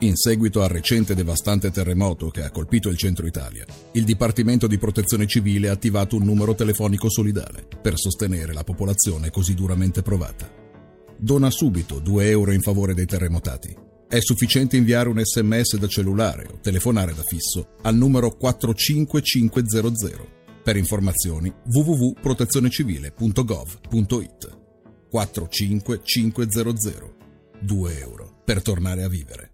In seguito al recente devastante terremoto che ha colpito il centro Italia, il Dipartimento di Protezione Civile ha attivato un numero telefonico solidale per sostenere la popolazione così duramente provata. Dona subito 2 euro in favore dei terremotati. È sufficiente inviare un sms da cellulare o telefonare da fisso al numero 45500. Per informazioni www.protezionecivile.gov.it 45500. 2 euro per tornare a vivere.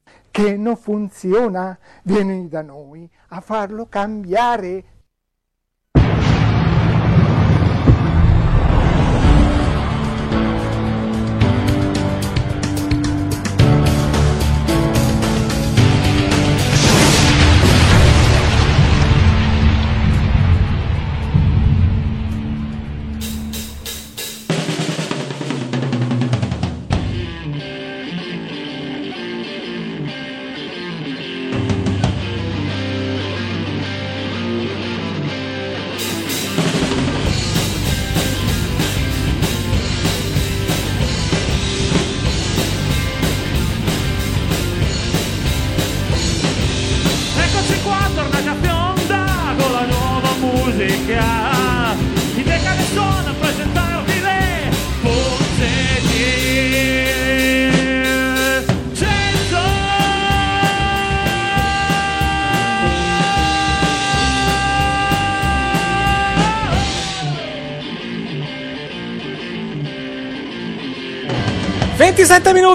che non funziona, vieni da noi a farlo cambiare.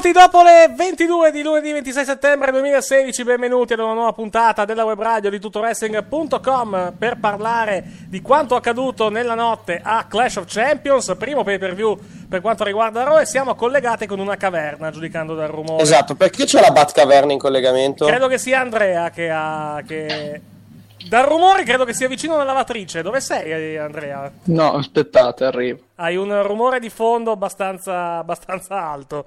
Minuti dopo le 22 di lunedì 26 settembre 2016, benvenuti ad una nuova puntata della web radio di tutowrestling.com per parlare di quanto accaduto nella notte a Clash of Champions, primo pay per view per quanto riguarda Raw e siamo collegati con una caverna, giudicando dal rumore. Esatto, perché c'è la Batcaverna in collegamento? Credo che sia Andrea che ha... Che... Dal rumore credo che sia vicino alla lavatrice. Dove sei, Andrea? No, aspettate, arrivo. Hai un rumore di fondo abbastanza, abbastanza alto.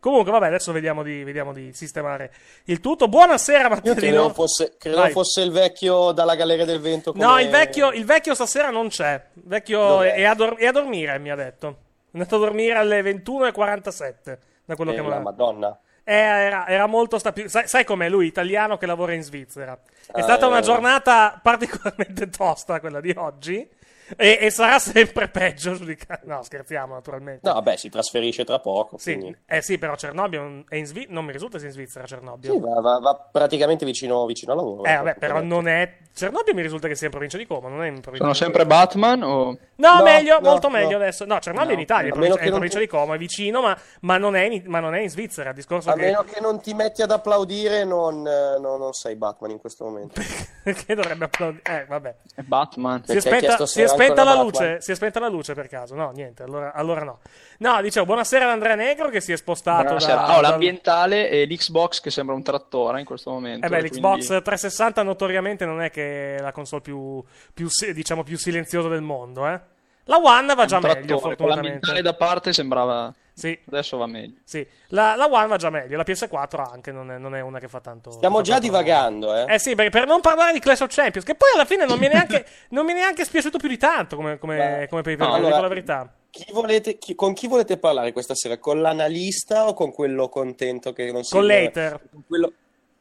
Comunque, vabbè, adesso vediamo di, vediamo di sistemare il tutto. Buonasera, Io Mattarino. credevo fosse, credevo Vai. fosse il vecchio dalla Galleria del Vento. No, come- il vecchio, il vecchio stasera non c'è. Il vecchio Dov'è? è a, dor- è a dormire, mi ha detto. È andato a dormire alle 21.47. Da quello Eh, che mi ha Madonna. Eh, era, era molto sta- sai, sai com'è lui, italiano che lavora in Svizzera. È Ah, stata una eh. giornata particolarmente tosta quella di oggi. E, e sarà sempre peggio giudicare. No, scherziamo, naturalmente. No, vabbè, si trasferisce tra poco. Sì, quindi- eh sì, però Cernobbio è in Svizzera. Non mi risulta sia in Svizzera Cernobbio. Sì, va, va- va praticamente vicino, vicino al lavoro. eh, vabbè, però non è. Cernobbio mi risulta che sia in provincia di Como, non è in provincia Sono di sempre Batman o... No, No, meglio, no, molto no. meglio adesso. No, Cernobbio è in No, Italia, è a in provincia, è in provincia tu- di Como, è vicino, ma, ma non, è in, ma non è in Svizzera. Il discorso A che. meno che non ti metti ad applaudire, non, eh, no- non sei Batman in questo momento. che dovrebbe applaudire. Eh, vabbè. È Batman. Si Perché se si era spenta la luce, Batman? si è spenta la luce per caso? No, niente, allora, allora no. No, dicevo, buonasera ad Andrea Negro che si è spostato Buonasera. da... Ho dal- l'ambientale e l'Xbox che sembra un trattore in questo momento. Eh beh, e l'Xbox quindi- 360 notoriamente non è che è la console più, più diciamo, più silenziosa del mondo, eh. La One va già un meglio, fortunatamente. l'ambientale da parte sembrava... Sì, Adesso va meglio. sì. La, la One va già meglio, la PS4 anche non è, non è una che fa tanto... Stiamo fa già tanto male. divagando, eh. Eh sì, perché per non parlare di Clash of Champions, che poi alla fine non mi è neanche, non mi è neanche spiaciuto più di tanto come, come, come pay per no, allora- la verità. Chi volete, chi- con chi volete parlare questa sera? Con l'analista o con quello contento che non si Con l'hater. con quello-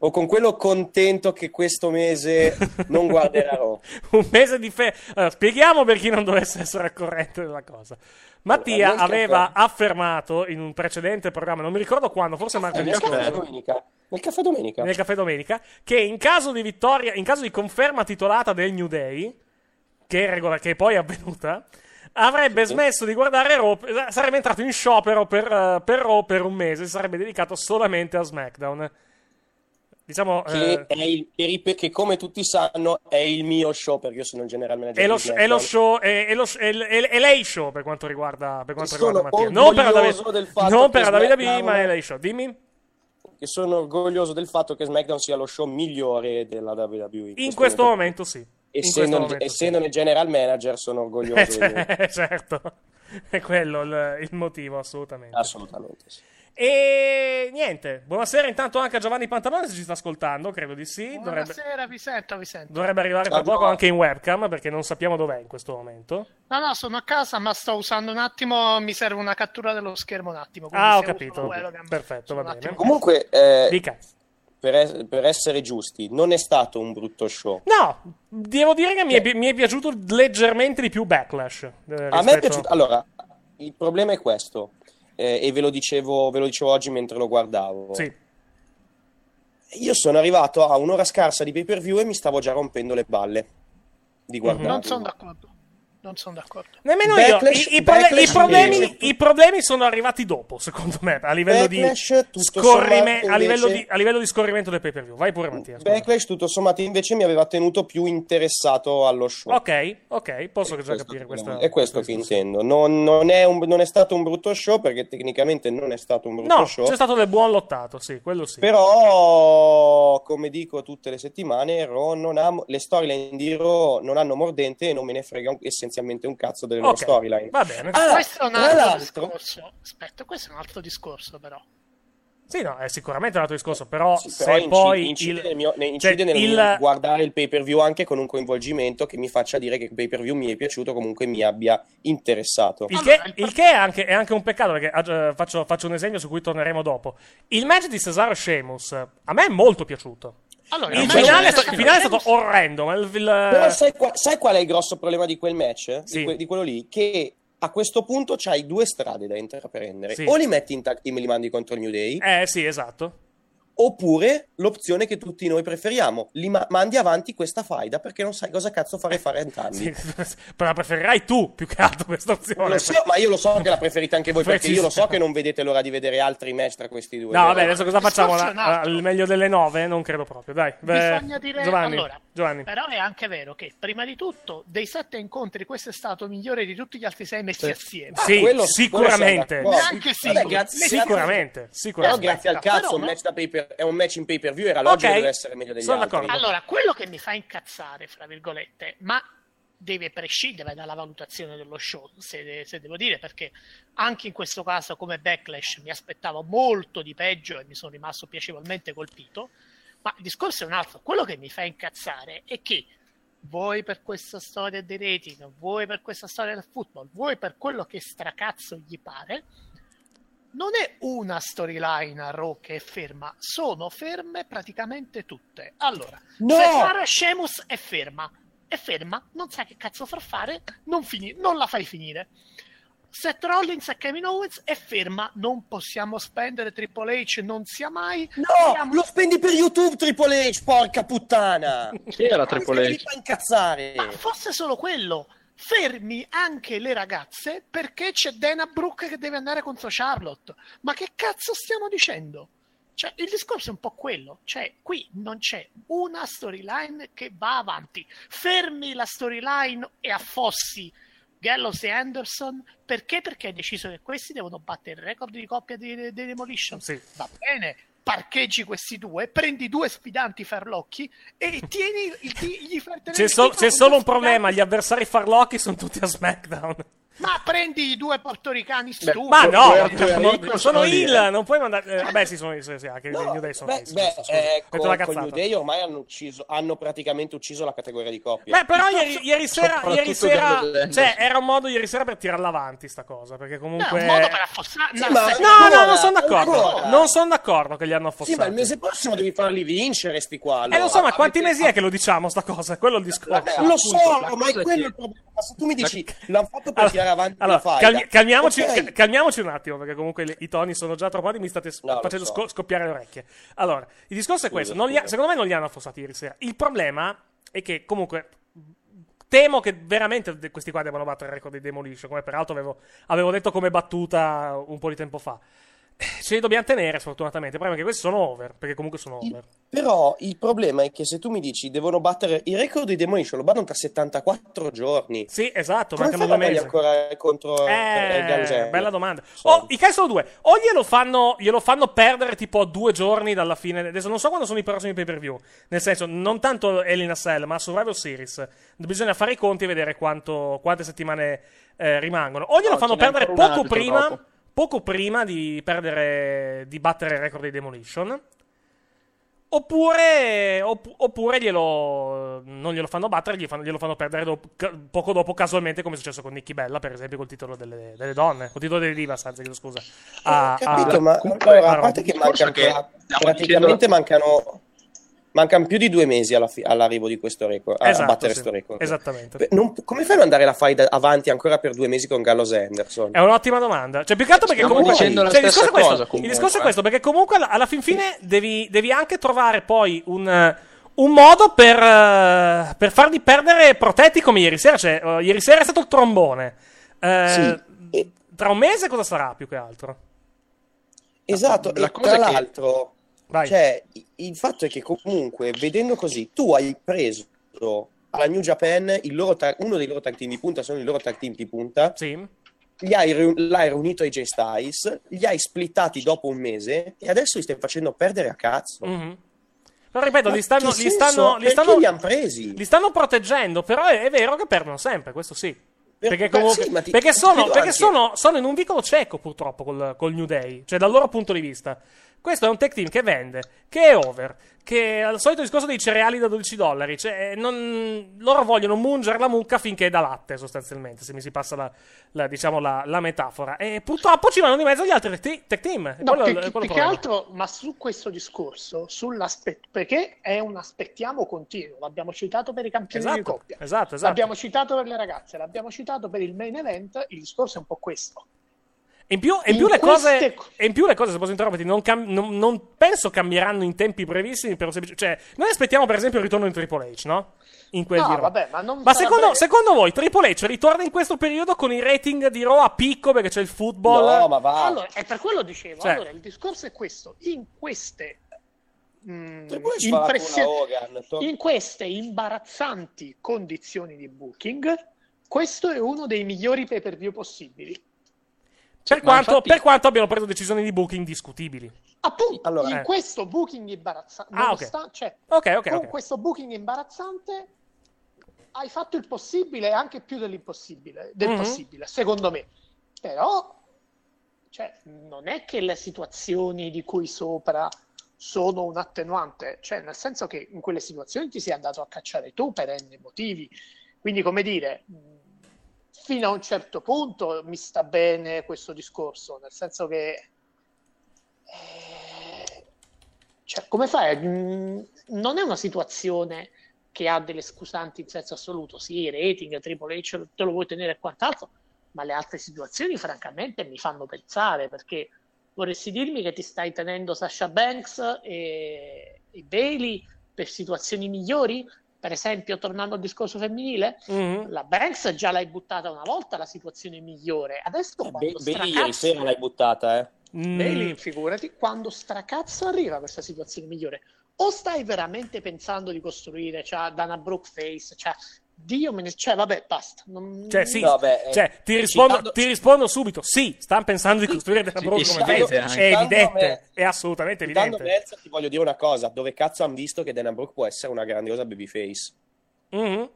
o con quello contento che questo mese non guarderà Raw? un mese di fe... Allora, spieghiamo per chi non dovesse essere al corrente della cosa. Mattia Allora, aveva caffè- affermato in un precedente programma, non mi ricordo quando, forse martedì Nel caffè scorso, domenica. Nel caffè domenica. nel caffè domenica, che in caso di vittoria, in caso di conferma titolata del New Day, che, è regola- che poi è avvenuta, avrebbe smesso di guardare Raw, sarebbe entrato in sciopero per, eh, per Raw per un mese, si sarebbe dedicato solamente a SmackDown. Diciamo, Che, eh, è il, i- che come tutti sanno è il mio show perché io sono il general manager È lo, sh- è lo show, è, è lo sh- è è lei show per quanto riguarda, per quanto riguarda Mattia. Non per la orgoglioso David- del fatto non che per la WWE, SmackDown- ma è lei show. Dimmi. Che sono orgoglioso del fatto che SmackDown sia lo show migliore della WWE. In questo momento sì. In Essendo, momento essendo il general manager sono orgoglioso sì. Eh, certo. È quello il, il motivo, assolutamente. Assolutamente sì. E niente. Buonasera intanto anche a Giovanni Pantalone se ci sta ascoltando, credo di sì. Dovrebbe, Buonasera, vi sento, vi sento. dovrebbe arrivare tra poco anche in webcam perché non sappiamo dov'è in questo momento. No, no, sono a casa, ma sto usando un attimo. Mi serve una cattura dello schermo un attimo. Ah, ho capito. webcam, Perfetto, va bene. Comunque, eh, Dica. per, es- per essere giusti, non è stato un brutto show. No, devo dire che mi è, mi è piaciuto leggermente di più Backlash. eh, A me è rispetto- piaciuto. Allora, il problema è questo, eh, e ve lo, dicevo, ve lo dicevo oggi mentre lo guardavo. Sì. Io sono arrivato a un'ora scarsa di pay per view e mi stavo già rompendo le balle di guardarlo. Non sono d'accordo. Non sono d'accordo. Nemmeno Backlash- io. I, i Backlash i problemi, i problemi sono arrivati dopo, secondo me, a livello Backlash, di scorrime- a, livello invece- di, a livello di scorrimento del pay per view. Vai pure, Mattia. scusa. Backlash, tutto sommato, invece mi aveva tenuto più interessato allo show. Ok, ok, posso già capire questa. è questo che intendo. Non, non è un- non è stato un brutto show perché tecnicamente non è stato un brutto No, show. c'è stato del buon lottato, sì, quello sì. Però, come dico tutte le settimane, Raw non ha, le storyline di Raw non hanno mordente e non me ne frega un- essenzialmente un cazzo delle loro Ok, storyline. va bene. Ah, questo è un altro l'altro- discorso. Aspetta, questo è un altro discorso, però. Sì, no, è sicuramente un altro discorso, però Sì, se però inci- poi incide, il- nel mio- ne- cioè, incide nel il- guardare il pay per view anche con un coinvolgimento che mi faccia dire che il pay per view mi è piaciuto, comunque mi abbia interessato. Il Allora, che, il- che è, anche, è anche un peccato, perché eh, faccio, faccio un esempio su cui torneremo dopo. Il match di Cesaro Sheamus a me è molto piaciuto. Allora, Il finale, è match- sta- il finale è stato orrendo, ma il, il- Però sai, qua- sai qual è il grosso problema di quel match? Sì. Di, que- di quello lì? Che a questo punto c'hai due strade da intraprendere. Sì. O li metti in tag team e li mandi contro il New Day, Eh sì, esatto. Oppure l'opzione che tutti noi preferiamo. Li ma- mandi avanti questa faida perché non sai cosa cazzo fare fare entrambi. Sì, però la preferirai tu più che altro questa opzione. Lo so, ma io lo so che la preferite anche voi perché io lo so che non vedete l'ora di vedere altri match tra questi due. No, vabbè, adesso cosa facciamo? altro. Al meglio delle nove? Non credo proprio, dai. Beh, Bisogna dire Giovanni, allora, Giovanni. però è anche vero che prima di tutto dei sette incontri questo è stato migliore di tutti gli altri sei messi assieme. Ah, Sì, quello- sicuramente. quello. Neanche Vabbè, singoli. grazie- Sicuramente, Però sicuramente. grazie al cazzo però, un match da pay per- è un match in pay per view era logico Ok, che deve essere meglio degli sono altri. d'accordo. Allora, quello che mi fa incazzare, fra virgolette, ma deve prescindere dalla valutazione dello show, se, se, devo dire, perché anche in questo caso come backlash mi aspettavo molto di peggio e mi sono rimasto piacevolmente colpito, ma il discorso è un altro. Quello che mi fa incazzare è che voi per questa storia dei rating, voi per questa storia del football, voi per quello che stracazzo gli pare, non è una storyline a Raw che è ferma, sono ferme praticamente tutte. Allora, No! Cesaro Sheamus è ferma, è ferma, non sa che cazzo far fare, non, fini- non la fai finire. Seth Rollins e Kevin Owens è ferma, non possiamo spendere Triple H, non sia mai. No, Siamo- lo spendi per YouTube Triple H, porca puttana! Chi era Triple Mi H? fa incazzare! Ma fosse solo quello, fermi anche le ragazze perché c'è Dana Brooke che deve andare contro Charlotte. Ma che cazzo stiamo dicendo? Cioè, il discorso è un po' quello, cioè qui non c'è una storyline che va avanti. Fermi la storyline e affossi Gallows e Anderson perché? Perché hai deciso che questi devono battere il record di coppia di, di Demolition. Sì. Va bene, parcheggi questi due, prendi due sfidanti farlocchi e tieni gli, tenere C'è, titolo c'è solo un problema: sfidanti. gli avversari farlocchi sono tutti a SmackDown. Ma prendi i due portoricani stupidi. Ma no, no, Rico sono il, eh. non puoi mandare. eh, vabbè, sì, sono sì, sì, anche No, i New Day sono beh, sì, beh, eh, detto con. New Day ormai hanno ucciso, hanno praticamente ucciso la categoria di coppia. Beh, però ieri, ieri sera, ieri sera cioè, era un modo ieri sera per tirarla avanti sta cosa, perché No, è comunque un modo per affossare. Sì, no, ma- se- No, no, non sono d'accordo. ancora. Non sono d'accordo che li hanno sì, ma affossati. il mese prossimo devi farli vincere sti qua. Eh, allora. lo so, ma quanti mesi è che lo diciamo sta cosa? Quello è il discorso. Eh, lo so, ma è quello il problema. Se tu mi dici l'hanno fatto per Allora, tirare avanti allora, calmi- calmiamoci, Ok. ca- calmiamoci un attimo, perché comunque le- i toni sono già troppo alti, mi state s- No, facendo so. sco- scoppiare le orecchie. Allora, il discorso è questo: ha- secondo me non li hanno affossati ieri sera. Il problema è che comunque temo che veramente questi qua devono battere il record di Demolition, come peraltro avevo, avevo detto come battuta un po' di tempo fa. Eh, Ce li dobbiamo tenere, sfortunatamente. Il problema è che questi sono over, perché comunque sono over. Però il problema è che se tu mi dici devono battere il record di Demolition, lo battono tra 74 giorni. Sì, esatto, Come mancano due mesi. ancora contro eh, Eh, Anderson? bella domanda. Sorry. Oh, i casi sono due. O glielo fanno, glielo fanno perdere tipo a due giorni dalla fine. Adesso non so quando sono i prossimi pay per view. Nel senso, non tanto Elina Cell, ma Survivor Series. Bisogna fare i conti e vedere quanto- quante settimane eh, rimangono. O glielo No, fanno perdere poco prima. dopo. Poco prima di perdere. di battere il record di Demolition. Oppure, opp- oppure glielo, non glielo fanno battere, gli fanno- glielo fanno perdere dopo- ca- poco dopo, casualmente, come è successo con Nikki Bella, per esempio, col titolo delle, delle donne, col titolo delle divas, anzi, chiedo scusa. A- Ho capito, a- ma comunque, allora, a parte che mancano che praticamente mancano, mancano più di due mesi alla fi- all'arrivo di questo record, a- a Esatto, battere sì. questo record. Esattamente. Beh, non- come fai ad andare la faida avanti ancora per due mesi con Gallows e Anderson? È un'ottima domanda. Cioè, più che altro perché Stiamo comunque. dicendo la cioè, il discorso stessa è questo. cosa, il comunque, discorso è eh. questo, perché comunque alla, alla fin fine devi, devi anche trovare poi un. un modo per, per farli perdere protetti come ieri sera. Cioè, eh, ieri sera è stato il trombone. Eh, Sì. E- Tra un mese cosa sarà più che altro? Esatto, La e cosa tra che- l'altro, Vai. cioè, il fatto è che comunque, vedendo così, tu hai preso alla New Japan il loro tag- uno dei loro tag team di punta, sono i loro tag team di punta, Sì. gli hai l'hai riunito ai J Styles, li hai splittati dopo un mese e adesso li stai facendo perdere a cazzo. Mhm. Però ripeto, Ma li stanno, li stanno, li stanno, li presi? li stanno proteggendo, però è, è vero che perdono sempre, questo sì. Per- Perché, comunque, sì, ti- perché, sono, perché sono, sono in un vicolo cieco purtroppo col, col New Day, cioè dal loro punto di vista. Questo è un tech team che vende, che è over, che al solito discorso dei cereali da 12 dollari. Cioè, non- loro vogliono mungere la mucca finché è da latte, sostanzialmente, se mi si passa la, la- diciamo, la, la metafora. E purtroppo ci vanno di mezzo gli altri tech te- tech team. No, Quello- più, quello più che altro, ma su questo discorso, perché è un aspettiamo continuo, l'abbiamo citato per i campioni di Esatto, coppia, esatto, esatto. l'abbiamo citato per le ragazze, l'abbiamo citato per il main event, il discorso è un po' questo. E in più, in In più le queste- cose, in più le cose, se posso interromperti, non, cam- non- non penso cambieranno in tempi brevissimi. Per un semplice- cioè, noi aspettiamo, per esempio, il ritorno di Triple H, no? In quel No, di Raw. vabbè, ma non Ma secondo, breve. secondo voi Triple H ritorna in questo periodo con i rating di Raw a picco perché c'è il football? No, ma va. Allora, è per quello dicevo, Cioè- allora il discorso è questo, in queste mm, Triple H farà impressio- come Hogan, to- in queste imbarazzanti condizioni di booking, questo è uno dei migliori pay per view possibili. Per, quanto, infatti- per quanto abbiano preso decisioni di booking discutibili. Appunto, Allora, in eh. questo booking imbarazzante, Ah, ok. cioè, Ok, ok, con questo booking imbarazzante hai fatto il possibile e anche più dell'impossibile, del Mhm. possibile, secondo me. Però, cioè, non è che le situazioni di cui sopra sono un attenuante, cioè, nel senso che in quelle situazioni ti sei andato a cacciare tu per n motivi. Quindi, come dire, mh, fino a un certo punto mi sta bene questo discorso, nel senso che eh, cioè, come fai? Mm, Non è una situazione che ha delle scusanti in senso assoluto. Sì, rating, Triple H te lo vuoi tenere e quant'altro, ma le altre situazioni, francamente, mi fanno pensare perché vorresti dirmi che ti stai tenendo Sasha Banks e, e Bailey per situazioni migliori? Per esempio, tornando al discorso femminile, Mhm. la Banks già l'hai buttata una volta la situazione migliore. Adesso quando Bailey ieri stracazzo- sera l'hai buttata, eh. Mm, Bailey, figurati, quando stracazzo arriva questa situazione migliore? O stai veramente pensando di costruire, cioè, Dana Brooke face, cioè, Dio me ne... Cioè, vabbè, basta. Non... Cioè, sì, No, beh, eh, cioè, ti, rispondo, citando- ti rispondo subito. Sì, stanno pensando di costruire della Brooke sì, come anche. È evidente, me- è assolutamente Citando evidente. Meltzer, ti voglio dire una cosa, dove cazzo hanno visto che Dana Brooke può essere una grandiosa babyface? Mhm.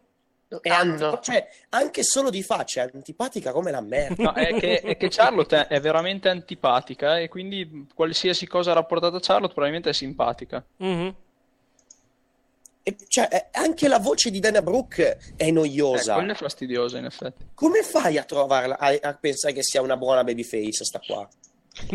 È antipa- cioè, anche solo di faccia, è antipatica come la merda. No, è che, è che Charlotte è veramente antipatica e quindi qualsiasi cosa rapportata a Charlotte probabilmente è simpatica. Mhm. E, cioè, è- anche la voce di Dana Brooke è Eh, noiosa. quella è fastidiosa in effetti. Come fai a trovarla, a, a pensare che sia una buona babyface sta qua?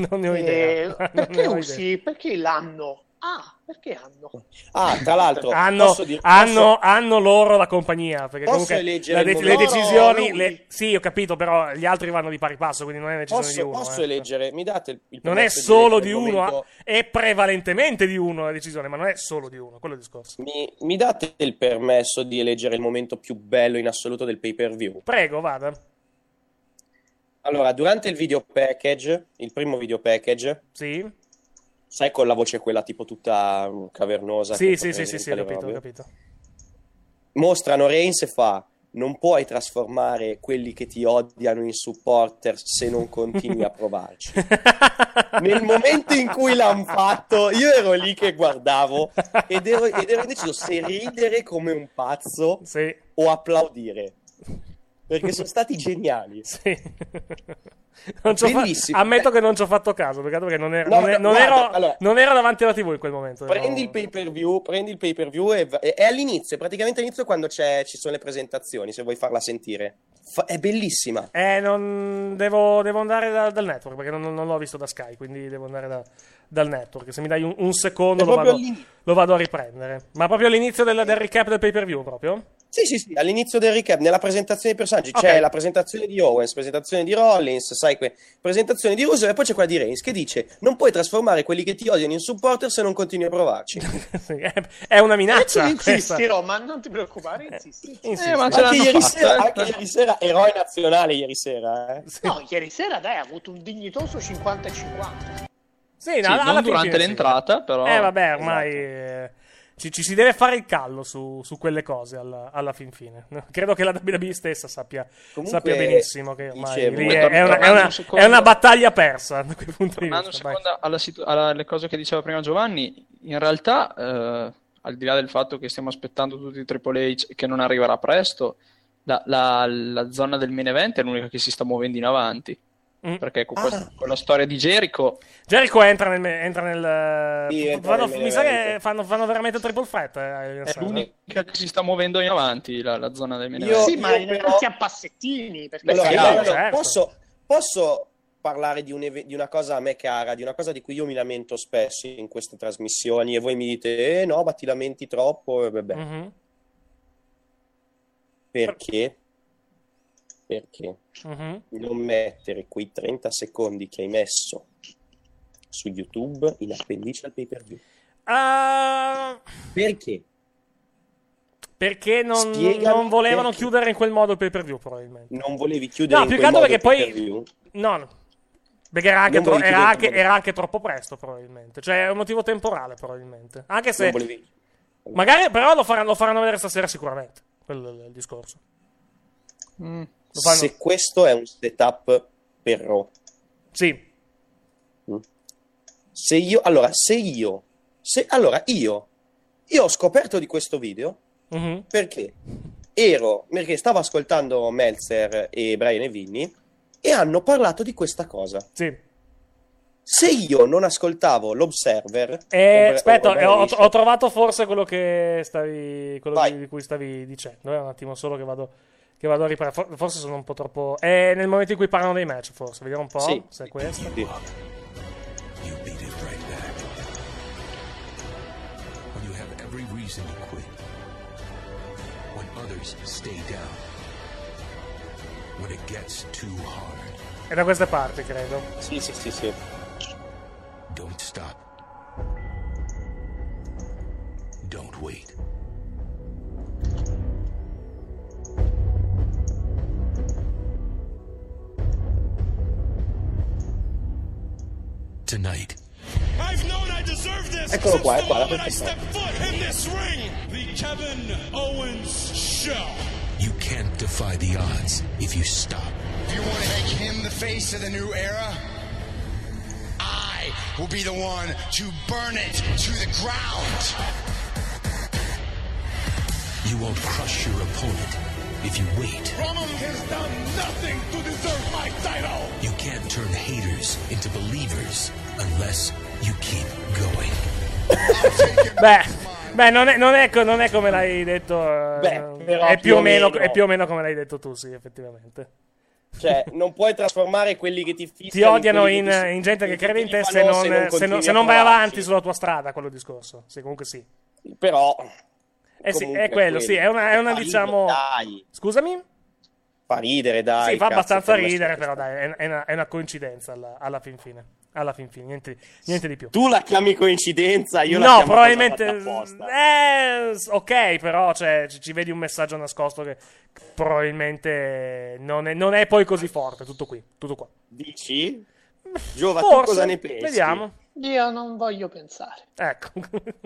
Non ne ho Eh, idea. Non perché ne ho idea. usi? Perché l'hanno? Ah, perché hanno? Ah, tra l'altro, Hanno, dire- hanno- posso- hanno loro la compagnia perché Posso comunque de- le decisioni le- sì ho capito però gli altri vanno di pari passo quindi non è una decisione posso, di uno posso eh. eleggere, mi date il, il non è solo di il uno momento- è prevalentemente di uno la decisione ma non è solo di uno quello è il discorso. Mi, mi date il permesso di eleggere il momento più bello in assoluto del pay per view? prego vada. Allora, durante il video package, il primo video package, sì sai con la voce quella tipo tutta mm, cavernosa sì sì sì sì, sì ho capito ho capito Mostrano Reigns e fa non puoi trasformare quelli che ti odiano in supporter se non continui a provarci. Nel momento in cui l'hanno fatto, io ero lì che guardavo ed ero, ed ero indeciso se ridere come un pazzo sì o applaudire. Perché sono stati geniali. sì fa- ammetto che non ci ho fatto caso perché perché non, ero, No, non, e- no, non guarda, ero, allora- non ero davanti alla tv in quel momento Prendi il ero- pay per view, prendi il pay per view e, va- è all'inizio, praticamente all'inizio quando c'è- ci sono le presentazioni, se vuoi farla sentire. Fa- è bellissima. Eh, non devo, devo andare da- dal network perché non, non l'ho visto da Sky, quindi devo andare da- dal network. Se mi dai un, un secondo lo vado, lo vado a riprendere. Ma proprio all'inizio del, del recap del pay per view, proprio? Sì, sì, sì, all'inizio del recap, nella presentazione dei personaggi, Ok. c'è la presentazione di Owens, presentazione di Rollins, sai, que- presentazione di Russo e poi c'è quella di Reigns che dice non puoi trasformare quelli che ti odiano in supporter se non continui a provarci. È, una minaccia. insisti, questa. Roma, non ti preoccupare, insisti. Insisti. Eh, ma ce anche, ieri sera, eh. anche ieri sera, eroe nazionale ieri sera, eh. No, ieri sera dai, ha avuto un dignitoso 50 e 50. Sì, Sì, no, alla non fine durante sì. l'entrata, però. Eh, vabbè, ormai Esatto. ci, ci si deve fare il callo su, su quelle cose alla, alla fin fine. Credo che la WWE stessa sappia, Comunque, sappia benissimo che ormai dicevo- è, è una, è una- un secondo- è una battaglia persa da quel punto di vista. vai. secondo alla situ- alla- alle cose che diceva prima Giovanni, in realtà, eh, al di là del fatto che stiamo aspettando tutti Triple H e che non arriverà presto, la, la- la zona del main event è l'unica che si sta muovendo in avanti. Mm. Perché con, Ah. questa- con la storia di Jericho, Jericho entra nel. Entra nel Sì, entra fanno- nel mi sa che fanno, fanno veramente triple threat. eh, è l'unica che si sta muovendo in avanti, la, la zona del main sì, ma però- a passettini, perché Allora, sì, io- allora, certo. posso, posso parlare di, un di una cosa a me cara, di una cosa di cui io mi lamento spesso in queste trasmissioni e voi mi dite, eh no, ma ti lamenti troppo, e vabbè. Mhm, Perché? Perché mhm. non mettere quei 30 secondi che hai messo su YouTube in appendice al pay per view? Ah, Perché? perché non, non volevano perché. chiudere in quel modo il pay per view, probabilmente. Non volevi chiudere No, in più che quel altro modo perché il poi. pay-per-view? No, no. Perché era anche, tro- era, anche, era anche troppo presto, probabilmente. Cioè, è un motivo temporale, probabilmente. Anche se. Non volevi... Magari, però, lo faranno, lo faranno vedere stasera sicuramente. Quello è il discorso. Mm. Se questo è un setup per Raw, Sì. se io, allora, se io, se, allora io, io ho scoperto di questo video Mhm. perché? ero perché stavo ascoltando Meltzer e Brian e Vinny e hanno parlato di questa cosa. Sì. Se io non ascoltavo l'Observer, Eh, Obre- aspetta, Obre- eh, ho, ho trovato forse quello che stavi. quello di, di cui stavi dicendo. È un attimo solo che vado, che vado a riparare. For- Forse sono un po' troppo. È nel momento in cui parlano dei match, forse. Vediamo un po' Sì. se è questo. Sì. You beat it right back. When you have every reason to quit. When others stay down. When it gets too hard. È da queste parti, credo. Sì, sì, sì, sì. Don't stop. Tonight, I've known I deserve this Eccolo since qua, the è qua, moment I perfetta. stepped foot in this ring. The Kevin Owens Show. you can't defy the odds if you stop. If you want to make him the face of the new era, I will be the one to burn it to the ground. You won't crush your opponent if you wait. Roman has done nothing to deserve my title. You can't turn haters into believers unless you keep going. Beh, beh non, è, non, è, non è come l'hai detto. eh, Beh, però è, più o meno, meno. è più o meno come l'hai detto tu, sì, effettivamente. Cioè, non puoi trasformare quelli che ti fischiano Ti odiano in, ti- in gente che in crede in te se non, se non- se non vai avanti sulla tua strada, quello discorso. Sì, comunque sì. Però... Eh sì, è quello, sì, è una, è una diciamo... Dai, Scusami? fa ridere, dai. sì, fa cazzo, abbastanza ridere, però dai, è, è una, è una coincidenza alla, alla fin fine. Alla fin fine, niente, niente di più. Tu la chiami coincidenza, io la no, chiamo probabilmente. apposta. Eh, ok, però cioè, ci, vedi un messaggio nascosto che probabilmente non è, non è poi così forte. Tutto qui, tutto qua. Dici? Giova, tu Forse, cosa ne pensi? Vediamo. Io non voglio pensare. Ecco.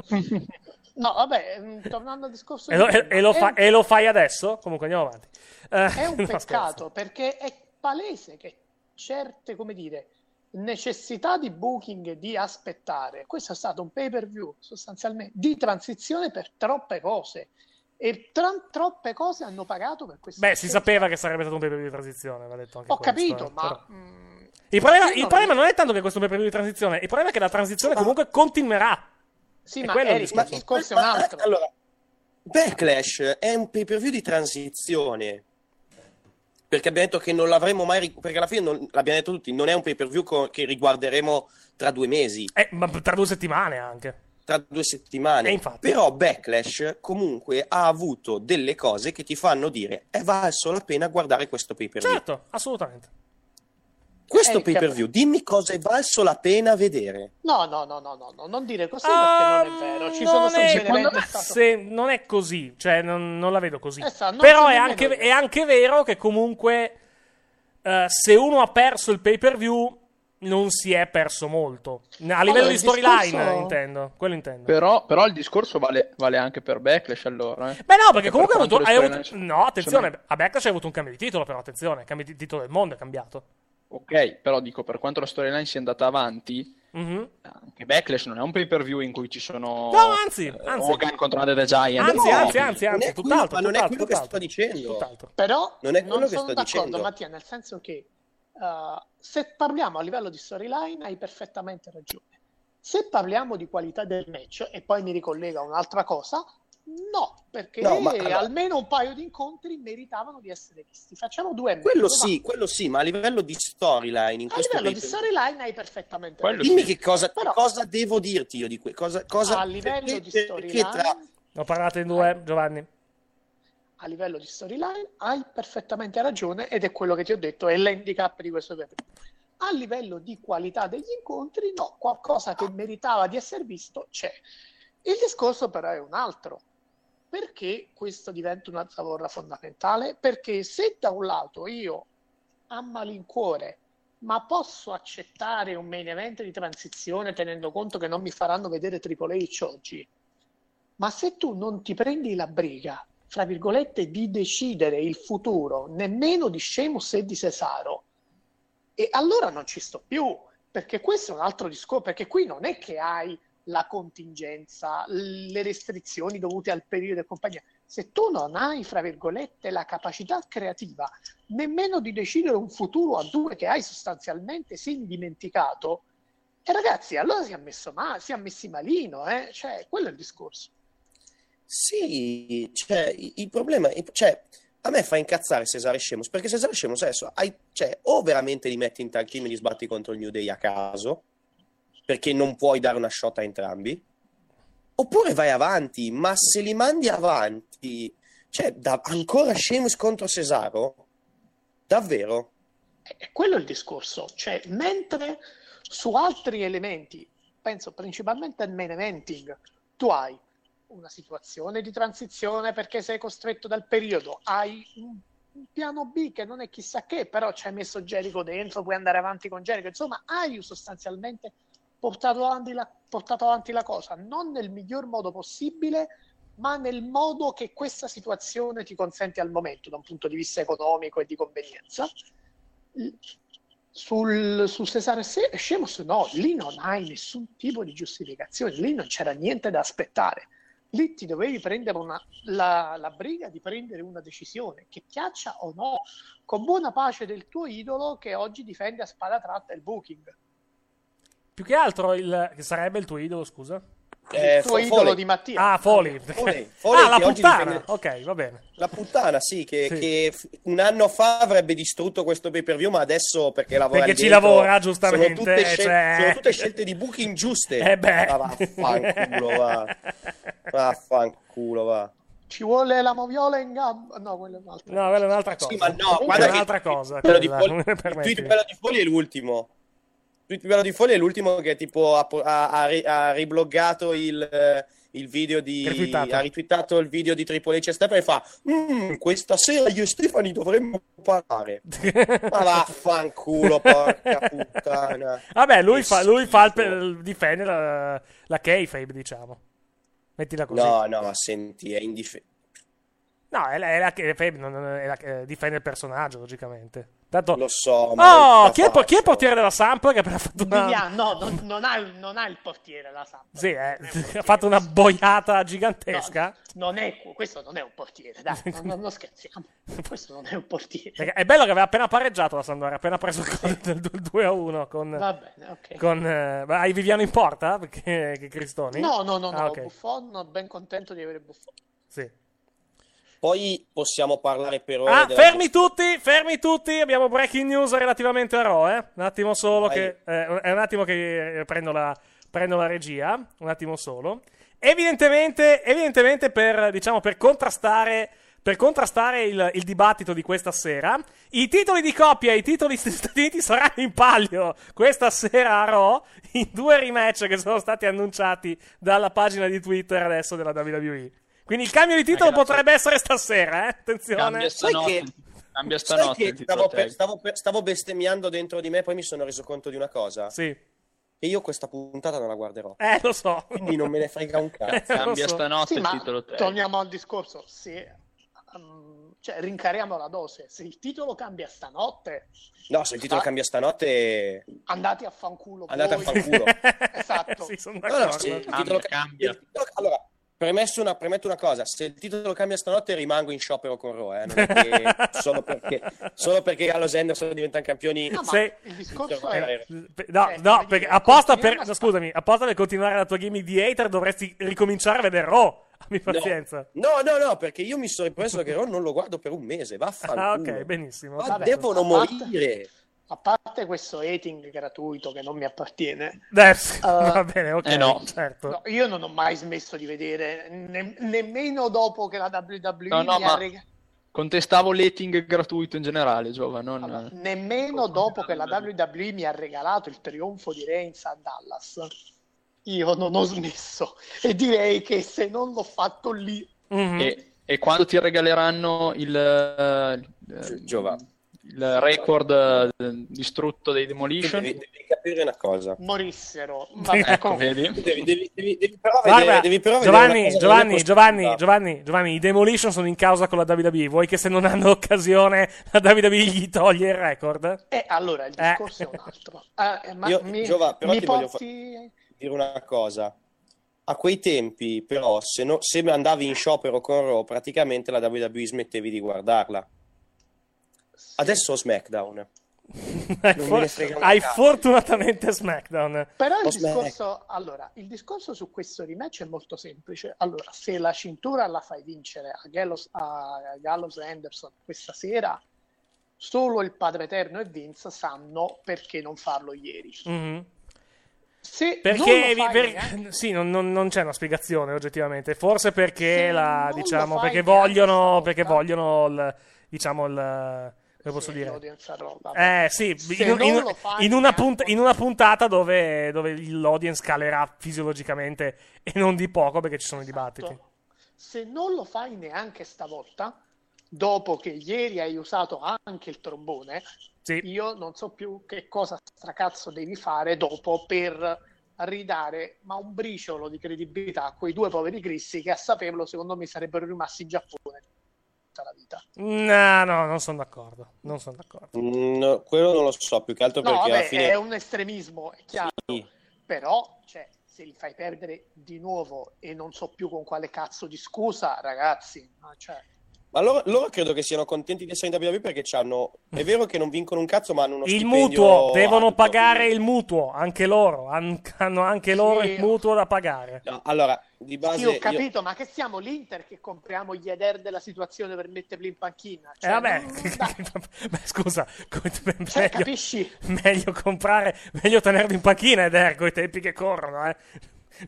No, vabbè, mm, tornando al discorso e, lo, e- e lo fa- un- e lo fai adesso? Comunque andiamo avanti. Eh, È un peccato perché è palese che certe, come dire, necessità di booking di aspettare. Questo è stato un pay per view sostanzialmente di transizione per troppe cose. E tra- troppe cose hanno pagato per questo. Beh, si sapeva che sarebbe stato un pay di transizione, va detto anche Ho questo, capito, eh, ma però. mm, Il problema, il non- problema non è tanto che questo è un pay di transizione, il problema è che la transizione comunque continuerà. Sì, È ma Eric, discorso. il discorso è un altro. Allora, Backlash è un pay per view di transizione. Perché abbiamo detto che non l'avremo mai. Perché alla fine non, l'abbiamo detto tutti: non è un pay per view co- che riguarderemo tra due mesi, Eh, ma tra due settimane anche. tra due settimane. E infatti. Però Backlash comunque ha avuto delle cose che ti fanno dire: è valso la pena guardare questo pay per view. Certo, assolutamente. Questo Eh, pay per view, dimmi cosa è valso la pena vedere. No, no, no, no, no, no, non dire così Ah, perché non è vero. Ci sono non è- stati secondo eventi me stato- se- non è così, cioè non, non la vedo così. Eh, Però è anche, io. è anche vero che comunque eh, se uno ha perso il pay per view non si è perso molto. A livello Allora, di storyline discorso- intendo, quello intendo. Però, però il discorso vale, vale anche per Backlash allora. eh. Beh no, perché per comunque hai quanto avuto, hai avuto- No, attenzione, sono- a Backlash hai avuto un cambio di titolo però, attenzione, il cambio di titolo del mondo è cambiato. Ok, però dico, per quanto la storyline sia andata avanti, Mhm. anche Backlash non è un pay per view in cui ci sono No, anzi, eh, anzi. Hogan contro the Giant. Anzi, No. anzi, anzi, anzi, è tutt'altro, quello- ma non è tutt'altro, quello che sto dicendo. tutt'altro. Però Non è quello non che sono sto d'accordo, dicendo. Mattia, nel senso che uh, se parliamo a livello di storyline hai perfettamente ragione. Se parliamo di qualità del match, e poi mi ricollega a un'altra cosa, no, perché No, ma allora- almeno un paio di incontri meritavano di essere visti. Facciamo due match. Quello va. sì, quello sì, ma a livello di storyline in A questo livello di pay per view- storyline hai perfettamente Quello ragione. Dimmi che cosa, Però- cosa devo dirti io di que- cosa, cosa A livello perché- di storyline tra- Ho parlato in due, Giovanni. a livello di storyline hai perfettamente ragione ed è quello che ti ho detto, è l'handicap di questo pay A livello di qualità degli incontri, no, qualcosa che meritava di essere visto c'è. Il discorso però è un altro. Perché questo diventa una zavorra fondamentale? Perché se da un lato io a malincuore ma posso accettare un main event di transizione tenendo conto che non mi faranno vedere Triple H oggi, ma se tu non ti prendi la briga, fra virgolette, di decidere il futuro nemmeno di Sheamus e di Cesaro, e allora non ci sto più, perché questo è un altro discorso, perché qui non è che hai la contingenza, le restrizioni dovute al periodo e compagnia. se tu non hai, fra virgolette, la capacità creativa nemmeno di decidere un futuro a due che hai sostanzialmente sin dimenticato, e ragazzi, allora si è, messo ma- si è messi malino, eh? cioè, quello è il discorso. Sì, cioè, il problema è, cioè, a me fa incazzare Cesare Scemos, perché Cesare Scemos adesso hai, cioè, o veramente li metti in team e li sbatti contro il New Day a caso, perché non puoi dare una shot a entrambi, oppure vai avanti, ma se li mandi avanti, cioè, da, ancora Scemos contro Cesaro? Davvero? E quello è il discorso, cioè, mentre su altri elementi, penso principalmente al main eventing, tu hai una situazione di transizione perché sei costretto dal periodo, hai un, piano B che non è chissà che, però ci hai messo Jericho dentro, puoi andare avanti con Jericho, insomma hai sostanzialmente portato avanti la, portato avanti la cosa, non nel miglior modo possibile, ma nel modo che questa situazione ti consente al momento, da un punto di vista economico e di convenienza. Sul, su Cesare Scemos no, lì non hai nessun tipo di giustificazione, lì non c'era niente da aspettare. Lì ti dovevi prendere una, la, la briga di prendere una decisione, che piaccia o no, con buona pace del tuo idolo che oggi difende a spada tratta il booking. Più che altro il, che sarebbe il tuo idolo, scusa? Eh, il tuo Fo- idolo Foley. di Mattia. Ah, Foley. Foley, Foley ah, la puttana. difende- Ok, va bene. La puttana, sì, che, Sì. che un anno fa avrebbe distrutto questo pay per view, ma adesso perché lavora Perché ci dentro, lavora, giustamente, Sono tutte, scel- cioè- sono tutte scelte di booking giuste. Eh beh. Ma vaffanculo, va. Vaffanculo, va. Ci vuole la moviola in gamba? No, quello è un altro. No, quella è un'altra cosa. Sì, ma no, Quella guarda è che un'altra cosa. quello di quella, Foley- il tweet bello di Foley è l'ultimo. Tweet bello di Foley è l'ultimo che tipo ha, ha- ha ri- ha ribloggato il, eh, il video di Ritweetato. ha ritweetato il video di Triple H e Stephen e fa "Mm, questa sera io e Stefani dovremmo parlare ma vaffanculo porca puttana Vabbè, lui Che fa, lui fa il, il- difende la, la kayfabe, diciamo. Mettila così. no no ma senti è indifeso No, è la, è la la- eh, difende il personaggio, logicamente. Tanto... lo so ma Oh, chi è, chi è il portiere della Samp che ha fatto una... Vivian- no, non, non ha, il- non ha il portiere la Samp. Sì, eh, ha fatto una boiata gigantesca. Non è, questo non è un portiere, dai, non, non- scherziamo. Questo non è un portiere. Perché È bello che aveva appena pareggiato la Sampdoria, appena preso il gol del 2 a 1 con... Va bene, ok. con eh, hai Viviano in porta? Perché che Cristoni? No, no, no, no, Ah, ok. Buffon, ben contento di avere Buffon. Sì. Poi possiamo parlare per ore Ah, fermi tutti, fermi tutti, abbiamo breaking news relativamente a Raw, eh? Un attimo solo Vai. che... eh, è un attimo che eh, prendo la, prendo la regia, un attimo solo. Evidentemente, evidentemente per, diciamo, per contrastare... Per contrastare il, il dibattito di questa sera, i titoli di coppia e i titoli Stati Uniti saranno in palio questa sera a Raw in due rematch che sono stati annunciati dalla pagina di Twitter adesso della WWE. Quindi il cambio di titolo Ragazzi. potrebbe essere stasera, eh? Attenzione. Cambia Sai stanotte, che- cambia Sai stanotte che il titolo stavo, per- stavo per- stavo bestemmiando dentro di me, poi mi sono reso conto di una cosa. Sì. E io questa puntata non la guarderò. Eh, lo so. Quindi non me ne frega un cazzo. Cambia lo so. stanotte Sì, il titolo torniamo al discorso. Se, um, cioè, rincariamo la dose. Se il titolo cambia stanotte, No, se il titolo Ah. cambia stanotte... andate a fanculo. Andate a voi. fanculo. Esatto. sì, sono No, d'accordo. no, se il Cambia, titolo cambia. il titolo- Allora, premesso una, premetto una cosa. Se il titolo cambia stanotte rimango in sciopero con Raw, eh. Non è che solo perché, solo perché Gallows e Anderson diventano campioni... No, Sì. il discorso Eh, è... No, Cioè, no, perché apposta per. no, scusami, apposta per continuare la tua gimmick di hater dovresti ricominciare a vedere Raw. Abbi pazienza. No, no, no, perché io mi sono ripreso che Raw non lo guardo per un mese, vaffanculo. Ah, ok, benissimo. Ma Vabbè, devono a parte- morire. A parte questo hating gratuito che non mi appartiene, Eh, Uh, va bene, ok. eh no. Certo. no, io non ho mai smesso di vedere, ne- nemmeno dopo che la WWE No, no, mi ha ma- regalato. Contestavo l'hating gratuito in generale, Giova, non... Allora, nemmeno dopo che la WWE mi ha regalato il trionfo di Reigns a Dallas, io non ho smesso. E direi che se non l'ho fatto lì, Mhm. E, e quando ti regaleranno il, il- Giova. Il record eh, distrutto dei Demolition, Devi, devi capire una cosa. morissero. Vabbè, ecco, vedi? Devi, devi- devi- devi però Guarda, vedere, devi però vedere Giovanni, Giovanni, Giovanni. Giovanni, Giovanni, i Demolition sono in causa con la WWE. Vuoi che se non hanno occasione la WWE gli toglie il record? E allora il Eh. discorso è un altro. Eh, ma Io- mi, Giova, però mi ti voglio fa- porti... dire una cosa. a quei tempi, però, se, no- se andavi in sciopero con Raw, praticamente la WWE smettevi di guardarla. Adesso SmackDown. Hai, Non for- hai fortunatamente SmackDown. Però il discorso, allora, il discorso su questo rematch è molto semplice. Allora, se la cintura la fai vincere a Gallows, a Gallows e Anderson questa sera, solo il Padre Eterno e Vince sanno perché non farlo ieri. Mhm. Se Perché non per- neanche- sì, non, non- non c'è una spiegazione oggettivamente. Forse perché la diciamo perché vogliono perché vogliono il diciamo il come posso Sì, dire? Eh sì, in, in- lo in una neanche- punt- in una puntata dove, dove l'audience calerà fisiologicamente e non di poco perché ci sono i dibattiti. Se non lo fai neanche stavolta, dopo che ieri hai usato anche il trombone, io non so più che cosa stracazzo devi fare dopo per ridare ma un briciolo di credibilità a quei due poveri cristi che a saperlo secondo me sarebbero rimasti in Giappone tutta la vita. No, no, non sono d'accordo. Non sono d'accordo. Mm, no, quello non lo so, più che altro No, perché vabbè, alla fine... è un estremismo, è chiaro. Sì. Però, cioè, se li fai perdere di nuovo e non so più con quale cazzo di scusa, ragazzi, cioè, Ma loro, loro credo che siano contenti di essere in WWE perché c'hanno... È vero che non vincono un cazzo, ma hanno uno Il stipendio mutuo, devono alto, pagare il mutuo, anche loro, han- hanno anche loro Sì. il mutuo da pagare. No, allora, di base... Sì, ho io- capito, ma che siamo l'Inter che compriamo gli eder della situazione per metterli in panchina? Eh Cioè, vabbè, non- Beh, scusa, meglio, Cioè, capisci? meglio comprare, meglio tenerlo in panchina ed è con i tempi che corrono, eh.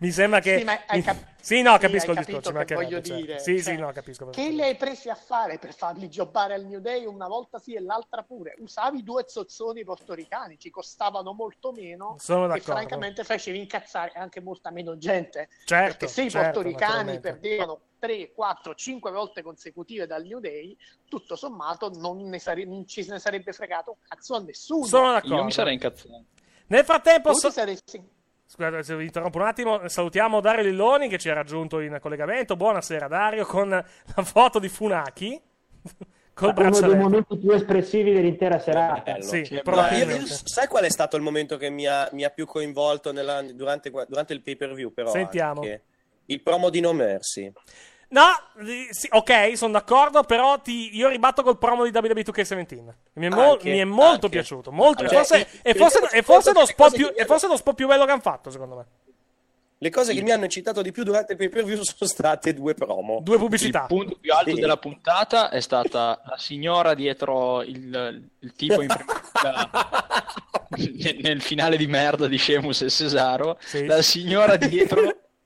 Mi sembra che... Sì, ma hai cap- Sì, no, sì, capisco il discorso. ci che voglio certo. dire, Sì, cioè, sì, no, capisco. Che li hai presi a fare per farli giocare al New Day una volta sì e l'altra pure? Usavi due zozzoni portoricani, ci costavano molto meno Sono e d'accordo. francamente facevi incazzare anche molta meno gente. Certo, perché se i certo, portoricani perdevano 3, 4, 5 volte consecutive dal New Day, tutto sommato non, ne sare- non ci se ne sarebbe fregato un cazzo a nessuno. Sono d'accordo. Io mi sarei incazzato. Nel frattempo... Tu so- ti saresti- Scusate se vi interrompo un attimo, salutiamo Dario Lilloni che ci ha raggiunto in collegamento. Buonasera Dario, con la foto di Funaki. Col uno dei momenti più espressivi dell'intera serata. Sì, No, io- sai qual è stato il momento che mi ha, mi ha più coinvolto nella- durante, durante il pay per view? Però Sentiamo. anche? Il promo di No Mercy. No, sì, ok, sono d'accordo, però ti- io ribatto col promo di WWE 2K17. Mi è, mo- Anche, mi è molto anche. piaciuto, molto, e Cioè, forse, il- e forse- e forse più, e forse lo spot più bello che hanno fatto, secondo me. Le cose che mi hanno eccitato di più durante il pay per view sono state due promo. Due pubblicità. Il punto più alto Sì. della puntata è stata la signora dietro il, il tipo in prima nel, nel finale di merda di Sheamus e Cesaro. Sì. La signora dietro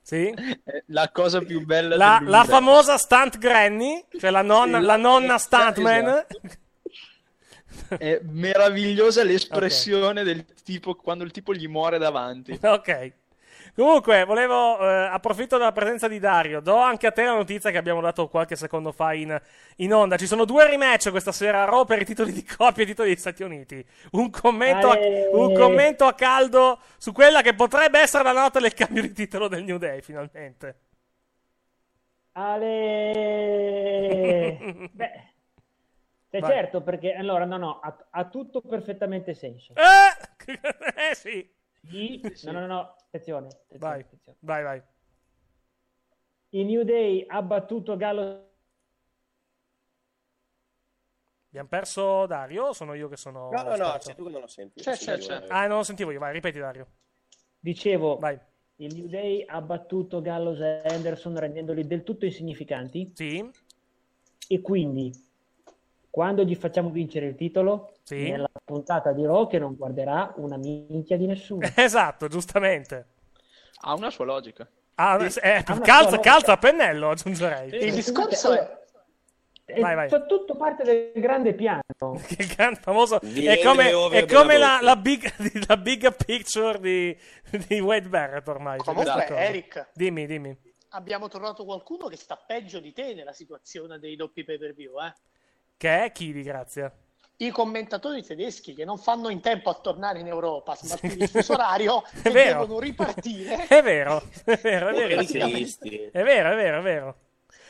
Sì. è la cosa più bella La, la famosa stunt granny, cioè la nonna, Sì, la nonna esatto. stuntman. È meravigliosa l'espressione del tipo quando il tipo gli muore davanti. Ok. Comunque, volevo, eh, approfitto della presenza di Dario, do anche a te la notizia che abbiamo dato qualche secondo fa in, in onda. Ci sono due rematch questa sera a Raw per i titoli di coppia e i titoli degli Stati Uniti. Un commento, a, Ale. un commento a caldo su quella che potrebbe essere la nota del cambio di titolo del New Day, finalmente. Ale... Beh, cioè, certo, perché allora no, no, ha, ha tutto perfettamente senso. Eh, eh sì. Sì, No, no, no, no, attenzione, attenzione, Vai, attenzione. vai, vai. Il New Day ha battuto Gallo Abbiamo perso Dario o sono io che sono... No, no, no, sei tu che non lo senti. C'è, c'è, c'è. Ah, non lo sentivo io, vai, ripeti Dario. Dicevo, Vai. il New Day ha battuto Gallows e Anderson rendendoli del tutto insignificanti Sì, e quindi quando gli facciamo vincere il titolo Sì. nella puntata di Raw che non guarderà una minchia di nessuno. esatto, giustamente. Ha una sua logica. Ah, eh, ha una calza, sua- calza a pennello, aggiungerei. Il discorso è... È Vai, vai. fa tutto parte del grande piano. Che gran famoso. È come, è come la, la big, la big picture di, di Wade Barrett ormai. Comunque. Eric, Dimmi, dimmi. abbiamo trovato qualcuno che sta peggio di te nella situazione dei doppi pay per view, eh? Che è chi di grazia? I commentatori tedeschi che non fanno in tempo a tornare in Europa, smaltire il fuso orario, È e vero. devono ripartire. È vero, è vero, è vero. cristi. È vero, è vero, è vero.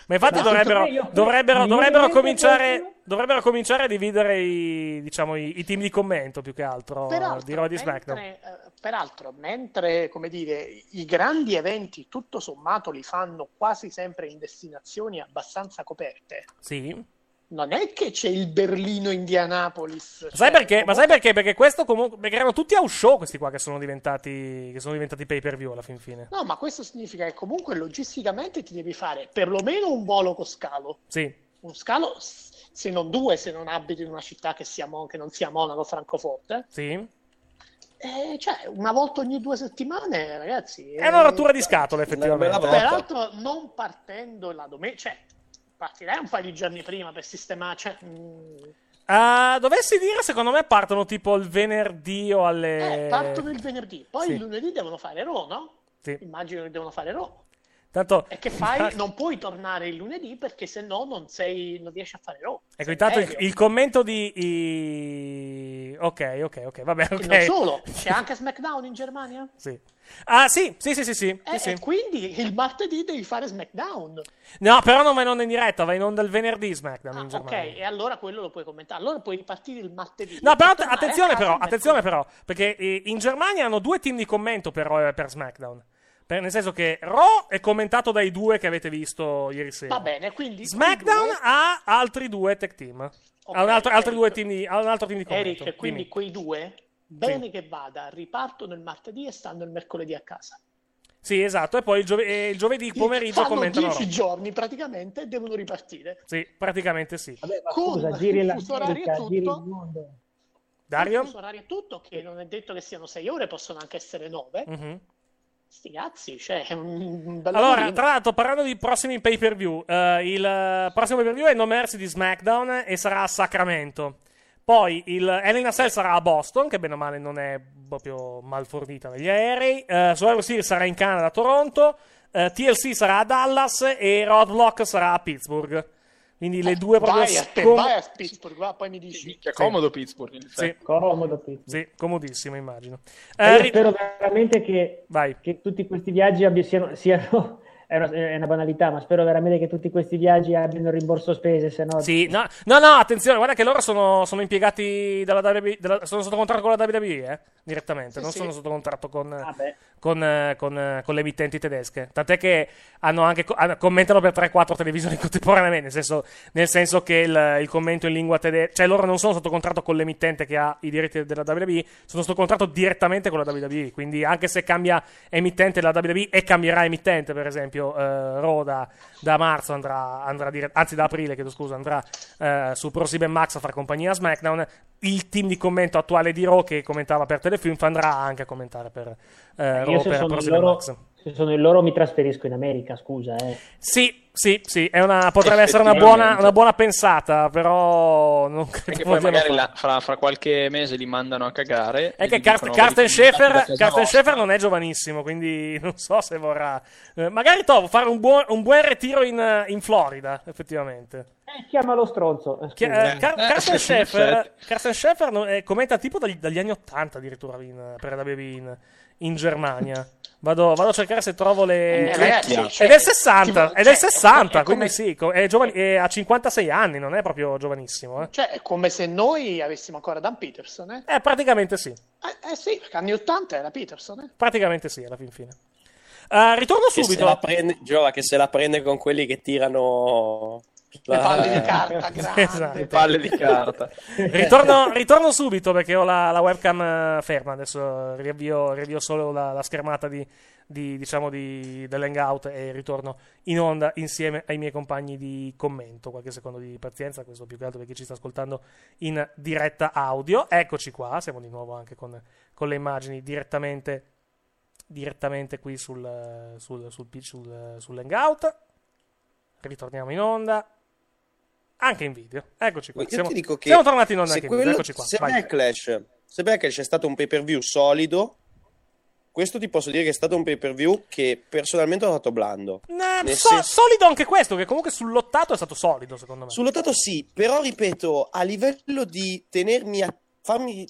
Ma infatti Ma dovrebbero, io- dovrebbero, dovrebbero cominciare, dovrebbero cominciare a dividere i, diciamo, i, i team di commento più che altro Peraltro, di di SmackDown. mentre, eh, peraltro, mentre come dire, i grandi eventi tutto sommato li fanno quasi sempre in destinazioni abbastanza coperte, Sì. Non è che c'è il Berlino Indianapolis. Ma sai cioè, perché? Ma sai perché? Perché questo comunque. Perché erano tutti house show questi qua che sono diventati. Che sono diventati pay per view alla fin fine. No, ma questo significa che comunque logisticamente ti devi fare perlomeno un volo con scalo. Sì. Un scalo, se non due, se non abiti in una città che, sia Mon- che non sia Monaco, Francoforte. Sì. Eh, cioè, una volta ogni due settimane, ragazzi. È una rottura di scatole, effettivamente. Peraltro, non partendo la domenica, cioè, partirei un paio di giorni prima per sistemare. Cioè, Ah, dovessi dire, secondo me partono tipo il venerdì o alle. eh, partono il venerdì, poi Sì. il lunedì devono fare Raw, no? Sì. Immagino che devono fare Raw. Tanto. E che fai? Non puoi tornare il lunedì perché se no non, sei, non riesci a fare Raw. Ecco, intanto il, il commento di. i- Ok, ok, ok, vabbè, ok. E non solo, c'è anche SmackDown in Germania? Sì. Ah, sì, sì, sì, sì. sì, Eh, sì, E sì. quindi il martedì devi fare SmackDown. No, però non va in onda in diretta, va in onda il venerdì SmackDown in Ok, e allora quello lo puoi commentare. Allora puoi ripartire il martedì. No, però attenzione però, attenzione però, perché eh, in Germania hanno due team di commento per, Raw e per SmackDown. Per- nel senso che Raw è commentato dai due che avete visto ieri sera. Va bene, quindi SmackDown due- ha altri due tech team. ha un altro, altri due team di, ha un altro team di commento. Eric, quindi Dimmi. quei due, bene che vada, ripartono il martedì e stanno il mercoledì a casa. Sì, esatto, e poi il, giove- il giovedì pomeriggio Fanno commentano 10 Raw. giorni praticamente e devono ripartire. Sì, praticamente sì. Ma Con scusa, giri la orario e giri il tutto. mondo. Dario? Il fuso orario e tutto, che non è detto che siano 6 ore, possono anche essere 9. Mhm. Sti cazzi, cioè è un, un bel Allora, tra l'altro, parlando di prossimi pay per view, il eh, prossimo pay per view è No Mercy di SmackDown e sarà a Sacramento. Poi il Hell in a Cell sarà a Boston, che bene o male non è proprio mal fornita negli aerei. Uh, Survivor Series sarà in Canada, a Toronto. Eh, TLC sarà a Dallas e Roadblock sarà a Pittsburgh. Quindi le due proprio Vai scom- vai a Pittsburgh, va, poi mi dici. Che è comodo Pittsburgh, in Sì. Comodo, Pittsburgh. Sì, comodissimo, immagino. Eh, io ri- spero veramente che, Vai. che tutti questi viaggi abbia- siano, siano- è, una, è una banalità, ma spero veramente che tutti questi viaggi abbiano rimborso spese, se no Sì, no, no, no, attenzione, guarda che loro sono, sono impiegati dalla WWE, della- sono sotto contratto con la WWE, eh, direttamente, Sì, non sì. sono sotto contratto con, Ah, con, con, con le emittenti tedesche. Tant'è che hanno anche, hanno- commentano per 3-4 televisioni contemporaneamente, nel senso, nel senso che il, il commento in lingua tedesca, cioè loro non sono sotto contratto con l'emittente che ha i diritti della WWE, sono sotto contratto direttamente con la WWE, quindi anche se cambia emittente la WWE e cambierà emittente, per esempio, eh, Raw da, marzo andrà, andrà dire- anzi da aprile, chiedo scusa, andrà eh, su ProSieben Max a fare compagnia a SmackDown, il team di commento attuale di Raw che commentava per Telefilm andrà anche a commentare per eh, Raw per ProSieben Max. Se sono il loro mi trasferisco in America, scusa. Eh. Sì, sì, sì, è una- potrebbe essere una buona, una buona pensata, però non credo Perché che poi magari la- fra, fra qualche mese li mandano a cagare. È che Carsten, dicono, Carsten "Vedi, da Schaefer, casa Carsten nostra". Schaefer non è giovanissimo, quindi non so se vorrà. eh, magari Tovo fare un buon, un buon ritiro in, eh, in Florida, effettivamente. Eh, chiamalo stronzo. eh, Chi- eh, Car- Eh, Carsten Schaefer. Carsten Schaefer non- commenta tipo dagli, dagli anni 80 addirittura in, per la WWE in, in Germania. Vado, vado a cercare se trovo le. Eh, ragazzi, è cioè, del 60, ti- è del cioè, 60, è come- quindi sì, è giovane, è a 56 anni, non è proprio giovanissimo. Eh, Cioè, è come se noi avessimo ancora Dan Peterson, eh? Eh, praticamente sì. Eh, eh sì, perché anni 80 era Peterson, eh? Praticamente sì, alla fin fine. Eh, ritorno Che se subito. la prende, Giova, che se la prende con quelli che tirano Le la- palle di carta. Esatto. Palle di carta. Ritorno, ritorno subito perché ho la, la webcam eh, ferma. Adesso riavvio, riavvio solo la, la schermata di, di, diciamo di, dell'hangout e ritorno in onda insieme ai miei compagni di commento. Qualche secondo di pazienza, questo più che altro perché ci sta ascoltando in diretta audio. Eccoci qua, siamo di nuovo anche con, con le immagini direttamente, direttamente qui sul, sul, sul, sul, sull'hangout. Ritorniamo in onda. Anche in video. Eccoci qua. Siamo, che siamo tornati in onda anche in video. quello- Eccoci qua. Se vai. Backlash, se Backlash è stato un pay per view solido, questo ti posso dire che è stato un pay per view che personalmente ho trovato blando. Nah, so- senso- solido anche questo, che comunque sull'ottato è stato solido, secondo me. Sullottato sì, però ripeto, a livello di tenermi a farmi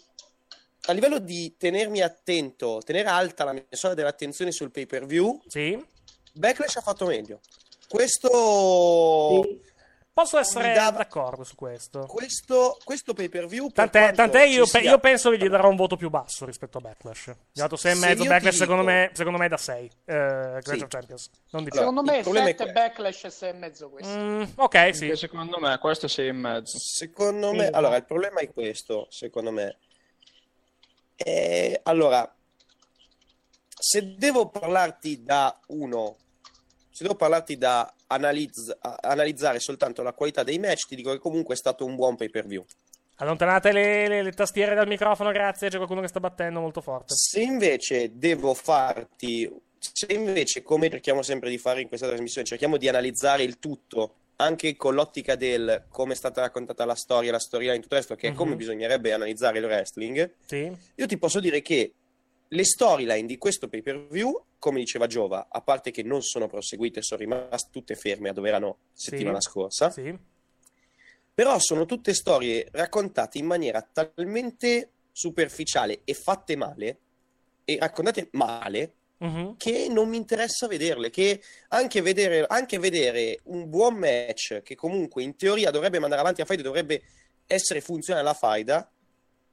a livello di tenermi attento, tenere alta la mia soglia dell'attenzione sul pay per view, Sì. Backlash ha fatto meglio. Questo Sì. Posso essere dava- d'accordo su questo. Questo, questo pay per view. Tant'è, tant'è io, pe- io penso che gli darò un voto più basso rispetto a Backlash. Gli ho dato 6 e Se mezzo. io Backlash, ti secondo, dico- me, secondo me è da 6. Eh, Clash Sì. of Champions. Non di più. Secondo me il problema è 7 questo. backlash e 6 e mezzo questo. Mm, ok, sì. Secondo me questo è 6 e mezzo. Secondo Sì, me, allora, il problema è questo, secondo me. Eh, allora, se devo parlarti da uno, se devo parlarti da analizz- analizzare soltanto la qualità dei match, ti dico che comunque è stato un buon pay per view. Allontanate le, le- le tastiere dal microfono, grazie. C'è qualcuno che sta battendo molto forte. Se invece devo farti, se invece, come cerchiamo sempre di fare in questa trasmissione, cerchiamo di analizzare il tutto, anche con l'ottica del come è stata raccontata la storia, la storyline, tutto il resto, che è come Mhm. bisognerebbe analizzare il wrestling, Sì. io ti posso dire che le storyline di questo pay per view, come diceva Giova, a parte che non sono proseguite, sono rimaste tutte ferme a dove erano settimana scorsa, Sì. però sono tutte storie raccontate in maniera talmente superficiale e fatte male, e raccontate male, Mhm. che non mi interessa vederle, che anche vedere, anche vedere un buon match che comunque in teoria dovrebbe mandare avanti la faida, dovrebbe essere funzionale la faida,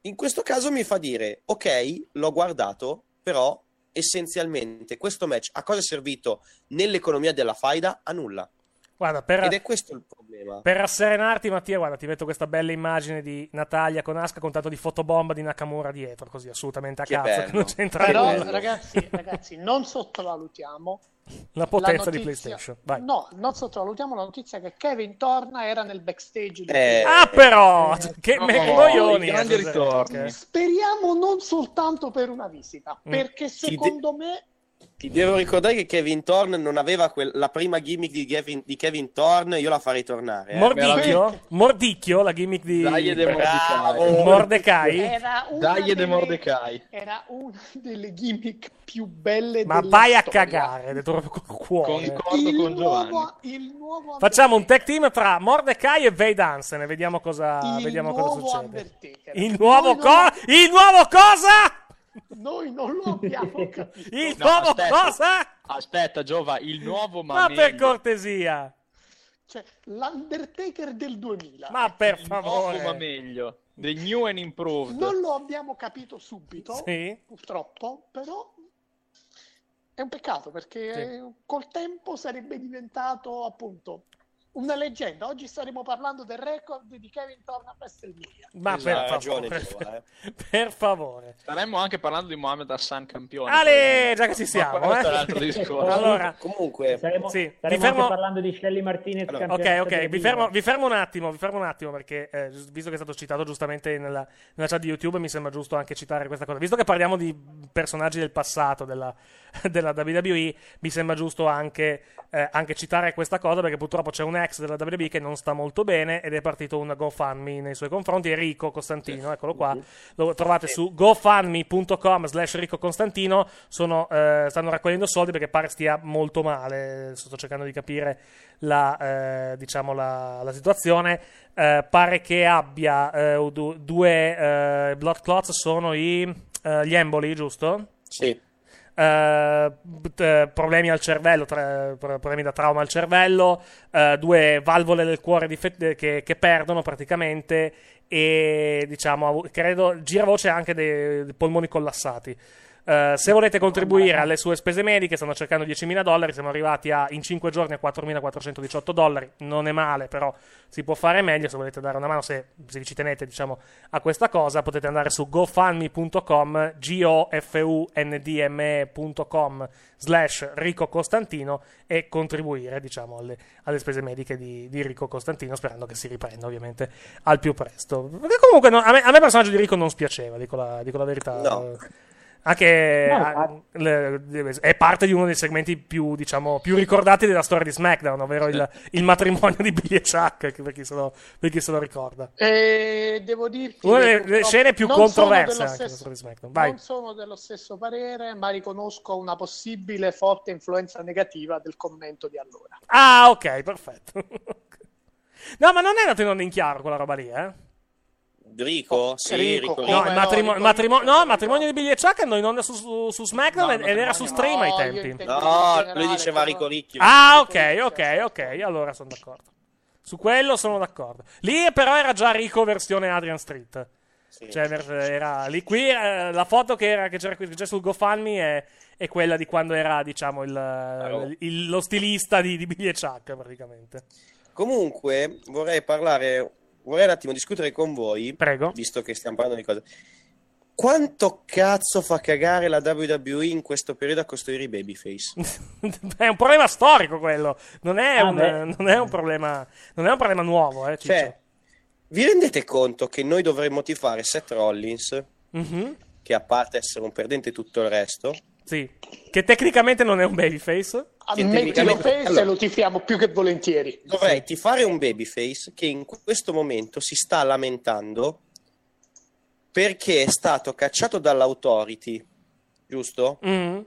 in questo caso mi fa dire, ok, l'ho guardato, però essenzialmente questo match a cosa è servito nell'economia della faida? A nulla. Guarda, per, Ed è questo il problema. per rasserenarti, Mattia, guarda, ti metto questa bella immagine di Natalia con Asuka con tanto di fotobomba di Nakamura dietro, così assolutamente a Che cazzo, non c'entra Però, ragazzi, ragazzi, non sottovalutiamo La potenza la di notizia- PlayStation. Vai. No, non sottovalutiamo la notizia che Kevin torna era nel backstage. di Eh, Ah, però! Che No, coglioni! eh, ritorni. perché- Speriamo non soltanto per una visita, Mm. perché secondo me Ti devo ricordare che Kevin Thorne non aveva quel- la prima gimmick di Kevin, di Kevin Thorne, io la farei tornare. eh. Mordicchio? Mordicchio, la gimmick di Dai de. Mordecai. Mordecai? era una, Dai de delle, Mordecai. era una delle gimmick più belle Ma della vai a storia. cagare, detto proprio col cuore. Concordo Il con Giovanni. nuovo, il nuovo Facciamo un tag team tra Mordecai e Vade Hansen e vediamo cosa, il vediamo cosa succede. Il nuovo Noi non- cosa? Il nuovo cosa? Noi non lo abbiamo capito. Il No, nuovo aspetta. cosa? Aspetta, Giova, il nuovo ma, Ma per cortesia. Cioè, l'Undertaker del 2000. Ma per Il nuovo ma favore. meglio. The new and improved. Non lo abbiamo capito subito, Sì. purtroppo, però è un peccato perché Sì. col tempo sarebbe diventato appunto una leggenda. Oggi staremo parlando del record di Kevin Thorne a WrestleMania. Ma Esatto, per favore. Giova, eh. Per favore. Staremmo anche parlando di Mohamed Hassan campione. Ale, già che ci siamo, questo eh. è un altro discorso. Allora, Comunque, Staremo, Sì, staremo vi fermo- anche parlando di Shelly Martinez. Allora, Ok, ok, vi fermo, vi fermo un attimo, vi fermo un attimo perché eh, visto che è stato citato giustamente nella, nella chat di YouTube mi sembra giusto anche citare questa cosa. Visto che parliamo di personaggi del passato della, della WWE, mi sembra giusto anche, eh, anche citare questa cosa perché purtroppo c'è un ex della WWE che non sta molto bene ed è partito un GoFundMe nei suoi confronti, Enrico Costantino, eccolo qua, lo trovate su gofundme.com slash Enrico Costantino, sono, eh, stanno raccogliendo soldi perché pare stia molto male, sto cercando di capire la, eh, diciamo la, la situazione. Eh, pare che abbia eh, du- due eh, blood clots, sono i, gli emboli, giusto? sì. Eh, eh, problemi al cervello, pro- problemi da trauma al cervello, eh, due valvole del cuore difett- che, che perdono praticamente e diciamo, credo, gira voce anche dei, dei polmoni collassati. Eh, se volete contribuire alle sue spese mediche, stanno cercando 10.000 dollari. Siamo arrivati a, in 5 giorni a 4.418 dollari. Non è male, però si può fare meglio. Se volete dare una mano, se, se vi ci tenete diciamo, a questa cosa, potete andare su gofundme.com, gofundme.com slash Rico Costantino e contribuire diciamo, alle, alle spese mediche di, di Rico Costantino, sperando che si riprenda ovviamente al più presto. Perché comunque no, a, me, a me il personaggio di Rico non spiaceva, dico la, dico la verità. No. Anche No, ah, è parte di uno dei segmenti più, diciamo, più ricordati della storia di SmackDown, ovvero il, il matrimonio di Billy e Chuck, per chi se lo, per chi se lo ricorda. E devo dirti Una delle- scene più controverse della stesso- storia di SmackDown. Vai. Non sono dello stesso parere, ma riconosco una possibile forte influenza negativa del commento di allora. Ah, ok, perfetto. no, ma non è andato in onda in chiaro quella roba lì, eh? Rico? Sì, Rico, Rico. No, no, il matrimo- Rico- matrimo- no, matrimonio di Billy e Chuck andò in onda su, su, su SmackDown No, ed era su stream ai No, tempi. No, lui diceva Rico Ricchio. Ah, ok, ok, ok, allora sono d'accordo. Su quello sono d'accordo. Lì però era già Rico versione Adrian Street. Cioè, ver- era lì qui eh, la foto che, era, che c'era qui- che c'è sul GoFundMe è, è quella di quando era, diciamo, il, il- lo stilista di, di Billy e Chuck, praticamente. Comunque, vorrei parlare, vorrei un attimo discutere con voi, Prego. visto che stiamo parlando di cose. Quanto cazzo fa cagare la WWE in questo periodo a costruire i babyface? è un problema storico quello. Non è, Ah, un, non è un problema. Non è un problema nuovo, eh. Cioè, vi rendete conto che noi dovremmo tifare Seth Rollins, Mhm. che a parte essere un perdente tutto il resto, Sì. Che tecnicamente non è un babyface. Ammettilo tecnicamente- face Allora- e lo tifiamo più che volentieri. dovrei tifare un babyface che in questo momento si sta lamentando perché è stato cacciato dall'autority, giusto? Mm.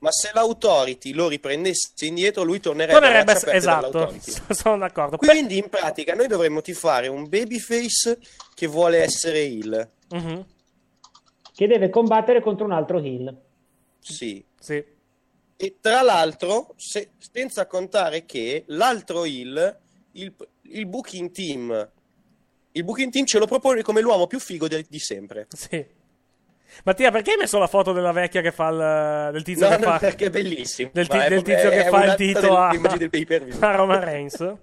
Ma se l'autority lo riprendesse indietro, lui tornerebbe, Tornerebbe a esatto. Sono d'accordo. Quindi in pratica noi dovremmo tifare un babyface che vuole essere heel. Mhm. Che deve combattere contro un altro heel. Sì. Sì. E tra l'altro, se- senza contare che l'altro heel, il, il booking team, il booking team ce lo propone come l'uomo più figo de- di sempre. Sì. Mattia, perché hai messo la foto della vecchia che fa il. del tizio No, che no, fa. perché è bellissimo. Del, ti- è del tizio che è fa il delle a, a Roman Reigns.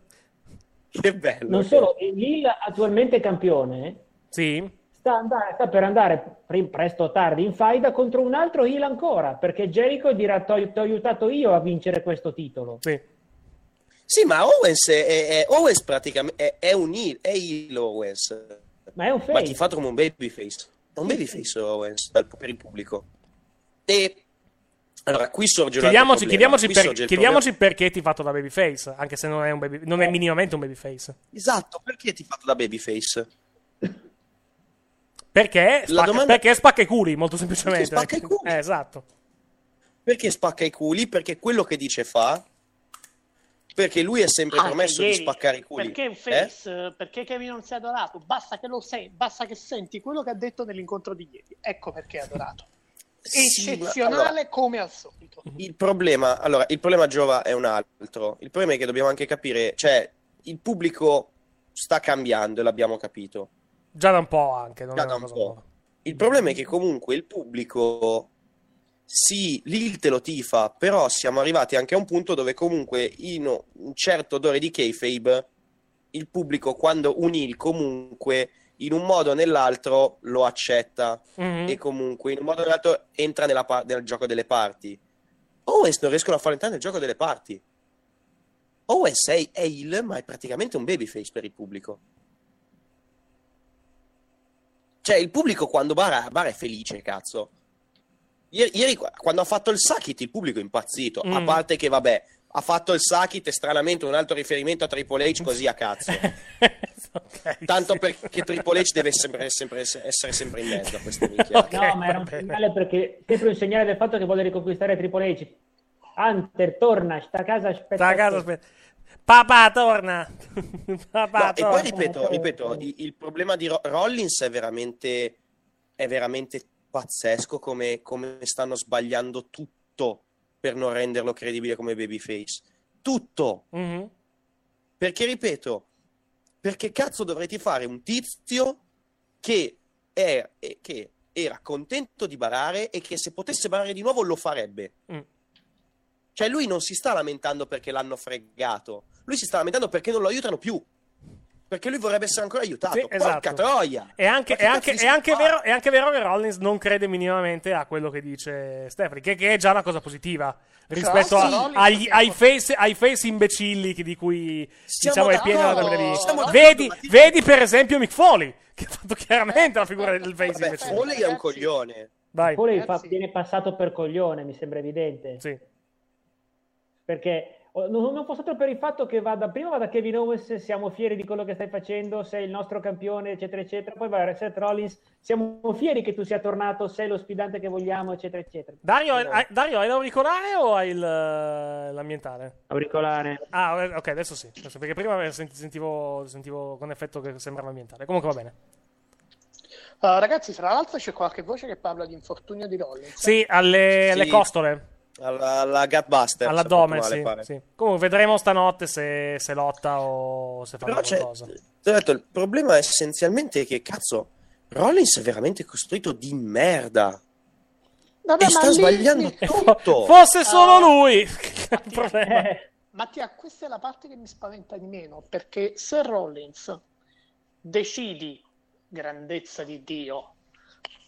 Che bello. Non solo, il heel attualmente campione Sì. Sta, andare- sta per andare pre- presto o tardi in faida contro un altro heel ancora, perché Jericho dirà ti ho aiutato io a vincere questo titolo. Sì. Sì, ma Owens è, è- è- Owens praticamente è, è un heel, è heel Owens. Ma è un Ma face. ti fatto come un babyface. È un babyface Owens per il pubblico. E allora qui sorge Chiediamoci, chiediamoci, Qui per- sorge chiediamoci perché ti fatto da babyface, anche se non è, un baby- non è minimamente un babyface. Esatto, perché ti fatto da babyface? Perché spacca, domanda- perché spacca i culi, molto semplicemente. Perché spacca i culi. Eh, esatto. Perché spacca i culi? Perché quello che dice fa. Perché lui è sempre Anche promesso di ieri, spaccare i culi. Perché un Eh? face, perché Kevin non si è adorato? Basta che lo sei, basta che senti quello che ha detto nell'incontro di ieri. Ecco perché è adorato. Sì, ma- Eccezionale allora, come al solito. il problema, allora, il problema Giova è un altro. Il problema è che dobbiamo anche capire, cioè, il pubblico sta cambiando e l'abbiamo capito. Già da un po' anche. Non Già è da un cosa po'. nuova. Il problema è che comunque il pubblico sì, lì te lo tifa, però siamo arrivati anche a un punto dove comunque in un certo odore di kayfabe il pubblico quando un heel comunque in un modo o nell'altro lo accetta Mhm. e comunque in un modo o nell'altro entra nella par- nel gioco delle parti. Owens non riescono a farlo entrare nel gioco delle parti. Owens è, è heel, ma è praticamente un babyface per il pubblico. Cioè, il pubblico quando bara, bara è felice, cazzo. Ieri, ieri qua- quando ha fatto il Sakit, il pubblico è impazzito. A Mm. parte che, vabbè, ha fatto il Sakit e stranamente un altro riferimento a Triple H così a cazzo. Tanto perché Triple H deve sempre, sempre essere sempre in mezzo a queste minchiate. no, ma era un segnale perché sempre un segnale del fatto che vuole riconquistare Triple H. Hunter, torna, sta a casa, aspetta. Sta a casa, aspetta. Papà, torna. Papà, No, e torna. poi ripeto, ripeto il, il problema di Ro- Rollins è veramente, è veramente pazzesco come, come stanno sbagliando tutto per non renderlo credibile come babyface. Tutto! Mhm. Perché, ripeto, perché cazzo dovresti fare un tizio che, è- che era contento di barare e che se potesse barare di nuovo lo farebbe? Mm. Cioè lui non si sta lamentando perché l'hanno fregato, lui si sta lamentando perché non lo aiutano più. Perché lui vorrebbe essere ancora aiutato. Sì, Porca esatto. troia! È anche, è, anche- è anche vero, è anche vero che Rollins non crede minimamente a quello che dice Stephanie, che, che è già una cosa positiva rispetto sì, a- Rollins agli, ai, face, ai face imbecilli di cui Siamo diciamo è piena la WWE. Vedi, vedi per esempio Mick Foley, che ha fatto chiaramente la figura del face Vabbè, imbecille. Foley è un coglione. Vai. Poi fa- viene passato per coglione, mi sembra evidente. Sì. Perché non, non fosse altro per il fatto che vada, prima va da Kevin Owens, siamo fieri di quello che stai facendo, sei il nostro campione, eccetera, eccetera. Poi va Seth Rollins, siamo fieri che tu sia tornato, sei lo sfidante che vogliamo, eccetera, eccetera. Dario, hai, Dario, hai l'auricolare o hai il, eh, l'ambientale? Auricolare. Ah, eh, ok, adesso sì. Adesso, perché prima senti- sentivo, sentivo con effetto che sembrava ambientale. Comunque va bene. Uh, ragazzi, tra l'altro c'è qualche voce che parla di infortunio di Rollins. Sì, alle, alle Sì. costole. Alla, alla Gutbuster. All'addome, se sì, sì. Comunque vedremo stanotte se, se lotta o se fa qualcosa. ti ho detto, il problema essenzialmente è che, cazzo, Rollins è veramente costruito di merda. Vabbè, e ma sta lì- sbagliando tutto. Fosse solo Ah. lui! Problema. Eh, Mattia, questa è la parte che mi spaventa di meno, perché se Rollins decidi, grandezza di Dio,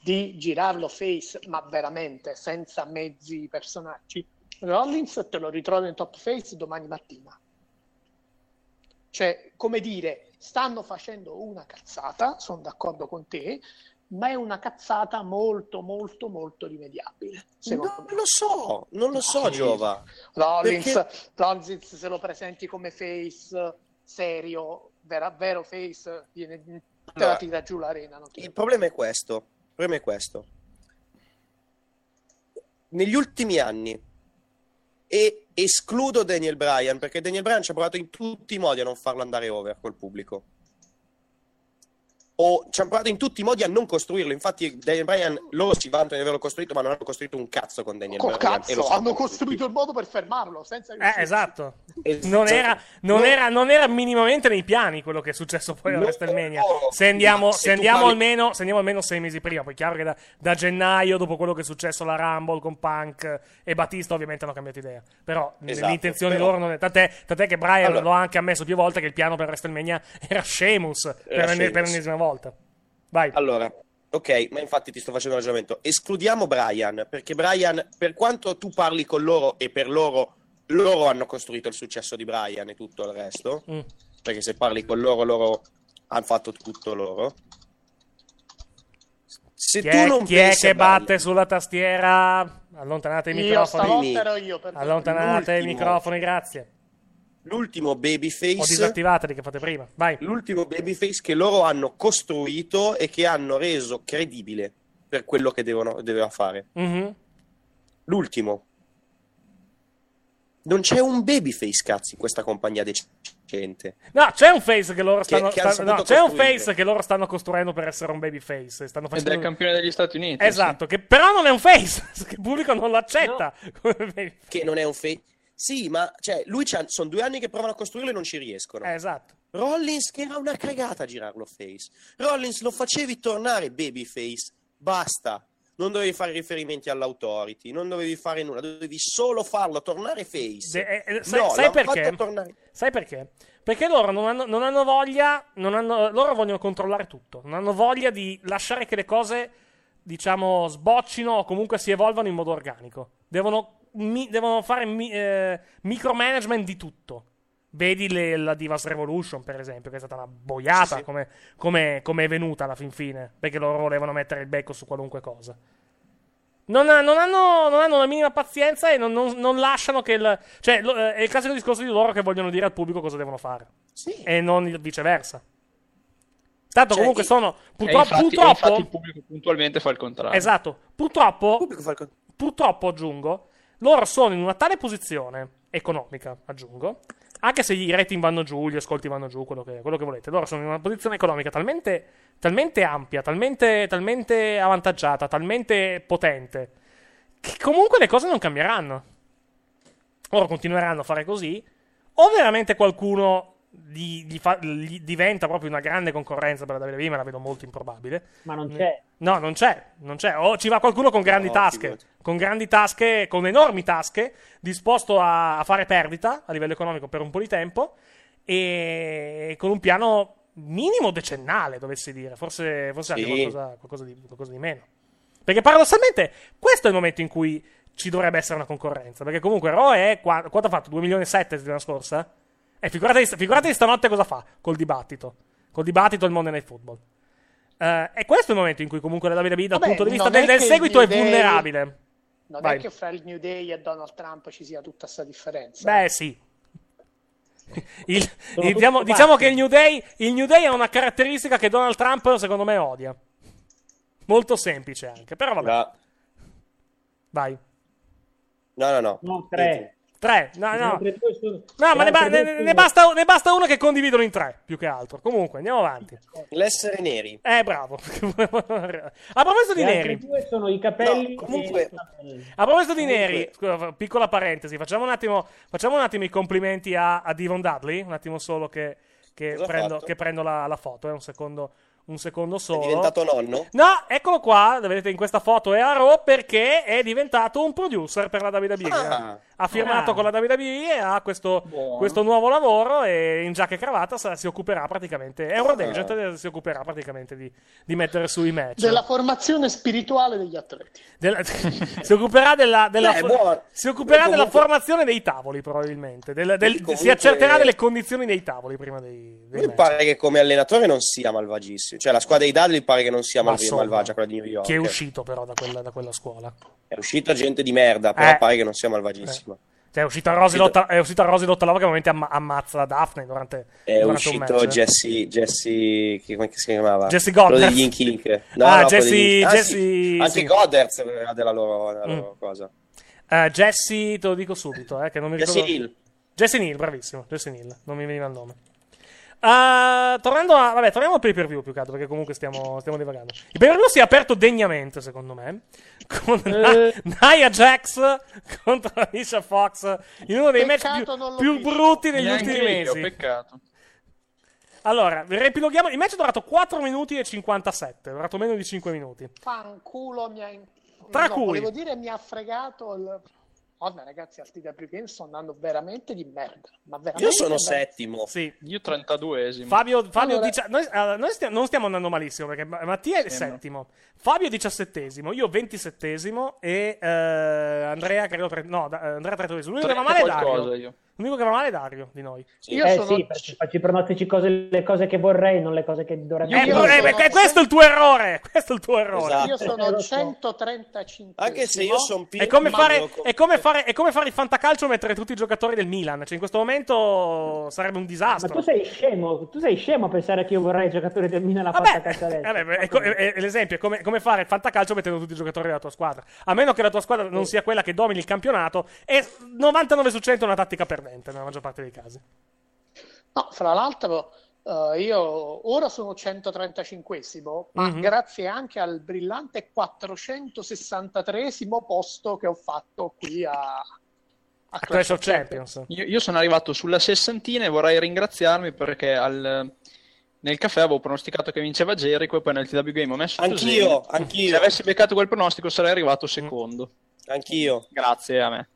di girarlo face, ma veramente senza mezzi personaggi, Rollins te lo ritrovi in top face domani mattina. Cioè, come dire, stanno facendo una cazzata, sono d'accordo con te, ma è una cazzata molto, molto, molto rimediabile. Non me. lo so, non lo so. Giova. Rollins, Perché- Rollins, se lo presenti come face serio, vera- vero face, viene, te la Allora, tira giù l'arena. Il problema è questo. Problema è questo. Negli ultimi anni, e escludo Daniel Bryan, perché Daniel Bryan ci ha provato in tutti i modi a non farlo andare over col pubblico. O ci hanno provato in tutti i modi a non costruirlo. Infatti, Daniel Bryan, loro si vantano di averlo costruito, ma non hanno costruito un cazzo con Daniel Col Bryan. e cazzo, lo sanno hanno costruito il modo per fermarlo senza Eh, esatto. Esatto. Non era, non, No. era, non era minimamente nei piani quello che è successo poi a No, WrestleMania. no. Se andiamo, se se andiamo parli- almeno, se andiamo almeno sei mesi prima, poi è chiaro che da, da gennaio, dopo quello che è successo alla Rumble con Punk e Batista, ovviamente hanno cambiato idea. Però Esatto, le intenzioni però- loro non è. Tant'è, tant'è che Brian Allora- lo ha anche ammesso più volte che il piano per WrestleMania era Sheamus per, per l'ennesima volta. Vai. Allora, ok, ma infatti ti sto facendo un ragionamento. Escludiamo Brian, perché Brian, per quanto tu parli con loro e per loro, loro hanno costruito il successo di Brian e tutto il resto, Mm. perché se parli con loro, loro hanno fatto tutto loro. Se Chi tu è, non chi è che a Brian- batte sulla tastiera? Allontanate i Io microfoni. stanotte ero io, per Allontanate i microfoni, grazie. L'ultimo O babyface disattivateli che fate prima. Vai. l'ultimo babyface che loro hanno costruito e che hanno reso credibile per quello che devono, doveva fare. Mhm. L'ultimo. Non c'è un babyface, cazzo, in questa compagnia decente. No, c'è un face che loro stanno, che hanno sta- no, c'è un face che loro stanno costruendo per essere un babyface. Stanno Ed facendo... è il campione degli Stati Uniti. Esatto, che però non è un face, che il pubblico non lo accetta. come baby- Che non è un face. Sì, ma cioè, lui c'ha- sono due anni che provano a costruirlo e non ci riescono. Eh, esatto. Rollins che era una cagata a girarlo face. Rollins lo facevi tornare babyface. Basta. Non dovevi fare riferimenti all'autority, non dovevi fare nulla, dovevi solo farlo tornare face. De- eh, eh, sai, no, sai perché? tornare- Sai perché? Perché loro non hanno, non hanno voglia, non hanno- loro vogliono controllare tutto, non hanno voglia di lasciare che le cose, diciamo, sboccino o comunque si evolvano in modo organico. Devono, mi- devono fare mi- eh, micromanagement di tutto. Vedi le- la Divas Revolution, per esempio, che è stata una boiata Sì, sì. come, come- come è venuta alla fin fine, perché loro volevano mettere il becco su qualunque cosa. Non, ha- non hanno, non hanno la minima pazienza e non, non- non lasciano che il. Cioè, lo- eh, è il classico discorso di loro che vogliono dire al pubblico cosa devono fare. Sì. E non viceversa. Tanto Cioè, comunque sono. Purtroppo. infatti, purtroppo il pubblico puntualmente fa il contrario. esatto. Purtroppo. il Purtroppo, aggiungo. Loro sono in una tale posizione economica, aggiungo. Anche se i rating vanno giù, gli ascolti vanno giù, quello che, quello che volete. Loro sono in una posizione economica talmente, talmente ampia, talmente, talmente avvantaggiata, talmente potente, che comunque le cose non cambieranno. Loro continueranno a fare così. O veramente qualcuno gli, gli fa- gli diventa proprio una grande concorrenza per la WWE, ma la vedo molto improbabile. Ma non c'è. No, non c'è, non c'è. O ci va qualcuno con grandi No, tasche, figurati. con grandi tasche, con enormi tasche, disposto a, a fare perdita a livello economico per un po' di tempo e con un piano minimo decennale, dovessi dire, forse, forse anche Sì. qualcosa, qualcosa di, qualcosa di meno. Perché paradossalmente questo è il momento in cui ci dovrebbe essere una concorrenza, perché comunque Raw è, qua- quanto ha fatto? 2 milioni e 7 settimana scorsa? E figuratevi, figuratevi stanotte cosa fa col dibattito, col dibattito del Monday Night Football. Eh, e questo è il momento in cui comunque la WWE dal Vabbè, punto di vista del, è del il seguito è Day- vulnerabile. Non Vai. è che fra il New Day e Donald Trump ci sia tutta questa differenza. Beh, sì. Il- il- diciamo, diciamo che il New, Day, il New Day ha una caratteristica che Donald Trump, secondo me, odia. Molto semplice anche, però vabbè. No, Vai. no, no. no. No, tre. Tre, no, no. Sono- No, ma ne, ba- ne- ne basta, ne basta uno che condividono in tre, più che altro. Comunque, andiamo avanti. L'essere neri. Eh, bravo. A proposito di neri, due sono i capelli. No, comunque- e- a proposito di Comunque- neri, scusa, piccola parentesi, facciamo un attimo, facciamo un attimo i complimenti a, a Devon Dudley, un attimo solo che, che prendo, che prendo la, la foto, eh, un secondo, un secondo È solo. diventato nonno? No, eccolo qua, vedete in questa foto è a Raw perché è diventato un producer per la WWE. Ah. ha firmato Ah. con la WWE e ha questo, questo nuovo lavoro e in giacca e cravatta si occuperà praticamente, è un road Ah. agent si occuperà praticamente di, di mettere su i match. Della formazione spirituale degli atleti. Della- si occuperà della, della Beh, for- si occuperà Comunque- della formazione dei tavoli probabilmente del- del- Comunque- si accerterà delle condizioni dei tavoli prima dei, dei Mi match. pare che come allenatore non sia malvagissimo. Cioè, la squadra dei Dudley pare che non sia Ma malv- insomma, malvagia, quella di New York. che è uscito però da quella, da quella scuola È uscita gente di merda, però Eh. pare che non sia malvagissima. Cioè, è uscita Rosy Lotta- è uscita Rosy Lottalova che momento amma- ammazza Daphne durante, È durante un uscito match. Jesse, Jesse, chi- come si chiamava? Jesse Quello Goddard. degli Ink Inc. No, Ah, no, quello Jesse-. Ah, Jesse- sì. Anche sì. Goddard era della loro, della Mm. loro cosa. Eh, Jesse, te lo dico subito, eh, che non mi Jesse ricordo. Hill. Jesse Neal, bravissimo. Jesse Neal, non mi veniva il nome. Uh, tornando a. Vabbè, torniamo al pay per view più che altro perché comunque stiamo, stiamo divagando. Il pay per view si è aperto degnamente, secondo me. Con Eh. Nia Jax contro Alicia Fox in uno dei match più, più brutti degli Neanche ultimi io, mesi. peccato. Allora, riepiloghiamo. Il match è durato 4 minuti e 57. È durato meno di 5 minuti. Fanculo mi ha... Tra no, cui? volevo dire mi ha fregato il... Madonna ragazzi, al TW Games sto andando veramente di merda. Ma veramente Io sono settimo. Sì. Io 32esimo. Fabio, Fabio Allora- dicia- noi, allora, noi stia- non stiamo andando malissimo perché Ma- Mattia è Sembra. settimo, Fabio è diciassettesimo, io ventisettesimo e eh, Andrea credo tre- no, da- eh, Andrea tredicesimo. L'unico che va male è Dario. io. L'unico che va male è Dario di noi. Io eh sono... sì, perché faccio i pronostici cose, le cose che vorrei, non le cose che dovrebbe Eh, eh, sono- beh, questo è il tuo errore. Questo è il tuo errore. Esatto. Io sono Eh, al lo so. 135 Anche se io sono È come, fare, è, come fare, è come fare il fantacalcio e mettere tutti i giocatori del Milan. Cioè, in questo momento sarebbe un Ma disastro. tu sei scemo, tu sei scemo a pensare che io vorrei i giocatori del Milan a Vabbè, fatta calcio adesso. vabbè, è è- è- l'esempio è come, come fare il fantacalcio mettendo tutti i giocatori della tua squadra. A meno che la tua squadra non sia quella che domini il campionato, è 99 su 100 una tattica perdente nella maggior parte dei casi. No, fra l'altro eh, io ora sono 135esimo, ma Mhm. grazie anche al brillante 463esimo posto che ho fatto qui a, a A Clash of Champions. Io, io sono arrivato sulla sessantina e vorrei ringraziarmi perché al- nel caffè avevo pronosticato che vinceva Jericho e poi nel TW Game ho messo Anch'io, Cesaro. anch'io. Se avessi beccato quel pronostico sarei arrivato secondo. Anch'io. Grazie a me.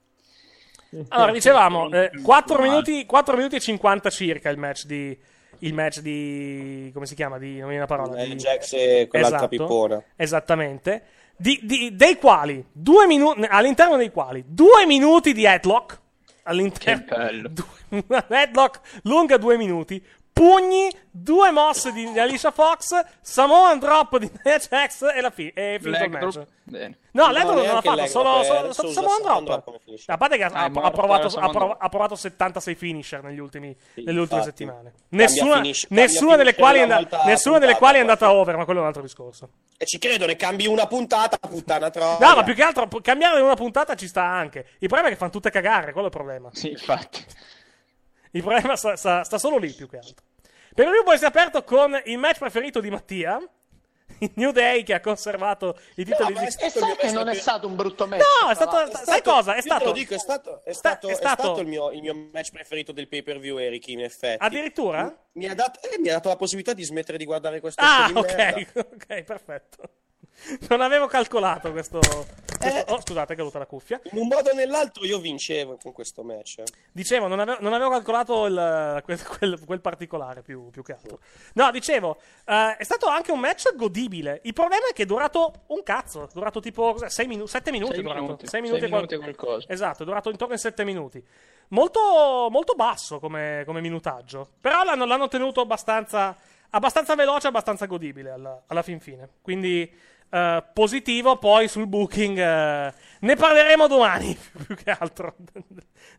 Allora, dicevamo, eh, 4, Male. minuti, 4 minuti e 50 circa il match di... Il match di... come si chiama? Di, non mi viene la parola. Eh, di- Jax e quell'altra Esatto, pippona. Esattamente. Di- di- dei quali, due minuti, all'interno dei quali, due minuti di headlock. All'interno, Che bello. due- una headlock lunga due minuti. Pugni, due mosse di Alicia Fox, Samoan drop di Nia Jax e la fi- e finito il match. Bene. No, No, Ledro non l'ha fatto, solo, drop, solo, solo Samoan drop. A parte che ha, Ah, ha- è ha morto provato, ha, prov- ha provato 76 finisher negli ultimi- Sì, nelle ultime infatti. settimane. Cambia Nessuna, finish- nessuna delle quali è, una and- volta nessuna delle puntata, quali è andata over, ma quello è un altro discorso. E ci credo, ne cambi una puntata, puttana troia. No, ma più che altro cambiare una puntata ci sta anche. Il problema è che fanno tutte cagare, quello è il problema. Sì, infatti. Il problema sta, sta- sta solo lì più che altro. Per lui poi si è aperto con il match preferito di Mattia. Il New Day che ha conservato i titoli ma di è E stato il sai che non è stato un brutto match. No, è stato, l'altro. sai cosa? È Io te stato lo dico, è stato, è Sta- stato, è è stato- stato il, mio, il mio match preferito del pay per view, Eric. In effetti, addirittura? mi ha, dato, eh, mi ha dato la possibilità di smettere di guardare questo Ah, ok, ok, perfetto. Non avevo calcolato questo. questo- Eh. Oh, scusate, è caduta la cuffia. In un modo o nell'altro io vincevo con questo match. eh. Dicevo, non avevo, non avevo calcolato il- quel, quel- quel particolare più, più che altro. No, dicevo, eh, è stato anche un match godibile. Il problema è che è durato un cazzo. È durato tipo 7 minuti. Sei minuti, Sei è durato. minuti. Sei minuti, Sei qual- minuti qualcosa. Esatto, è durato intorno ai 7 minuti. Molto, molto basso come, come minutaggio. Però l'hanno, l'hanno tenuto abbastanza, abbastanza veloce, abbastanza godibile alla, alla fin fine. Quindi. Eh, positivo poi sul booking eh, ne parleremo domani più che altro del,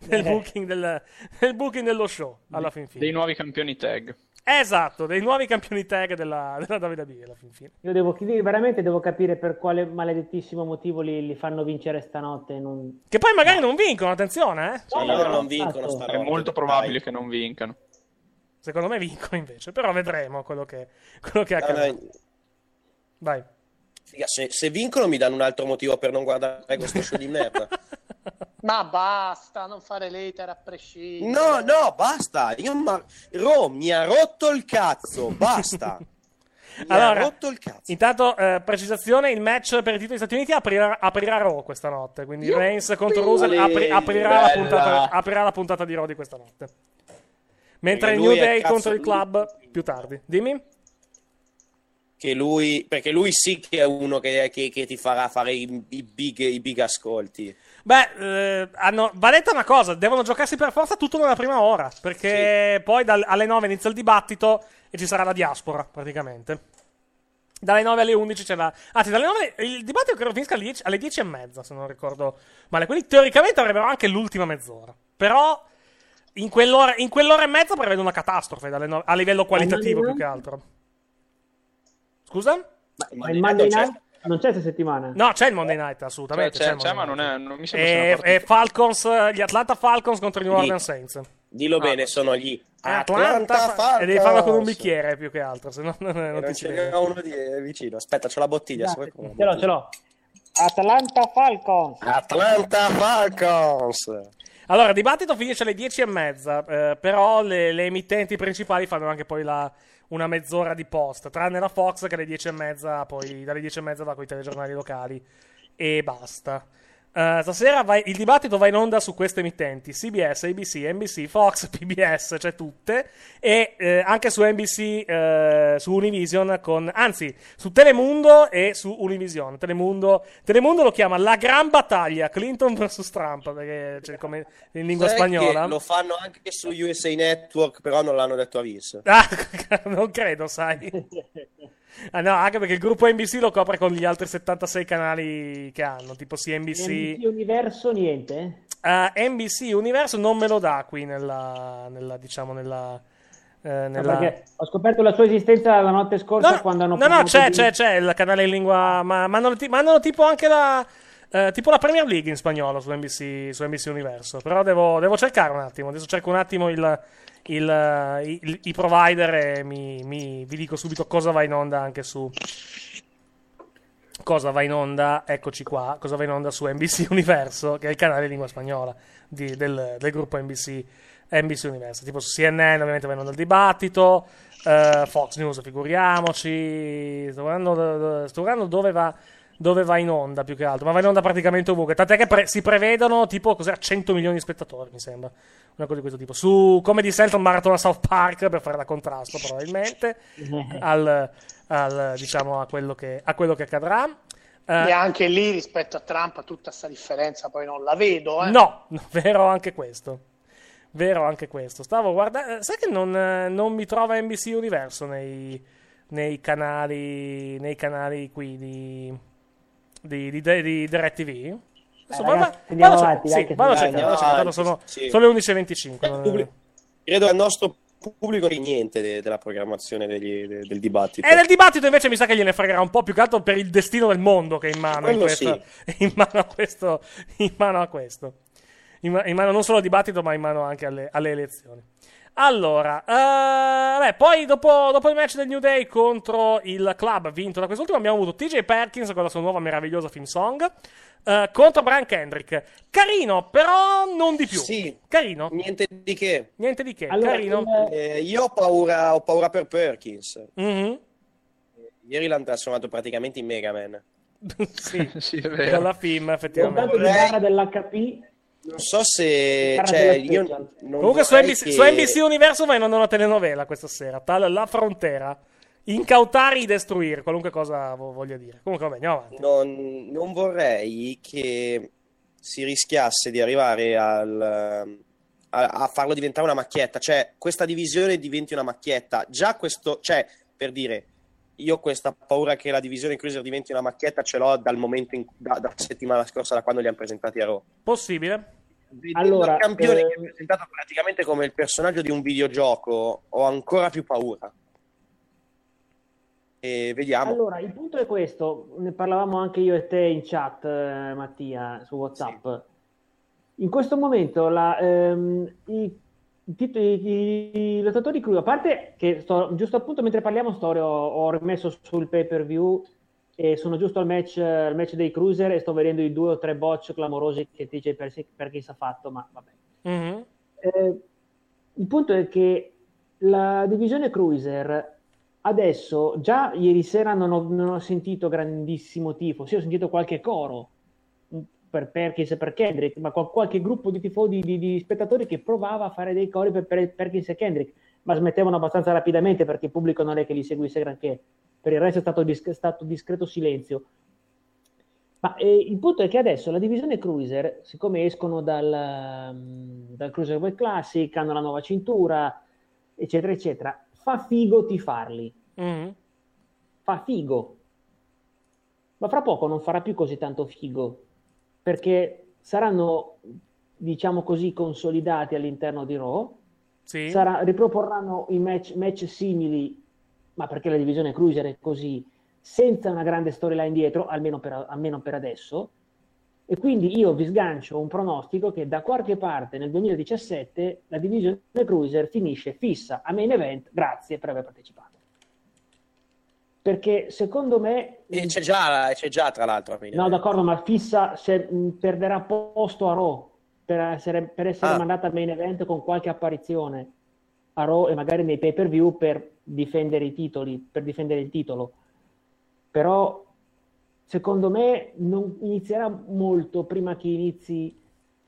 Eh. booking del, del booking dello show alla fin fine Dei nuovi campioni tag. Esatto, dei nuovi campioni tag della, della WWE alla fin fine. Io devo, veramente devo capire per quale maledettissimo motivo li, li fanno vincere stanotte. Non... Che poi magari non vincono, attenzione, eh. Sì, loro non vincono esatto. stanotte. È molto probabile che non vincano. Secondo me vincono invece, però vedremo quello che, quello che No, accadrà. no, Vai. Figa, se, se vincono mi danno un altro motivo per non guardare questo show di merda. Ma basta, non fare later a prescindere. No, no, basta. Io ma... Ro mi ha rotto il cazzo, basta. Mi ha Allora, rotto il cazzo. intanto, eh, precisazione, il match per il titolo degli Stati Uniti aprirà, aprirà Raw questa notte, quindi Reigns contro Rusev apri- aprirà, la puntata, aprirà la puntata di Raw di questa notte. Mentre il New Day contro il club più tardi. Dimmi? Che lui, perché lui sì che è uno che, che- che ti farà fare i, i big, i big ascolti. Beh, eh, hanno, va detta una cosa, devono giocarsi per forza tutto nella prima ora, perché poi dal- alle 9 inizia il dibattito e ci sarà la diaspora, praticamente. Dalle 9 alle 11 c'è la... Anzi, dalle 9... Il dibattito credo finisca alle 10, alle 10 e mezza, se non ricordo male. Quindi teoricamente avrebbero anche l'ultima mezz'ora. Però in quell'ora, in quell'ora e mezza prevedo una catastrofe dalle nove- a livello qualitativo più che altro. Scusa? Ma il Monday Night non c'è questa settimana? No, c'è il Monday Night, assolutamente. Cioè, c'è c'è, Monday ma Night. non, è, non mi sembra una E, partita. e Falcons, gli Atlanta Falcons contro i New Orleans Saints. Dillo bene, sono gli Atlanta, Atlanta Fa- e devi farlo con un Falcons. bicchiere più che altro, se no non, E non non ti vede. n'è uno di, eh, vicino. Aspetta, c'ho la bottiglia. se vuoi con la Ce l'ho, ce l'ho. Atlanta Falcons. Atlanta Falcons. Allora, dibattito finisce alle 10 e mezza, eh, però le, le emittenti principali fanno anche poi la- una mezz'ora di post, tranne la Fox che alle 10 e mezza, poi dalle 10 e mezza va con i telegiornali locali e basta. Eh, stasera vai- il dibattito va in onda su queste emittenti: CBS, ABC, NBC, Fox, PBS, cioè tutte, e eh, anche su NBC, eh, su Univision, con, anzi su Telemundo e su Univision. Telemundo, Telemundo lo chiama La Gran Battaglia Clinton vs Trump, perché c'è come in lingua Sai spagnola. Lo fanno anche su USA Network, però non l'hanno detto a Vis. Ah, non credo, sai. Ah, no, anche perché il gruppo NBC lo copre con gli altri 76 canali che hanno, tipo CNBC. NBC Universo niente? Uh, NBC Universo non me lo dà qui nella, nella diciamo, nella... eh, No, nella... perché ho scoperto la sua esistenza la notte scorsa quando hanno No, no, c'è, di- c'è, c'è il canale in lingua. Ma mandano, ti- mandano tipo anche la. eh, tipo la Premier League in spagnolo su NBC, su NBC Universo. Però devo, devo cercare un attimo. Adesso cerco un attimo il, il, eh, il- i provider e mi, mi- vi dico subito cosa va in onda anche su. Cosa va in onda? Eccoci qua. Cosa va in onda su NBC Universo, che è il canale in lingua spagnola di- del, del gruppo NBC, NBC Universo. Tipo su CNN, ovviamente va in onda il dibattito. eh, Fox News, figuriamoci. Sto guardando, do- do- sto guardando dove va. Dove va in onda più che altro, ma va in onda praticamente ovunque. Tant'è che pre- si prevedono tipo cos'era, 100 milioni di spettatori, mi sembra. Una cosa di questo tipo. Su Comedy Central Marathon a South Park per fare da contrasto, probabilmente. al, al, diciamo a quello che, a quello che accadrà. Eh, E anche lì rispetto a Trump tutta questa differenza poi non la vedo. Eh. No, vero anche questo. Vero anche questo. Stavo guardando. Sai che non, eh, non mi trova NBC Universo nei, nei canali. Nei canali qui di. Di, di, di, di DirecTV? Eh, vado- ragazzi, andiamo vado avanti, sì, vado a cercare, cercare, sono, sì. sono le 11.25. non- Pubblico- Credo al nostro pubblico di niente de- della programmazione degli- de- del dibattito. E nel dibattito invece mi sa che gliene fregherà un po' più che altro per il destino del mondo che è in mano, in questo, in mano a questo. In mano a questo. In, ma- in mano non solo al dibattito, ma in mano anche alle, alle elezioni. Allora, eh, beh, poi dopo, dopo il match del New Day contro il club vinto da quest'ultimo abbiamo avuto TJ Perkins con la sua nuova meravigliosa film song eh, contro Brian Kendrick. Carino, però non di più. Sì. Carino. Niente di che. Niente di che. Allora, Carino. Eh, io ho paura, ho paura per Perkins. Mhm. Ieri l'hanno trasformato praticamente in Mega Man. sì, Sì, è vero. con la film, effettivamente. di barra dell'HP Non so se... Cioè, io non Comunque su NBC, che- su NBC Universo va in onda una telenovela questa sera, tal La Frontera. Incautare, destruire, qualunque cosa vo- voglia dire. Comunque vabbè, andiamo avanti. non, non vorrei che si rischiasse di arrivare al, a, a farlo diventare una macchietta, cioè questa divisione diventi una macchietta. Già questo, cioè, per dire, io questa paura che la divisione Cruiser diventi una macchietta ce l'ho dal momento in, da, da settimana scorsa, da quando li hanno presentati a Raw. Possibile? vedendo Allora, il campione eh, che è presentato praticamente come il personaggio di un videogioco, ho ancora più paura. E vediamo. Allora, il punto è questo, ne parlavamo anche io e te in chat, eh, Mattia, su WhatsApp. In questo momento la, ehm, i, i, lottatori crudo, a parte che sto, giusto appunto mentre parliamo sto, ho, ho rimesso sul pay per view e sono giusto al match, al match dei cruiser e sto vedendo i due o tre botch clamorosi che TJ Persi- Perkins ha fatto, ma vabbè. Mhm. Eh, il punto è che la divisione cruiser adesso, già ieri sera non ho, non ho sentito grandissimo tifo, sì ho sentito qualche coro per Perkins e per Kendrick, ma qual- qualche gruppo di tifosi, di, di spettatori che provava a fare dei cori per, per Perkins e Kendrick, ma smettevano abbastanza rapidamente perché il pubblico non è che li seguisse granché, per il resto è stato, dis- stato discreto silenzio. Ma eh, il punto è che adesso la divisione cruiser, siccome escono dal, mm, dal Cruiserweight Classic, hanno la nuova cintura, eccetera, eccetera, fa figo tifarli. Mhm. Fa figo. Ma fra poco non farà più così tanto figo, perché saranno, diciamo così, consolidati all'interno di Raw, Sì. sarà- riproporranno i match, match simili, ma perché la divisione cruiser è così, senza una grande storyline dietro, almeno per, almeno per adesso. E quindi io vi sgancio un pronostico che da qualche parte nel 2017 la divisione cruiser finisce fissa a main event, grazie per aver partecipato. Perché secondo me... E c'è già, c'è già tra l'altro. No, d'accordo, ma fissa se, mh, perderà posto a Raw per essere, per essere Ah. mandata a main event con qualche apparizione a Raw e magari nei pay per view per difendere i titoli, per difendere il titolo. Però secondo me non inizierà molto prima che inizi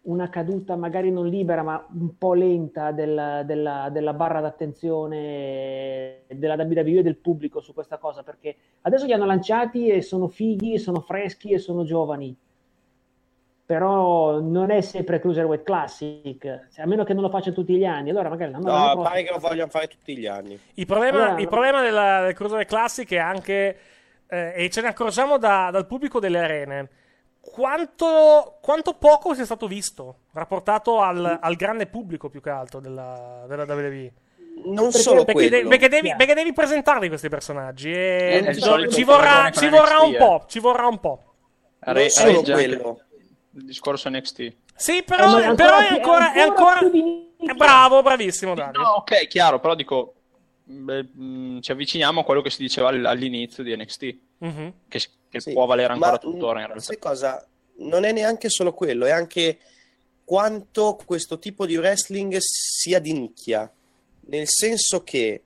una caduta magari non libera ma un po' lenta della, della- della barra d'attenzione della WWE e del pubblico su questa cosa perché adesso li hanno lanciati e sono fighi, sono freschi e sono giovani. Però non è sempre Cruiserweight Classic cioè, a meno che non lo facciano tutti gli anni allora magari l'anno No, l'anno pare che lo vogliono fare tutti gli anni. Il problema, Allora, il problema della, del Cruiserweight Classic è anche, eh, e ce ne accorgiamo da- dal pubblico delle arene, quanto, quanto poco sia stato visto, rapportato al, al grande pubblico più che altro della, della WWE. Non Perché- solo perché, quello. de- perché devi, perché devi presentarli questi personaggi e È il ci- vorrà, ci vorrà NXT, un eh. po', ci vorrà un po'. Re- Non solo quello. Il discorso NXT. Sì, Eh, però, è però è ancora ancora... È ancora ancora è bravo, bravissimo Dario. No, ok, chiaro, però dico, beh, mh, ci avviciniamo a quello che si diceva all- all'inizio di NXT, Mhm. che, che Sì, può valere ancora ma, tuttora in realtà. Sai cosa? Non è neanche solo quello, è anche quanto questo tipo di wrestling sia di nicchia. Nel senso che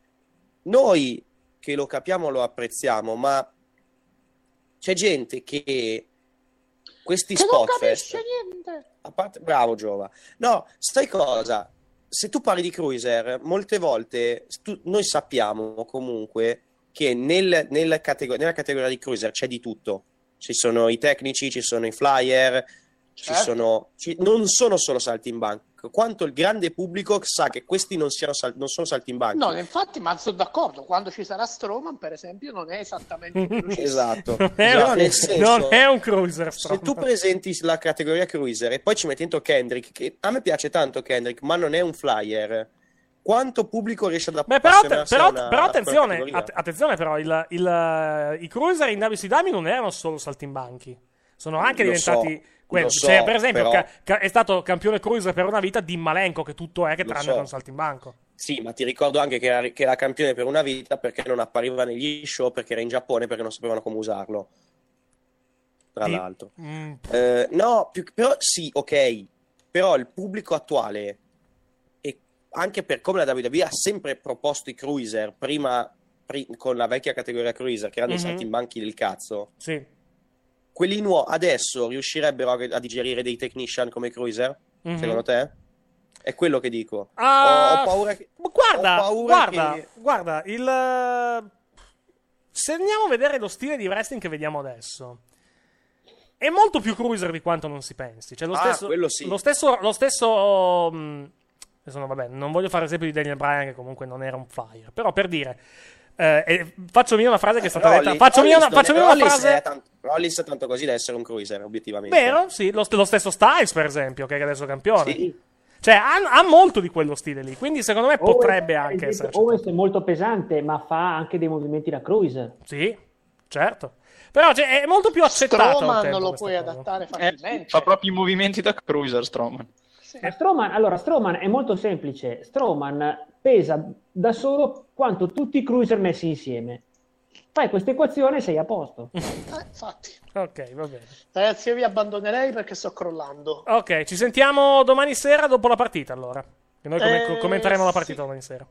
noi che lo capiamo lo apprezziamo, ma c'è gente che questi Che non spot fest, niente. a parte, bravo Giova. No, sai cosa? Se tu parli di cruiser, molte volte tu- noi sappiamo comunque che nel- nel catego- nella categoria di cruiser c'è di tutto. Ci sono i tecnici, ci sono i flyer, ci Certo. sono, ci- non sono solo salti in Quanto il grande pubblico sa che questi non, siano sal- non sono salti in banco. No, infatti, ma sono d'accordo. Quando ci sarà Strowman, per esempio, non è esattamente velocissimo. Esatto. Non è, Però un, nel senso- non è un cruiser. Se Strowman. tu presenti la categoria cruiser e poi ci metti dentro Kendrick, che a me piace tanto Kendrick, ma non è un flyer, quanto pubblico riesce ad Beh, però, appassionarsi però- a una- però attenzione, att- attenzione però, il- il- i cruiser in WCW non erano solo saltimbanchi, sono anche Lo diventati so, lo so, Cioè, per esempio, però- ca- ca- è stato campione cruiser per una vita di Malenko, che tutto è che tranne so. che un saltimbanco. Sì, ma ti ricordo anche che era, che era campione per una vita perché non appariva negli show, perché era in Giappone, perché non sapevano come usarlo. Tra Di- l'altro. Mm, Eh, no, più- però sì, ok, però il pubblico attuale, e anche per come la WWE ha sempre proposto i cruiser, prima pri- con la vecchia categoria cruiser, che erano Mhm. i saltimbanchi del cazzo, sì. Quelli nuovi adesso riuscirebbero a, a digerire dei technician come cruiser? Mhm. Secondo te? È quello che dico. Ah, ho, ho paura che... Guarda, paura guarda, che- guarda, il... Se andiamo a vedere lo stile di wrestling che vediamo adesso, è molto più cruiser di quanto non si pensi. Cioè, lo Ah, stesso, quello sì. Lo stesso, lo stesso mh, adesso no, vabbè, non voglio fare l'esempio di Daniel Bryan, che comunque non era un flyer, però per dire, Eh, faccio mia una frase che è stata detta. Faccio mia una, Rollins faccio non mia è- una frase. è tanto- Rollins è tanto così da essere un cruiser, obiettivamente. Vero? Sì, lo, lo stesso Styles, per esempio, che è adesso campione. Cioè, ha, ha molto di quello stile lì. Quindi, secondo me, Owens- potrebbe anche essere. Owens è molto pesante, ma fa anche dei movimenti da cruiser. Sì, certo. Però cioè, è molto più accettato. Strowman tempo lo puoi cosa. adattare Eh, facilmente. fa proprio i movimenti da cruiser Strowman. Eh, Strowman, allora, Strowman è molto semplice. Strowman pesa da solo quanto tutti i cruiser messi insieme. Fai questa equazione e sei a posto. Eh, infatti. Ok, va bene. Ragazzi, io vi abbandonerei perché sto crollando. Ok, ci sentiamo domani sera dopo la partita, allora. Che noi come- Eh, commenteremo la sì. partita domani sera.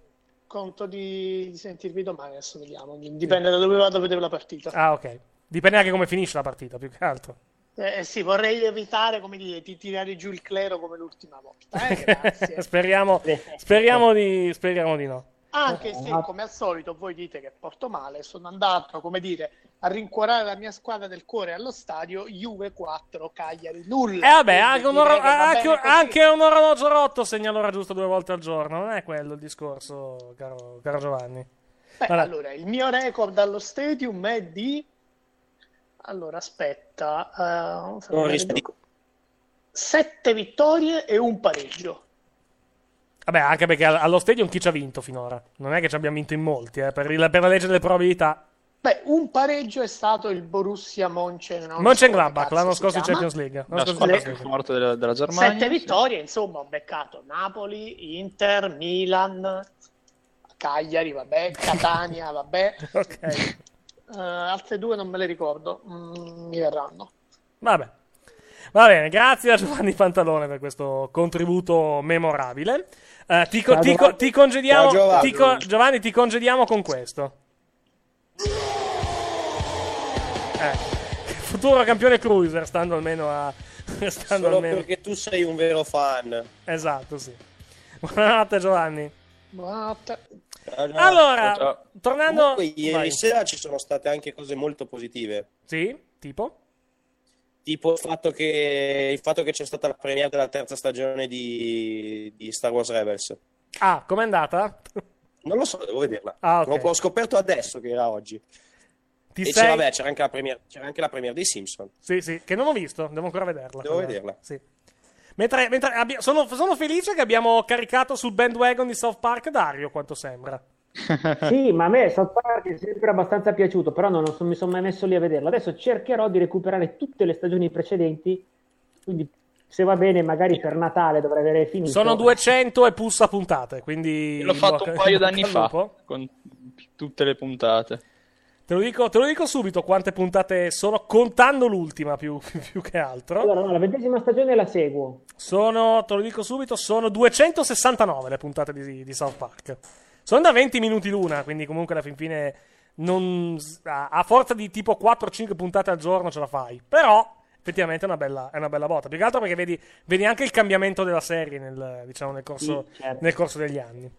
Conto di, di sentirvi domani, adesso vediamo. Dipende da dove vado a vedere la partita. Ah, ok. Dipende anche come finisce la partita, più che altro. Eh, sì, vorrei evitare, come dire, di tirare giù il clero come l'ultima volta. Eh, speriamo, speriamo, di, speriamo di no. Anche se, come al solito, voi dite che porto male, sono andato, come dire, a rincuorare la mia squadra del cuore allo stadio, Juve 4, Cagliari nulla. E Eh, vabbè, anche un, oro- anche- anche un orologio rotto segna l'ora giusta due volte al giorno. Non è quello il discorso, caro, caro Giovanni. Beh, Vabbè. allora, il mio record allo stadium è di... Allora, aspetta. fammi Non rispondi. Sette vittorie e un pareggio. Vabbè, anche perché all- allo stadium chi ci ha vinto finora? Non è che ci abbiamo vinto in molti, eh, per, il- per la legge delle probabilità. Beh, un pareggio è stato il Borussia Monchen. Mönchengladbach, l'anno scorso in Champions League. L'anno La scorso in squadra Champions più League. forte della, della Germania. Sette vittorie, insomma, ho beccato Napoli, Inter, Milan, Cagliari, vabbè, Catania, vabbè. Ok. Eh, altre due non me le ricordo, Mm, mi verranno. Vabbè. Va bene, grazie a Giovanni Pantalone per questo contributo memorabile. Eh, ti, co- ti co- Giovanni. ti congediamo, Giovanni. ti co- Giovanni, ti congediamo con questo. Eh, futuro campione cruiser, stando almeno a. Stando Solo almeno. perché tu sei un vero fan. Esatto, sì. Buonanotte, Giovanni. Buonanotte. Ciao, ciao. Allora, Ciao, ciao. tornando- Comunque, ieri vai. sera ci sono state anche cose molto positive. Sì, tipo? Tipo il fatto che, il fatto che c'è stata la premiere della terza stagione di, di Star Wars Rebels. Ah, com'è andata? Non lo so, devo vederla. Ah, ok. L'ho- Ho scoperto adesso che era oggi. Ti e sei- c'era, vabbè, c'era anche la premiere, c'era anche la premiere dei Simpson. Sì, sì, che non ho visto, devo ancora vederla. Devo vederla. Sì. Mentre, mentre abbia- sono, sono felice che abbiamo caricato sul bandwagon di South Park Dario, quanto sembra. Sì, ma a me South Park è sempre abbastanza piaciuto, però non, non mi sono mai messo lì a vederlo. Adesso cercherò di recuperare tutte le stagioni precedenti, quindi se va bene magari per Natale dovrei avere finito. Sono 200 e pussa puntate, quindi... L'ho fatto un paio d'anni fa lupo. con tutte le puntate. Te lo, dico, te lo dico subito quante puntate sono, contando l'ultima più, più che altro. Allora, no, la ventesima stagione la seguo. Sono, te lo dico subito, sono 269 le puntate di, di South Park. Sono da 20 minuti l'una, quindi comunque alla fin fine non, a, a forza di tipo 4-5 puntate al giorno ce la fai. Però effettivamente è una bella, è una bella botta. Più che altro perché vedi, vedi anche il cambiamento della serie nel, diciamo, nel, corso, Sì, certo. nel corso degli anni.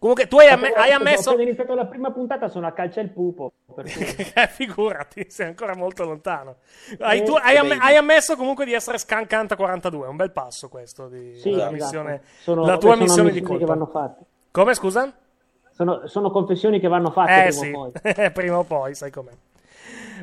Comunque tu hai, amme- Appena- hai ammesso... Appena iniziato la prima puntata sono a calcia il pupo. per cui- Eh, figurati, sei ancora molto lontano. Hai, Eh, tu- hai amm- hai ammesso comunque di essere Scancanta 42, è un bel passo questo di Sì, la, esatto. missione, Sono- la tua sono missione di colpa. vanno fatte. Come scusa? Sono, sono confessioni che vanno fatte Eh prima sì, o poi. prima o poi, sai com'è.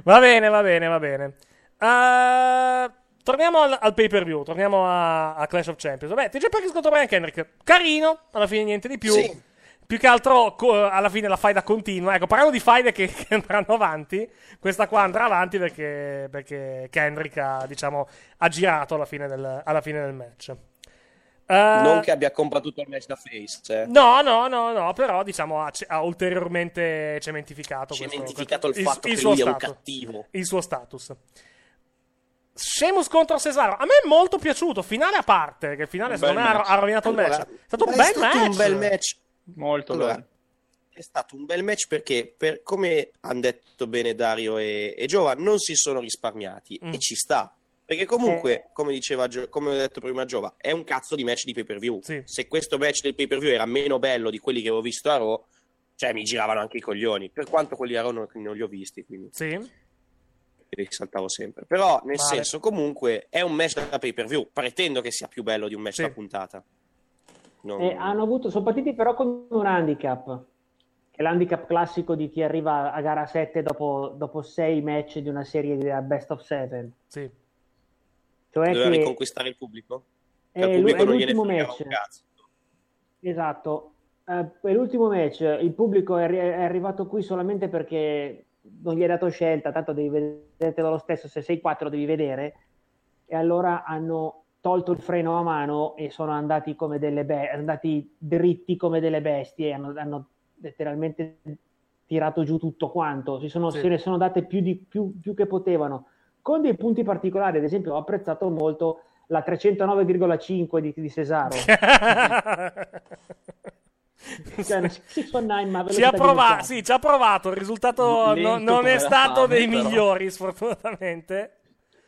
Va bene, va bene, va bene. Uh, torniamo al, al pay per view, torniamo a, a Clash of Champions. Vabbè, TJ Perkins contro Brian Kendrick, carino, alla fine niente di più. Sì. Più che altro, co- alla fine la faida continua. Ecco, parlando di faide che, che andranno avanti, questa qua andrà avanti perché, perché Kendrick ha, diciamo, ha girato alla fine del, alla fine del match. Eh, Non che abbia combattuto il match da face. eh. No, no, no, no, però diciamo ha, ha ulteriormente cementificato, questo- Cementificato il questo- fatto che suo lui è un cattivo. Il suo status. Sheamus contro Cesaro. A me è molto piaciuto. Finale a parte, che il finale secondo me ha, rovinato il match. È stato un è bel stato match. un bel match. Molto Allora, bello. È stato un bel match perché, per, come hanno detto bene Dario e, e Giova, non si sono risparmiati Mm. e ci sta. Perché comunque, come diceva come ho detto prima Giova, è un cazzo di match di pay per view. Sì. Se questo match del pay per view era meno bello di quelli che avevo visto a Raw, cioè mi giravano anche i coglioni. Per quanto quelli a Raw non, non li ho visti, quindi Sì. li saltavo sempre. Però, nel Vale. senso, comunque, è un match da pay per view. Pretendo che sia più bello di un match Sì. da puntata. Non- E hanno avuto, sono partiti però con un handicap. è l'handicap classico di chi arriva a gara 7 dopo, dopo 6 match di una serie di best of 7. Sì. Cioè Doveva che riconquistare il pubblico? Che è, al l'u- pubblico è l'ultimo match. Esatto, Eh, è l'ultimo match, il pubblico è, è arrivato qui solamente perché non gli è dato scelta, tanto devi vedertelo lo stesso, se sei 4 devi vedere, e allora hanno tolto il freno a mano e sono andati come delle be- andati dritti come delle bestie, hanno, hanno letteralmente tirato giù tutto quanto, si sono, Sì. se ne sono date più, di, più, più che potevano, con dei punti particolari, ad esempio ho apprezzato molto la 309,5 di, di Cesaro. Cioè, una 619, ma Ci ha, di prova- Luciano. sì, ci ha provato. Il risultato Lento no- non è stato dei però. migliori, sfortunatamente.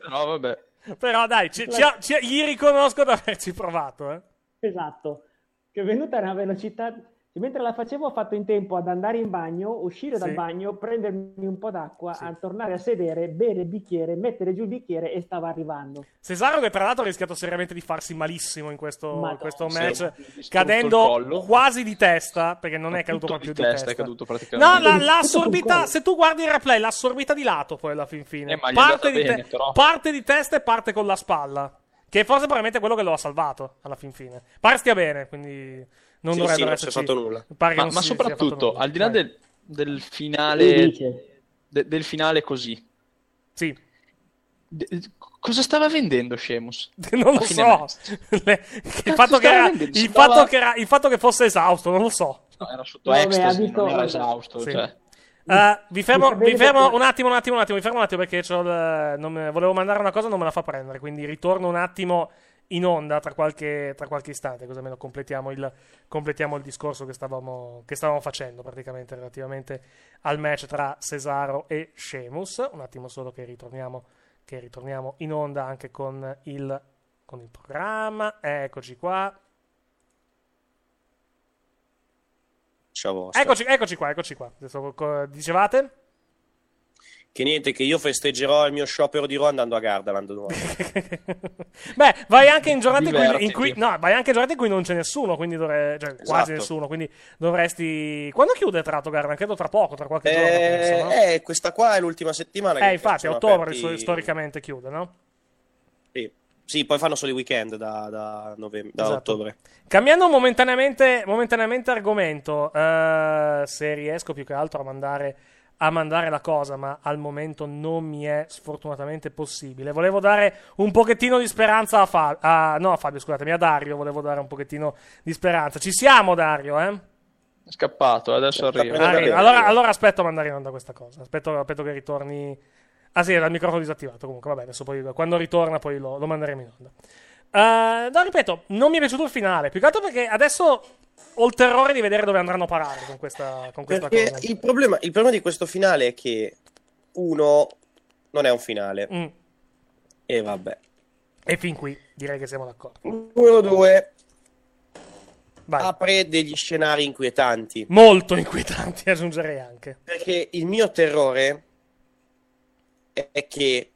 No, vabbè. Però dai, ci- ci ci gli riconosco di averci provato. Eh. Esatto, che è venuta a una velocità... Mentre la facevo ho fatto in tempo ad andare in bagno, uscire dal Sì. bagno, prendermi un po' d'acqua, a tornare a sedere, bere il bicchiere, mettere giù il bicchiere e stava arrivando. Cesaro, che tra l'altro ha rischiato seriamente di farsi malissimo in questo, Madonna. questo Sì, match, il cadendo quasi di testa, perché non è caduto proprio di di testa, testa. è caduto No, praticamente. la, sul assorbita, se tu guardi il replay, l'ha assorbita di lato poi alla fin fine. Eh, parte, di bene, però. parte di testa e parte con la spalla. Che forse probabilmente è quello che lo ha salvato alla fin fine. Pare stia bene, quindi non Sì, dovrebbero sì, esserci- fatto nulla. Ma, non ma si soprattutto, al di là del, del finale, de- del finale così, Sì. de- cosa stava vendendo Sheamus? Non lo so. Le- il, fatto che era- il Stava- fatto che era- il fatto che fosse esausto, non lo so. No, era sotto Vabbè, ecstasy, visto- non era esausto. Sì. Cioè. Eh, vi fermo, vi fermo un attimo, un attimo, un attimo, vi fermo un attimo perché c'ho il- non me- volevo mandare una cosa, non me la fa prendere, quindi ritorno un attimo in onda tra qualche, tra qualche istante, così almeno completiamo il, completiamo il discorso che stavamo, che stavamo facendo praticamente relativamente al match tra Cesaro e Sheamus. Un attimo solo che ritorniamo, che ritorniamo in onda anche con il, con il programma. Eccoci qua. Eccoci, eccoci qua, eccoci qua. Adesso, dicevate? Che niente, che io festeggerò il mio sciopero di Raw andando a Gardaland domani. Beh, vai anche in giornate in cui, in cui- no, vai anche in giornate in cui non c'è nessuno, quindi dovre- cioè, quasi Esatto. nessuno, quindi dovresti Quando chiude tra l'altro Garland? Credo tra poco, tra qualche giorno, penso, no? Eh, eh, questa qua è l'ultima settimana. Eh, infatti, a ottobre aperti- storicamente chiude, no? Sì. Sì, poi fanno solo i weekend da, da, novembre, da Esatto. ottobre. Cambiando momentaneamente, momentaneamente argomento, eh, se riesco più che altro a mandare, a mandare la cosa, ma al momento non mi è sfortunatamente possibile. Volevo dare un pochettino di speranza a Fabio, no a Fabio, scusatemi, a Dario, volevo dare un pochettino di speranza. Ci siamo, Dario, eh? È scappato, adesso arriva. Arriva. Allora, allora aspetto a mandare in onda questa cosa. Aspetto, aspetto che ritorni. Ah, sì, era il microfono disattivato. Comunque, vabbè, adesso poi quando ritorna, poi lo, lo manderemo in onda. Eh, no, ripeto, non mi è piaciuto il finale. Più che altro perché adesso ho il terrore di vedere dove andranno a parare con questa, con questa cosa. il problema, il problema di questo finale è che uno non è un finale. Mm. E vabbè. E fin qui direi che siamo d'accordo. Numero due Vai. apre degli scenari inquietanti. Molto inquietanti, aggiungerei anche. Perché il mio terrore è è che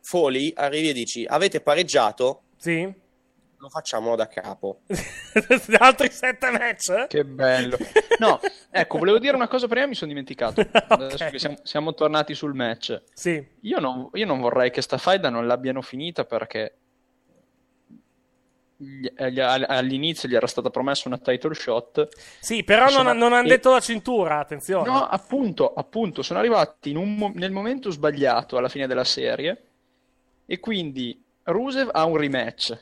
Foley arrivi e dici avete pareggiato, Sì? lo facciamo da capo. Altri sette match? Che bello. No, ecco, volevo dire una cosa prima, mi sono dimenticato. Adesso che siamo, siamo tornati sul match. Sì. Io non, io non vorrei che sta faida non l'abbiano finita perché all'inizio gli era stata promessa una title shot. Sì, però non, non hanno detto la cintura, attenzione. No, appunto, appunto, sono arrivati in un nel momento sbagliato alla fine della serie e quindi Rusev ha un rematch.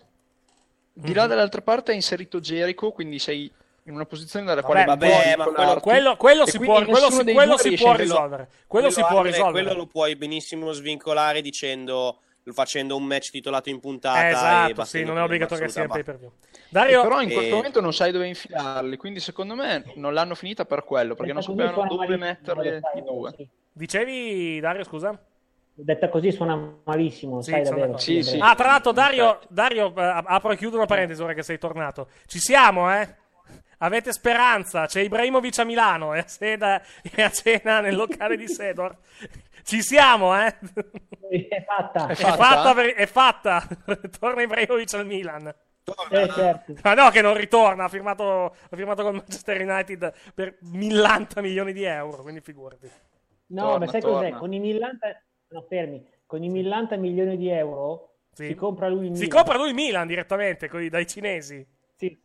Di Mhm. là dall'altra parte ha inserito Jericho, quindi sei in una posizione dalla quale Vabbè, ma. Quello, quello E si può, quello si, quello si può risolvere. Quello si può risolvere. quello lo puoi benissimo svincolare dicendo facendo un match titolato in puntata. e esatto, sì, non è obbligatorio che sia pay per view. Dario, Però in quel Eh, momento non sai dove infilarli, quindi secondo me non l'hanno finita per quello, perché non sapevano dove metterli i due. dicevi, Dario, scusa? Detta così suona malissimo, Sì, sai davvero. Sì, sì. Ah, tra l'altro, Dario, Dario eh, apro e chiudo una parentesi ora che sei tornato. Ci siamo, eh? Avete speranza? C'è Ibrahimovic a Milano e a, Seda- e a cena nel locale di Sedor. Ci siamo, eh? È fatta. È È fatta? fatta, per- è fatta. Torna Ibrahimovic al Milan. Eh, certo. Ma no, che non ritorna. Ha firmato, ha firmato con Manchester United per millanta milioni di euro. Quindi figurati. No, Torna, ma sai cos'è? torna. Con i millanta... No, fermi. Con i millanta milioni di euro Sì. si compra lui il Si Milan. compra lui il Milan direttamente coi- dai cinesi. Sì,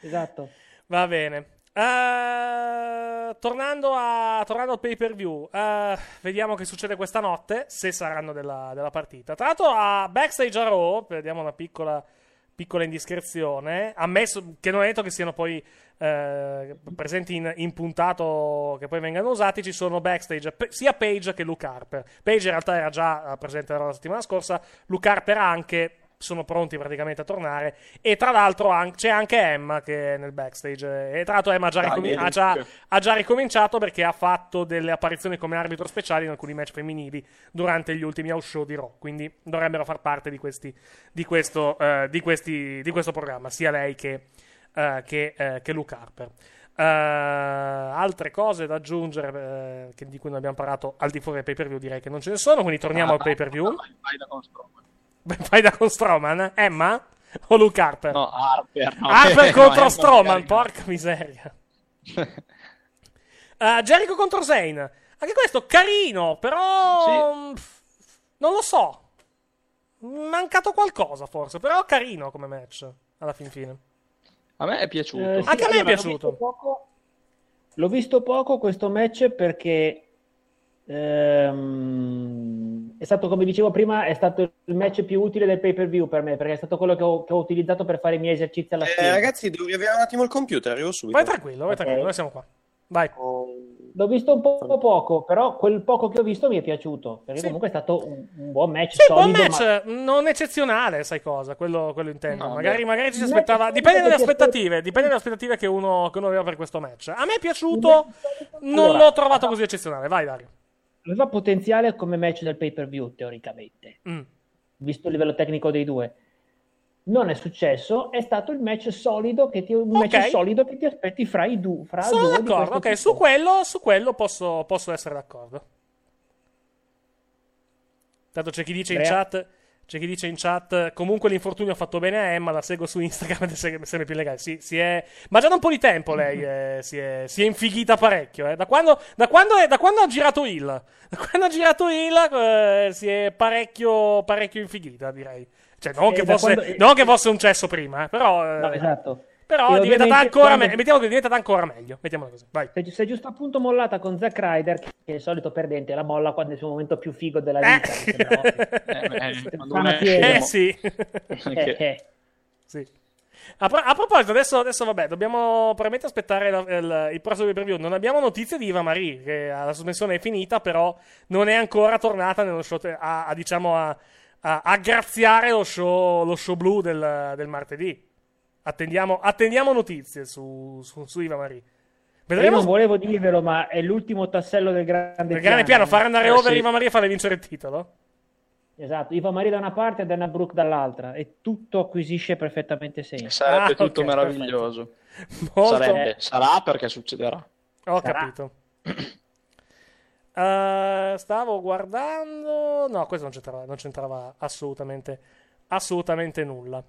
esatto. Va bene. Eh, tornando, a, tornando al pay per view, eh, vediamo che succede questa notte. Se saranno della, della partita. Tra l'altro, a backstage a Raw, vediamo una piccola, piccola indiscrezione. Ammesso che non è detto che siano poi eh, presenti in, in puntato che poi vengano usati. Ci sono backstage pe- sia Page che Luke Harper. Page in realtà era già eh, presente la settimana scorsa. Luke Harper anche. Sono pronti praticamente a tornare. E tra l'altro an- c'è anche Emma che è nel backstage. E tra l'altro Emma ha già, Dai, ricomi- vedi. ha già- ha già ricominciato perché ha fatto delle apparizioni come arbitro speciale in alcuni match femminili durante gli ultimi house show di Raw. Quindi dovrebbero far parte di, questi, di, questo, eh, di, questi, di questo programma, sia lei che, eh, che, eh, che Luke Harper. Eh, altre cose da aggiungere che- di cui non abbiamo parlato al di fuori del pay per view direi che non ce ne sono quindi torniamo al pay per view Vai da con Strowman. fai da con Strowman Emma o Luke Harper No, Harper. no. Harper No, contro Emma Strowman no. porca miseria Uh, Jericho contro Zayn. Anche questo carino, però. mm, Non lo so. Mancato qualcosa, forse. Però carino come match. Alla fin fine. A me è piaciuto. Eh, sì, Anche a me è allora, l'ho piaciuto. visto poco- L'ho visto poco questo match perché ehm, è stato, come dicevo prima, è stato il match più utile del pay per view per me, perché è stato quello che ho, che ho utilizzato per fare i miei esercizi alla Eh, ragazzi, devo riavviare un attimo il computer, arrivo subito. Vai tranquillo, vai tranquillo. Noi siamo qua. Vai. L'ho visto un po' poco, però quel poco che ho visto mi è piaciuto, perché comunque è stato un, un buon match Sì, buon solido, match, ma- non eccezionale, sai cosa? Quello, quello intendo. No, magari, magari ci si aspettava. Dipende dalle aspettative. Dipende dalle aspettative che uno, che uno aveva per questo match. A me è piaciuto. Non Allora, l'ho trovato così eccezionale. Vai, Dario. aveva potenziale come match del pay per view, teoricamente, Mm. visto il livello tecnico dei due. Non è successo, è stato il match solido che ti, un match Ok. solido che ti aspetti fra i due. Fra Sono due d'accordo. Ok, su quello, su quello posso, posso essere d'accordo. Tanto c'è chi dice in Andrea? chat. C'è chi dice in chat. Comunque l'infortunio ha fatto bene a Emma. La seguo su Instagram ed è se- sempre più legale. Sì, si è. Ma già da un po' di tempo lei eh, si, è, si è infighita parecchio. eh. Da, quando, da, quando è- da quando ha girato Hill. Da quando ha girato Hill eh, si è parecchio, parecchio infighita, direi. Cioè, non, Eh, che da fosse, quando- non che fosse un cesso prima, eh, però. eh, No, esatto. Però è diventata ancora, quando- me- mettiamo che è diventata ancora meglio. Mettiamola così. Vai. Si è, si è giusto appunto mollata con Zack Ryder, che è il solito perdente, la molla quando è il suo momento più figo della vita. mi sembra ovvio. eh, piega. Eh sì. Eh, eh. Sì. A, pro- a proposito, adesso, adesso vabbè, dobbiamo probabilmente aspettare la- il, il prossimo preview. Non abbiamo notizie di Iva Marie, che la sospensione è finita, però non è ancora tornata nello show te- a, a, diciamo a, a- a graziare lo show, lo show blu del, del martedì. Attendiamo, attendiamo notizie su, su, su Iva Marie. Io Vedremo non volevo dirvelo, ma è l'ultimo tassello del grande il grande piano, far andare Eh, over sì. Iva Marie e farle vincere il titolo. Esatto, Iva Maria da una parte e Dana Brooke dall'altra e tutto acquisisce perfettamente senso. Sarebbe Ah, tutto ok, meraviglioso. Molto- Sarebbe, sarà perché succederà. Ho Sarà. capito. Eh, stavo guardando. No, questo non c'entrava, non c'entrava assolutamente, assolutamente nulla.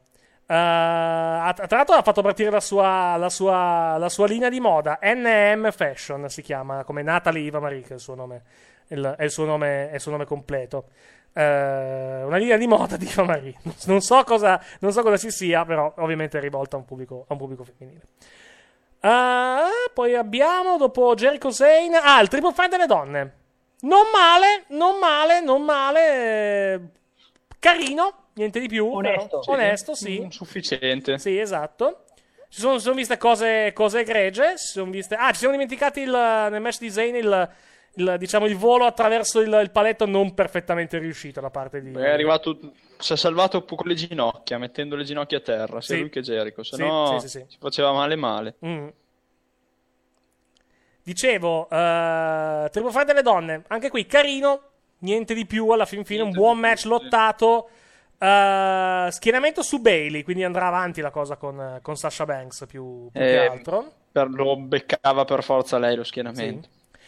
Ha- tra l'altro ha fatto partire la sua, la, sua, la sua linea di moda. NM Fashion si chiama, come Natalie Iva Marie, che è il suo nome, il- è il suo nome, il suo nome completo. Eh, una linea di moda di Iva Marie. Non so cosa, non so cosa ci sia, però ovviamente è rivolta a un pubblico, a un pubblico femminile. Ah, poi abbiamo dopo Jericho Zayn. Ah, il triple fight delle donne. Non male, non male, non male. Carino, niente di più. Onesto. però. Onesto, sì. Sufficiente. Sì, esatto. Si sono, sono viste cose, cose egregie. Si sono viste... Ah, ci siamo dimenticati il, nel match di Zayn il, il, diciamo, il volo attraverso il, il paletto non perfettamente riuscito da parte di. È arrivato, si è salvato con le ginocchia, mettendo le ginocchia a terra, sia Sì. lui che Jericho, se Sì, no sì, sì, sì. si faceva male male. Mm. Dicevo, eh, Triple Fight delle donne, anche qui carino, niente di più alla fin fine, un buon match lottato. eh, schienamento su Bailey, quindi andrà avanti la cosa con, con Sasha Banks più, più che Eh, altro. per- lo beccava per forza lei lo schienamento.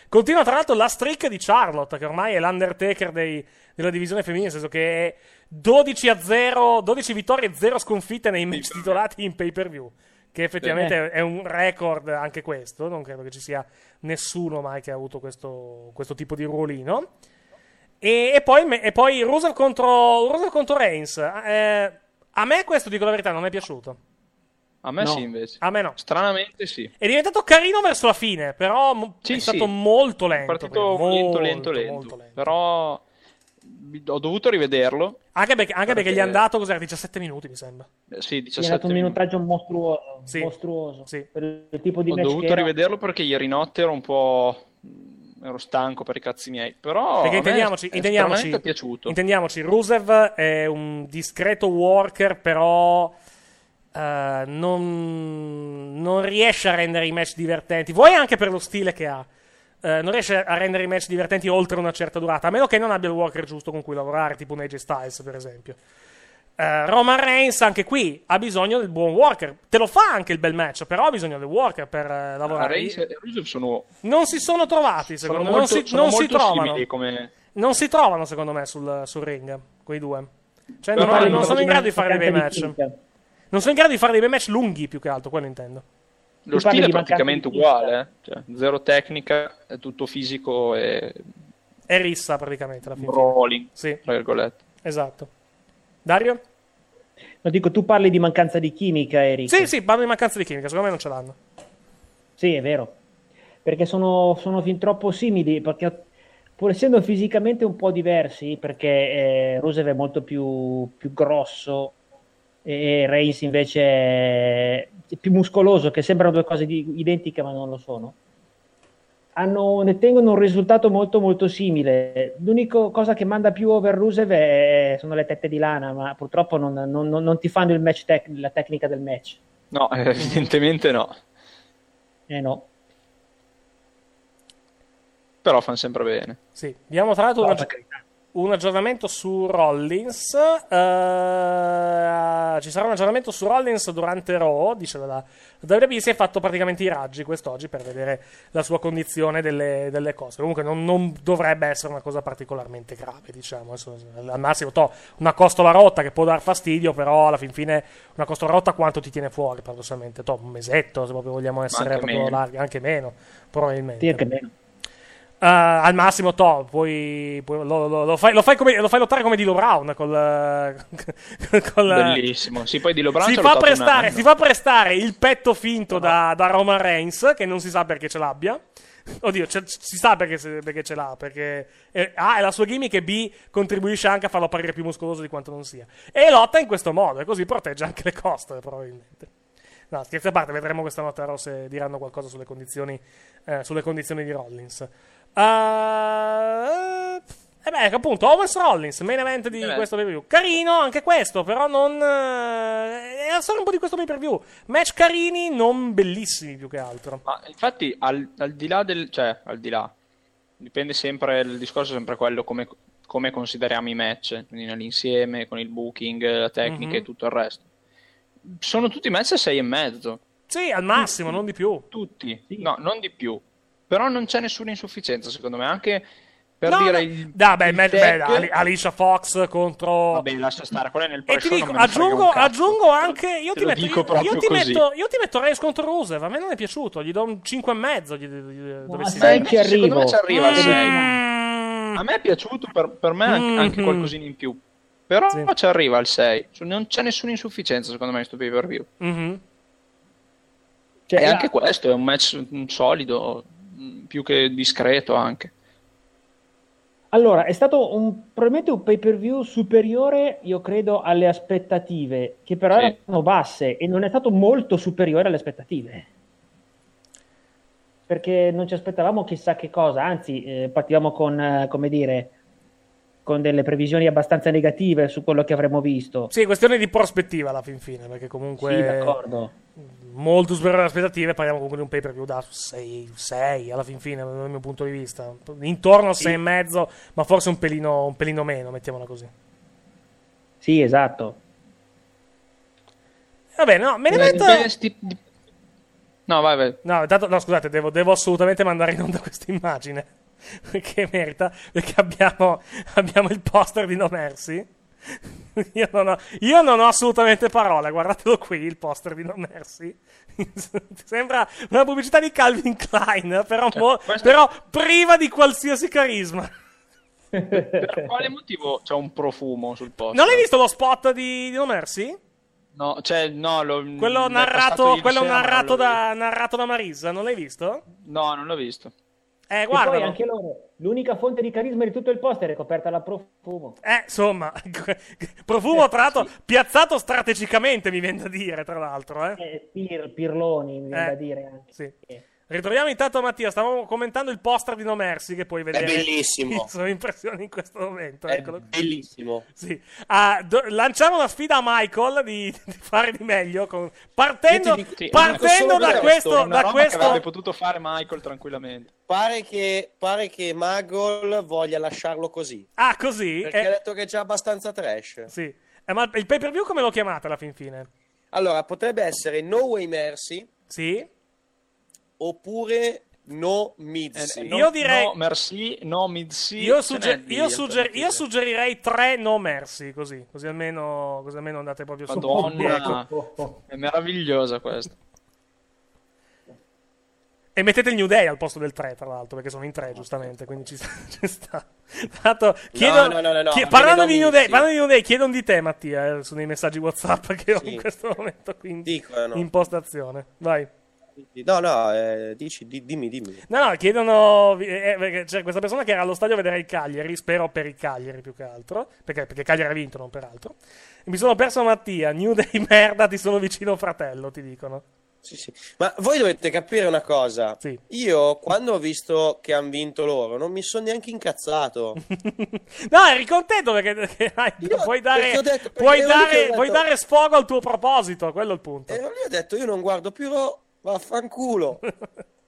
Continua tra l'altro la streak di Charlotte, che ormai è l'Undertaker dei- della divisione femminile, nel senso che è 12 a 0, 12 vittorie e 0 sconfitte nei match titolati in pay per view. Che effettivamente è un record anche questo. Non credo che ci sia nessuno mai che ha avuto questo, questo tipo di ruolino. E, e poi, e poi Rusev contro, Rusev contro Reigns. Eh, a me questo, dico la verità, non è piaciuto. A me No. sì, invece. A me no. Stranamente sì. È diventato carino verso la fine, però Sì, è sì. stato molto È lento. partito prima, lento, molto, lento, lento. molto lento. Però ho dovuto rivederlo. Anche perché, anche perché Perché- gli è andato cos'era, 17 minuti, mi sembra. Eh, Sì, Gli è 17 dato un minuti. minutaggio mostruoso. Sì. mostruoso Per il tipo di Ho dovuto era. rivederlo perché ieri notte ero un po'. ero stanco per i cazzi miei. Però Perché intendiamoci, è intendiamoci, stranamente piaciuto. intendiamoci, Rusev è un discreto worker, però eh, non, non riesce a rendere i match divertenti. Vuoi anche per lo stile che ha. eh, non riesce a rendere i match divertenti oltre una certa durata, a meno che non abbia il worker giusto con cui lavorare, tipo un AJ Styles, per esempio. Eh, Roman Reigns, anche qui, ha bisogno del buon worker. Te lo fa anche il bel match, però ha bisogno del worker per lavorare. Reigns e Rusev sono, Non si sono trovati, sono secondo me. molto, non si, sono non si trovano. come. Non si trovano, secondo me, sul, sul ring, quei due. Cioè, non, non sono in grado di fare dei bei match. chimica. Non sono in grado di fare dei bei match lunghi, più che altro, quello intendo. Lo Tu stile è praticamente uguale, eh. Cioè, zero tecnica, è tutto fisico e È rissa, praticamente, alla fine. rolling, Sì. tra virgolette. Esatto. Dario? No, dico, tu parli di mancanza di chimica, Eric. Sì, sì, parlo di mancanza di chimica, secondo me non ce l'hanno. Sì, è vero. Perché sono, sono fin troppo simili, perché pur essendo fisicamente un po' diversi, perché eh, Rusev è molto più, più grosso e Reigns invece è più muscoloso, che sembrano due cose di- identiche ma non lo sono. Hanno, ne tengono un risultato molto molto simile. L'unica cosa che manda più over Rusev è- sono le tette di lana, ma purtroppo non, non- non- non ti fanno il match tec- la tecnica del match. No, evidentemente no. Eh no. Però fanno sempre bene. Sì. Abbiamo tra l'altro No, un, per aggi- un aggiornamento su Rollins. eh, ci sarà un aggiornamento su Rollins durante Raw. Dice la, la WWE si è fatto praticamente i raggi quest'oggi per vedere la sua condizione delle, delle cose. Comunque non, non dovrebbe essere una cosa particolarmente grave, diciamo. Adesso, al massimo, to, una costola rotta che può dar fastidio, però alla fin fine una costola rotta quanto ti tiene fuori, paradossalmente? To, un mesetto, se proprio vogliamo essere anche proprio meno. larghi, anche meno, probabilmente. Sì, anche meno. Eh, al massimo, to, puoi, puoi- lo, lo- lo fai, lo fai come- lo fai lottare come Dilo Brown. Col, col- Bellissimo. Sì, poi di Lo Brown si, fa prestare, si fa prestare il petto finto da, da Roman Reigns, che non si sa perché ce l'abbia. Oddio, ce- si sa perché, perché ce l'ha. Perché eh, A è la sua gimmick e B contribuisce anche a farlo apparire più muscoloso di quanto non sia. E lotta in questo modo, e così protegge anche le coste, probabilmente. No, scherzi a parte, vedremo questa notte se diranno qualcosa sulle condizioni, eh, sulle condizioni di Rollins. Uh, e beh, appunto, Owens Rollins, main event di Eh questo pay-per-view. Carino anche questo, però non... eh, è la storia un po' di questo pay-per-view. Match carini, non bellissimi più che altro. Ma infatti, al, al di là del. cioè, al di là. Dipende sempre. Il discorso è sempre quello come, come consideriamo i match. Quindi nell'insieme, con il booking, la tecnica Mhm. e tutto il resto. Sono tutti match a 6 e mezzo. Sì, al massimo, non di più. Tutti. No, non di più. Però non c'è nessuna insufficienza, secondo me. Anche per No, dire no. il. Dai, beh, il beh, Ali- Alicia Fox contro... Vabbè, lascia stare. Quello è nel E pre ti dico, aggiungo, aggiungo anche. Io ti, metto, dico io, io ti metto, io ti metto Reigns contro Rusev. A me non è piaciuto. Gli do un 5 e mezzo. Gli, gli, dovresti sai dare. ci Secondo me arrivo. ci arriva al Mm. 6. A me è piaciuto, per, per me anche, anche Mhm. qualcosina in più. Però Sì. ci arriva al 6. Cioè, Non c'è nessuna insufficienza, secondo me, in questo pay per view. Mhm. Cioè, e la- anche questo è un match solido, più che discreto anche. Allora, è stato un, probabilmente un pay per view superiore, io credo, alle aspettative, che però Sì. erano basse, e non è stato molto superiore alle aspettative. Perché non ci aspettavamo chissà che cosa, anzi, eh, partivamo con, eh, come dire, con delle previsioni abbastanza negative su quello che avremmo visto. Sì, questione di prospettiva alla fin fine. Perché comunque. Sì, d'accordo. Molto superiore alle aspettative. Parliamo comunque di un pay per view da 6, 6 alla fin fine, dal mio punto di vista. Intorno a 6 e mezzo, ma forse un pelino, un pelino meno, mettiamola così. Sì, esatto. Va bene, no, me ne Eh, metto. No, vai, vai. No, intanto, no scusate, devo, devo assolutamente mandare in onda questa immagine. Perché merita, perché abbiamo, abbiamo il poster di No Mercy. Io non, ho, io non ho assolutamente parole, guardatelo qui il poster di No Mercy. Sembra una pubblicità di Calvin Klein, però, Cioè, mo- questo- però priva di qualsiasi carisma. Per quale motivo c'è un profumo sul posto? Non hai visto lo spot di, di No Mercy? No, cioè, no, lo, Quello narrato, quello sera, narrato, da, narrato da Marisa, non l'hai visto. No, non l'ho visto. Eh, E poi anche loro, l'unica fonte di carisma di tutto il poster è coperta da profumo. Eh, insomma, profumo tra l'altro piazzato strategicamente, mi viene da dire, tra l'altro. Eh. Eh, Pir- pirloni, mi viene Eh, da dire anche. Sì. Ritroviamo intanto Mattia, stavamo commentando il poster di No Mercy che puoi vedere. bellissimo. le sue impressioni in questo momento. È eccolo. bellissimo. Sì. Ah, do- lanciamo una sfida a Michael di, di fare di meglio con- partendo, dico- Sì, partendo da questo, questo, Una da questo che avrebbe potuto fare Michael tranquillamente. Pare che, pare che Magol voglia lasciarlo così. Ah, così? Perché Eh, ha detto che è già abbastanza trash. sì. Eh, ma il pay per view come lo chiamate alla fin fine? Allora, potrebbe essere No Way Mercy Sì? Oppure No Midsi. Eh, Io no- direi- No, merci, no, midsi. Io, di io sugger- io suggerirei tre no mercy, così, così almeno, così almeno andate proprio su. Madonna, Ecco. è meravigliosa questa. E mettete il New Day al posto del 3, tra l'altro, perché sono in 3, giustamente, quindi ci sta. Ci sta. L'altro, chiedo- no, no, no, no, chie- parlando, di New Day, parlando di New Day, chiedono di te, Mattia, eh, sui messaggi WhatsApp che ho Sì. in questo momento, quindi Dicono. in postazione. Vai. No, no, eh, dici, di- dimmi, dimmi. No, no, chiedono. eh, perché c'è questa persona che era allo stadio a vedere il Cagliari. Spero per il Cagliari più che altro. Perché, perché Cagliari ha vinto, non per altro. Mi sono perso Mattia. New Day merda, ti sono vicino, fratello. Ti dicono. Sì, sì. Ma voi dovete capire una cosa. Sì. Io, quando ho visto che hanno vinto loro, non mi sono neanche incazzato. No, eri contento perché, perché hai- puoi, dare, perché detto- perché puoi, dare, detto- puoi dare sfogo al tuo proposito. Quello è il punto. E io ho detto, io non guardo più vaffanculo.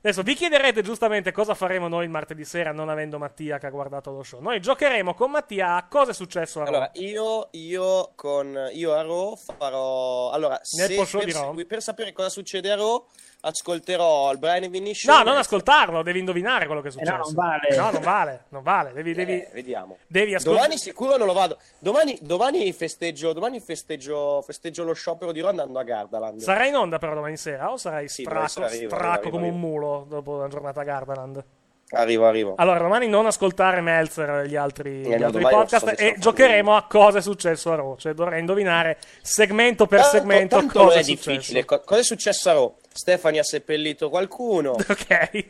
Adesso vi chiederete giustamente cosa faremo noi il martedì sera, non avendo Mattia che ha guardato lo show. Noi giocheremo con Mattia a cosa è successo a Raw. Allora, io, io con io a Raw farò. Allora, Nel se, per, per sapere cosa succede a Raw, ascolterò il Brian Vinicius. No, non ascoltarlo, devi indovinare quello che è Eh no, successo. non vale. No, non vale, non vale. Devi, devi, Eh, vediamo. devi ascoltare. Domani sicuro non lo vado. Domani, domani festeggio, domani festeggio, festeggio lo sciopero di Raw andando a Gardaland. Sarai in onda però domani sera o sarai Sì, stracco, sera arrivo, stracco arrivo, come arrivo. un mulo dopo una giornata a Gardaland? Arrivo, arrivo. Allora, domani non ascoltare Meltzer e gli altri, Eh, gli altri podcast so e giocheremo a cosa è successo a Raw. Cioè dovrei indovinare segmento per Tanto- segmento tanto cosa è è successo. difficile. Co- cosa è successo a Raw? Stefani ha seppellito qualcuno. Ok.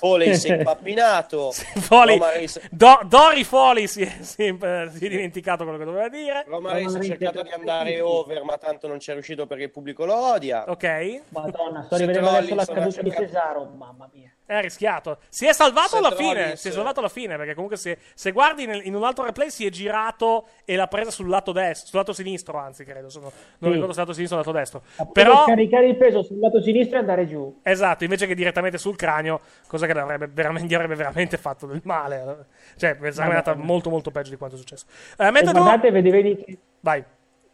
Foley si è impappinato. Foley- Reigns- Do- Dory Foley si è, si è- si è dimenticato quello che doveva dire. Roman Reigns ha cercato di andare over, ma tanto non ci è riuscito perché il pubblico lo odia. Ok. Madonna, sto rivedendo adesso la Rollins aveva caduta di cercato- Cesaro. Mamma mia. È rischiato. Si è salvato Seth alla fine. Rollins- Si è salvato alla fine. Perché comunque se, se guardi nel- in un altro replay si è girato e l'ha presa sul lato destro, sul lato sinistro, anzi, credo. Sono- non Sì. ricordo se lato sinistro o lato destro. Per Però. caricare il peso sul lato sinistro e andare giù. Esatto, invece che direttamente sul cranio, cosa che l'avrebbe veramente, gli avrebbe veramente fatto del male. Cioè, sarebbe andata molto molto peggio di quanto è successo. Eh, E mentre tu- guardate, vedi, vedi che Vai.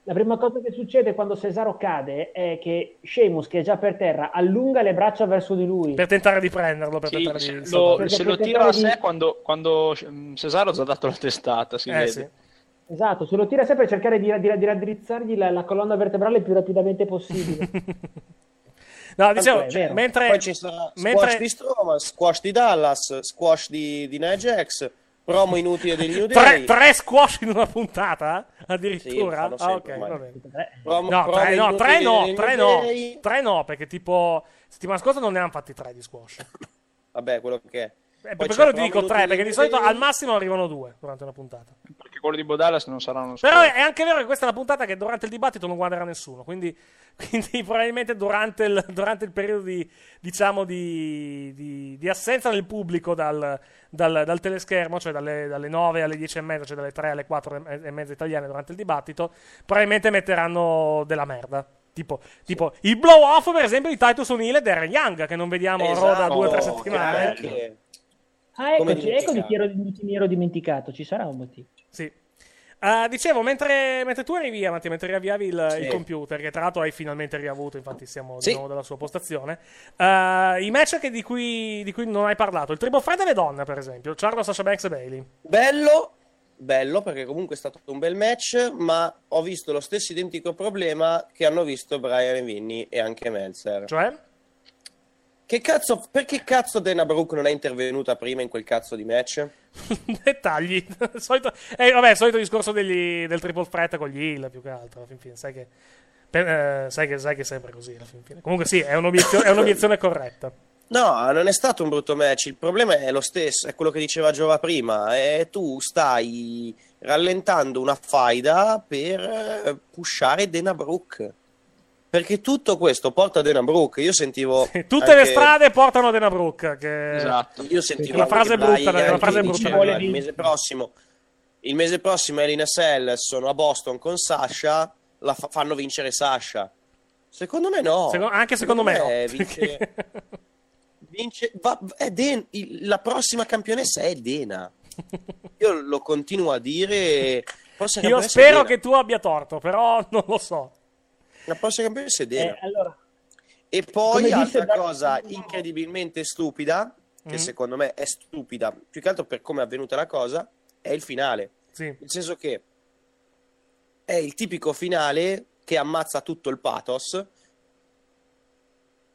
La prima cosa che succede quando Cesaro cade è che Sheamus, che è già per terra, allunga le braccia verso di lui. Per tentare di prenderlo, per Sì, tentare se di lo, se lo tira a sé quando, quando mm, Cesaro ha dato la testata, si Eh, vede. sì. Esatto, se lo tira sempre per cercare di, di- di raddrizzargli la, la colonna vertebrale il più rapidamente possibile. No, dicevo, Tanto è vero. mentre, Poi ci sarà squash mentre di Strowman, squash di Dallas, squash di, di Nia Jax, promo inutile del New tre, Day. tre squash in una puntata? Sì, Addirittura? lo ah, ok, va bene. Promo- No, promo tre no, tre no, tre no, tre no, perché tipo settimana scorsa non ne hanno fatti tre di squash. Vabbè, quello che è. Eh, per quello ti dico tre, perché di solito al massimo arrivano due durante una puntata. Perché quello di Bodalas non saranno Però è anche vero che questa è una puntata che durante il dibattito non guarderà nessuno, quindi, quindi probabilmente durante il, durante il periodo di, diciamo, di, di- di assenza del pubblico dal, dal- dal teleschermo, cioè dalle, dalle 9 alle 10 e mezza, cioè dalle 3 alle 4 e mezza italiane durante il dibattito, probabilmente metteranno della merda. Tipo, tipo il blow off, per esempio, di Titus O'Neill e Darren Young, che non vediamo a Raw da due o tre Esatto, settimane. che- Ah, eccoci, ecco di dimenticare? chi ero, di chi mi ero dimenticato, ci sarà un motivo. Sì. Uh, dicevo, mentre, mentre, tu eri via, Mattia, mentre riavviavi il, sì. il, computer, che tra l'altro hai finalmente riavuto, infatti siamo sì. di nuovo della sua postazione, uh, i match di cui, di, cui, non hai parlato, il triple threat delle donne, per esempio, Charlo, Sasha Banks e Bailey. Bello, bello, perché comunque è stato un bel match, ma ho visto lo stesso identico problema che hanno visto Brian Vinny e anche Meltzer. Cioè? Che cazzo, perché cazzo Dana Brooke non è intervenuta prima in quel cazzo di match? Dettagli. solito, eh, vabbè, solito discorso degli, del triple threat con gli Hill, più che altro. Alla fin fine. Sai che, per, eh, sai, che, sai che è sempre così. Alla fin fine. Comunque, sì, è un'obiezione, è un'obiezione corretta. No, non è stato un brutto match. Il problema è lo stesso, è quello che diceva Giova prima. E tu stai rallentando una faida per eh, pushare Dana Brooke. Perché tutto questo porta a Dana Brooke. Io sentivo. Sì, tutte anche... le strade portano a Dana Brooke. Che... Esatto. Io sentivo. Una frase brutta. Una frase brutta diceva, il mese prossimo. Il mese prossimo Elina Sell sono a Boston con Sasha. La fa- fanno vincere Sasha. Secondo me no. Secondo, anche secondo, secondo me, me, no. Vince, vince va, è Den, il, la prossima campionessa è Dena. Io lo continuo a dire. Io spero che tu abbia torto, però non lo so. La prossima campionessa è Dena. Eh, allora, e poi altra da... cosa incredibilmente stupida, che mm-hmm. secondo me è stupida, più che altro per come è avvenuta la cosa, è il finale. Sì. Nel senso che è il tipico finale che ammazza tutto il pathos.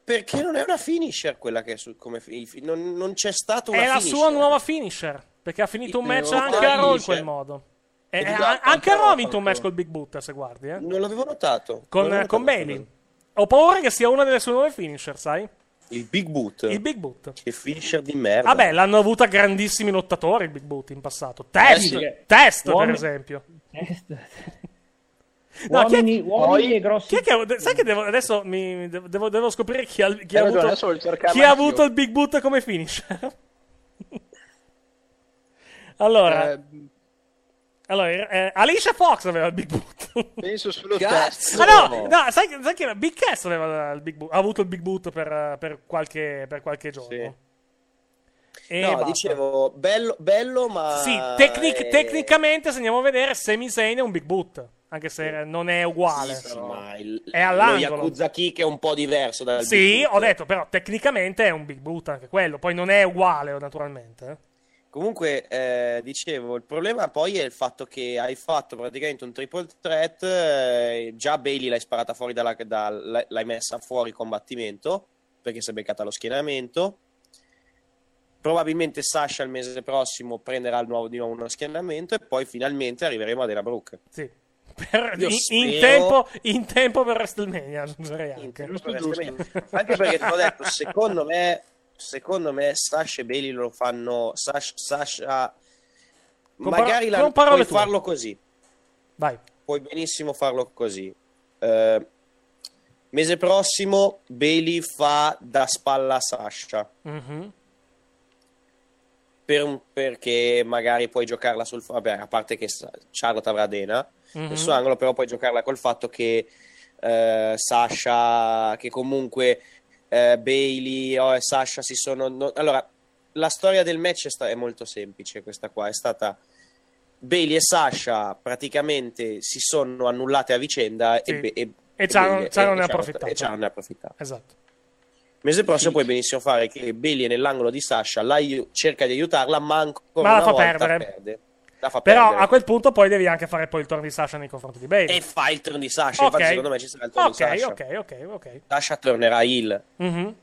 Perché non è una finisher quella che è su, come non, non c'è stata una È la finisher. sua nuova finisher. Perché ha finito un match anche a Raw in quel modo. E, eh, esatto, anche a fatto- vinto un match col Big Boot, se guardi. Eh. Non l'avevo notato. Con, l'avevo con notato. Bailey. Ho paura che sia una delle sue nuove finisher, sai? Il Big Boot. Il Big Boot. Che finisher di merda. Vabbè, l'hanno avuta grandissimi lottatori il Big Boot in passato. Test, Eh sì. test per Uomini- esempio. Test. No, chi è- uomini, uomini e grossi. Chi è che, sai che devo, adesso mi, devo, devo scoprire chi ha, chi ha ragione, avuto, chi ha avuto il Big Boot come finisher. allora, Eh, allora eh, Alicia Fox aveva il Big Boot. penso solo Cazzo! Ah no, no sai, sai che era? Big Cass aveva il Big Boot, ha avuto il Big Boot per, per qualche, per qualche giorno. Sì. E no, basta. dicevo, bello, bello ma... Sì, tecnic- eh, tecnicamente se andiamo a vedere Sami Zayn è un Big Boot, anche se non è uguale. Sì, ma il, È all'angolo. Lo Yakuza Kick è un po' diverso dal Sì, Big Boot. ho detto, però tecnicamente è un Big Boot anche quello, poi non è uguale naturalmente. Comunque, eh, dicevo, il problema poi è il fatto che hai fatto praticamente un triple threat, eh, già Bailey l'hai sparata fuori dalla, dal- l'hai messa fuori combattimento, perché si è beccata lo schienamento. Probabilmente Sasha il mese prossimo prenderà il nuovo- di nuovo uno schienamento e poi finalmente arriveremo a Della Brooke. Sì. Per- in, in tempo, in tempo per WrestleMania, aggiungerei anche. Anche perché te l'ho detto, secondo me, secondo me Sasha e Bailey lo fanno. Sasha, Sasha Con par- magari la, con puoi tue. farlo così. Vai. Puoi benissimo farlo così. Eh, mese prossimo Bailey fa da spalla a Sasha. Mhm. Per perché magari puoi giocarla sul vabbè, a parte che Charlotte avrà Dena Mhm. nel suo angolo, però puoi giocarla col fatto che eh, Sasha, che comunque eh, Bailey o Sasha si sono. no- allora, la storia del match è, sta- è molto semplice. Questa qua è stata Bailey e Sasha praticamente si sono annullate a vicenda Sì. e, e, E Bailey- Charo ne ha approfittato. e Charo ne ha approfittato. Esatto. Mese prossimo puoi benissimo fare che Bailey è nell'angolo di Sasha, la cerca di aiutarla, ma ancora Ma la una fa volta perdere. perde. La fa Però perdere. a quel punto poi devi anche fare poi il turno di Sasha nei confronti di Bailey. E fa il turno di Sasha, Ok. infatti secondo me ci sarà il turno Ok, di Sasha. ok, ok, ok. Sasha tornerà heel. Mhm.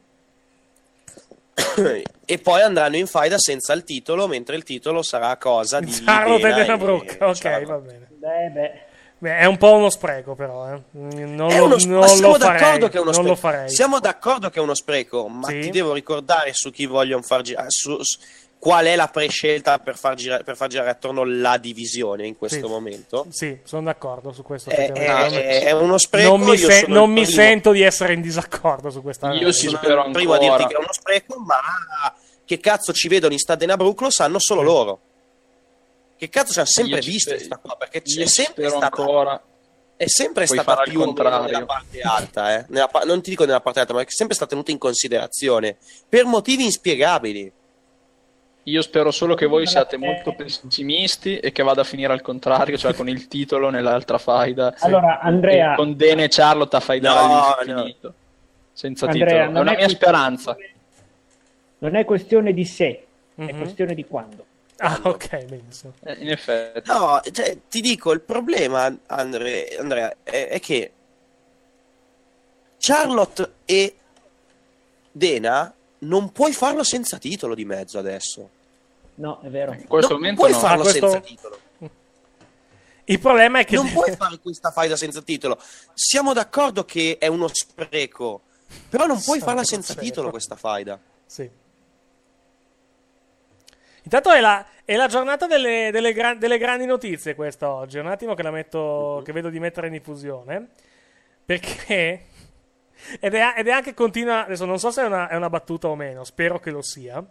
e poi andranno in faida senza il titolo, mentre il titolo sarà cosa di Charlotte e Dana Brooke. Ok, Charlotte. va bene. Beh, beh. Beh, è un po' uno spreco, però. Eh. Non, È lo, uno- non ma siamo lo farei. che è uno spreco. Siamo d'accordo che è uno spreco, ma Sì. ti devo ricordare su chi vogliono far girare. Su, su- qual è la prescelta per far, girare, per far girare attorno la divisione in questo Sì. momento? Sì, sono d'accordo su questo. È, è- è uno spreco. non mi, io se- non mi sento di essere in disaccordo su questa Io sì, sono spero il primo a dirti ancora. che è uno spreco, ma che cazzo ci vedono in Stadena Brook lo sanno solo loro. Che cazzo ci hanno sempre Io ci visto spero- sta qua? Perché Io è sempre stata, ancora. è sempre Puoi stata più nella parte alta, eh. Nella pa- non ti dico nella parte alta, ma è sempre stata tenuta in considerazione per motivi inspiegabili. Io spero solo che voi siate molto pessimisti e che vada a finire al contrario, cioè con il titolo nell'altra faida. Allora, Andrea- Con Dene e Charlotte a faidare No, all'infinito. Senza Andrea, titolo. È non una è mia speranza. Non è questione di se, è Mhm. questione di quando. Ah, ok, benissimo. Eh, In effetti. No, cioè, ti dico, il problema, Andre- Andrea, è, è che Charlotte e Dena non puoi farlo senza titolo di mezzo adesso. No, è vero. In questo non momento puoi no. farlo Ah, questo- senza titolo. Il problema è che... Non puoi fare questa faida senza titolo. Siamo d'accordo che è uno spreco, però non puoi Santo farla senza cielo. titolo questa faida. Sì. Intanto è la, è la giornata delle, delle gra- delle grandi notizie questa oggi. Un attimo che la metto, che vedo di mettere in diffusione. Perché... Ed è, ed è anche continua... Adesso non so se è una, è una battuta o meno, spero che lo sia.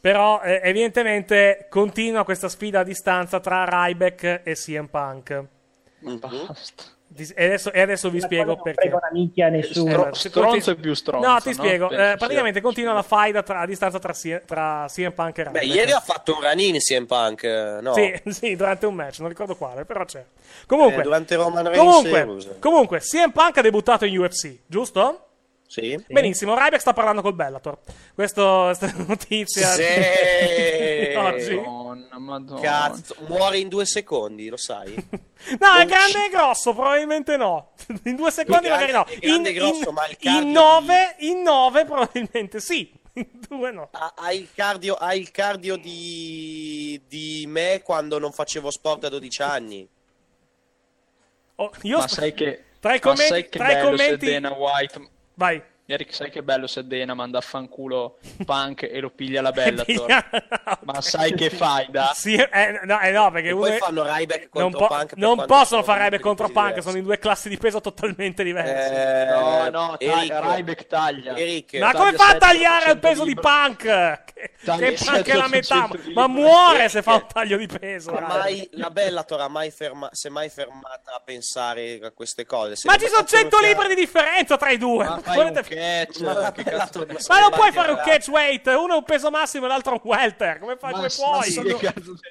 Però eh, evidentemente continua questa sfida a distanza tra Ryback e CM Punk. Basta. Dis- E adesso, e adesso vi spiego non perché. frega una minchia a nessuno. Stro- stronzo e più stronzo. No, ti no? spiego. Eh, sia- praticamente continua la faida tra- a distanza tra, C- tra CM Punk e Beh, Ryback. ieri ha fatto un run-in CM Punk, eh, no? Sì, sì, durante un match, non ricordo quale, però c'è. Comunque, Eh, durante Roman Reigns comunque, comunque, CM Punk ha debuttato in UFC, giusto? Sì. Benissimo, Ryback sta parlando col Bellator. Questo- Questa è notizia Sì. di oggi. Madonna, madonna. Cazzo, muore in due secondi, lo sai? No, è grande e grosso, probabilmente no. In due secondi È magari no. grande- è grande In, e grosso, in- ma il cardio in nove, in nove probabilmente sì. In due no. Ha, ha il cardio, ha il cardio di, di me quando non facevo sport a 12 anni. Oh, io Ma sp- sai che, tra i ma commenti- sai che tra i commenti- se Dana White Vai. Eric, sai che bello se Dana manda a fanculo Punk e lo piglia la Bellator? Ma sai che faida? Sì, eh, no, eh, no, perché E uno poi fanno Ryback non, contro po- Punk non possono sono fare Ryback contro Punk, diversi. sono in due classi di peso totalmente diverse. Eh, No, no, Eric, taglia, Ryback taglia. Eric, Ma come fa a 700 tagliare il peso di. Punk? Che, Punk è la 700 metà, ma muore se fa un taglio di peso. mai, la Bellator ha mai ferma, si è mai fermata a pensare a queste cose. Se Ma ci sono facciano 100 chiaro- libri di differenza tra i due. Ma Catch, Ma che cazzo Ma non puoi fare un catch weight, uno è un peso massimo e l'altro è un welter. Come fai? Ma- Come puoi? sono-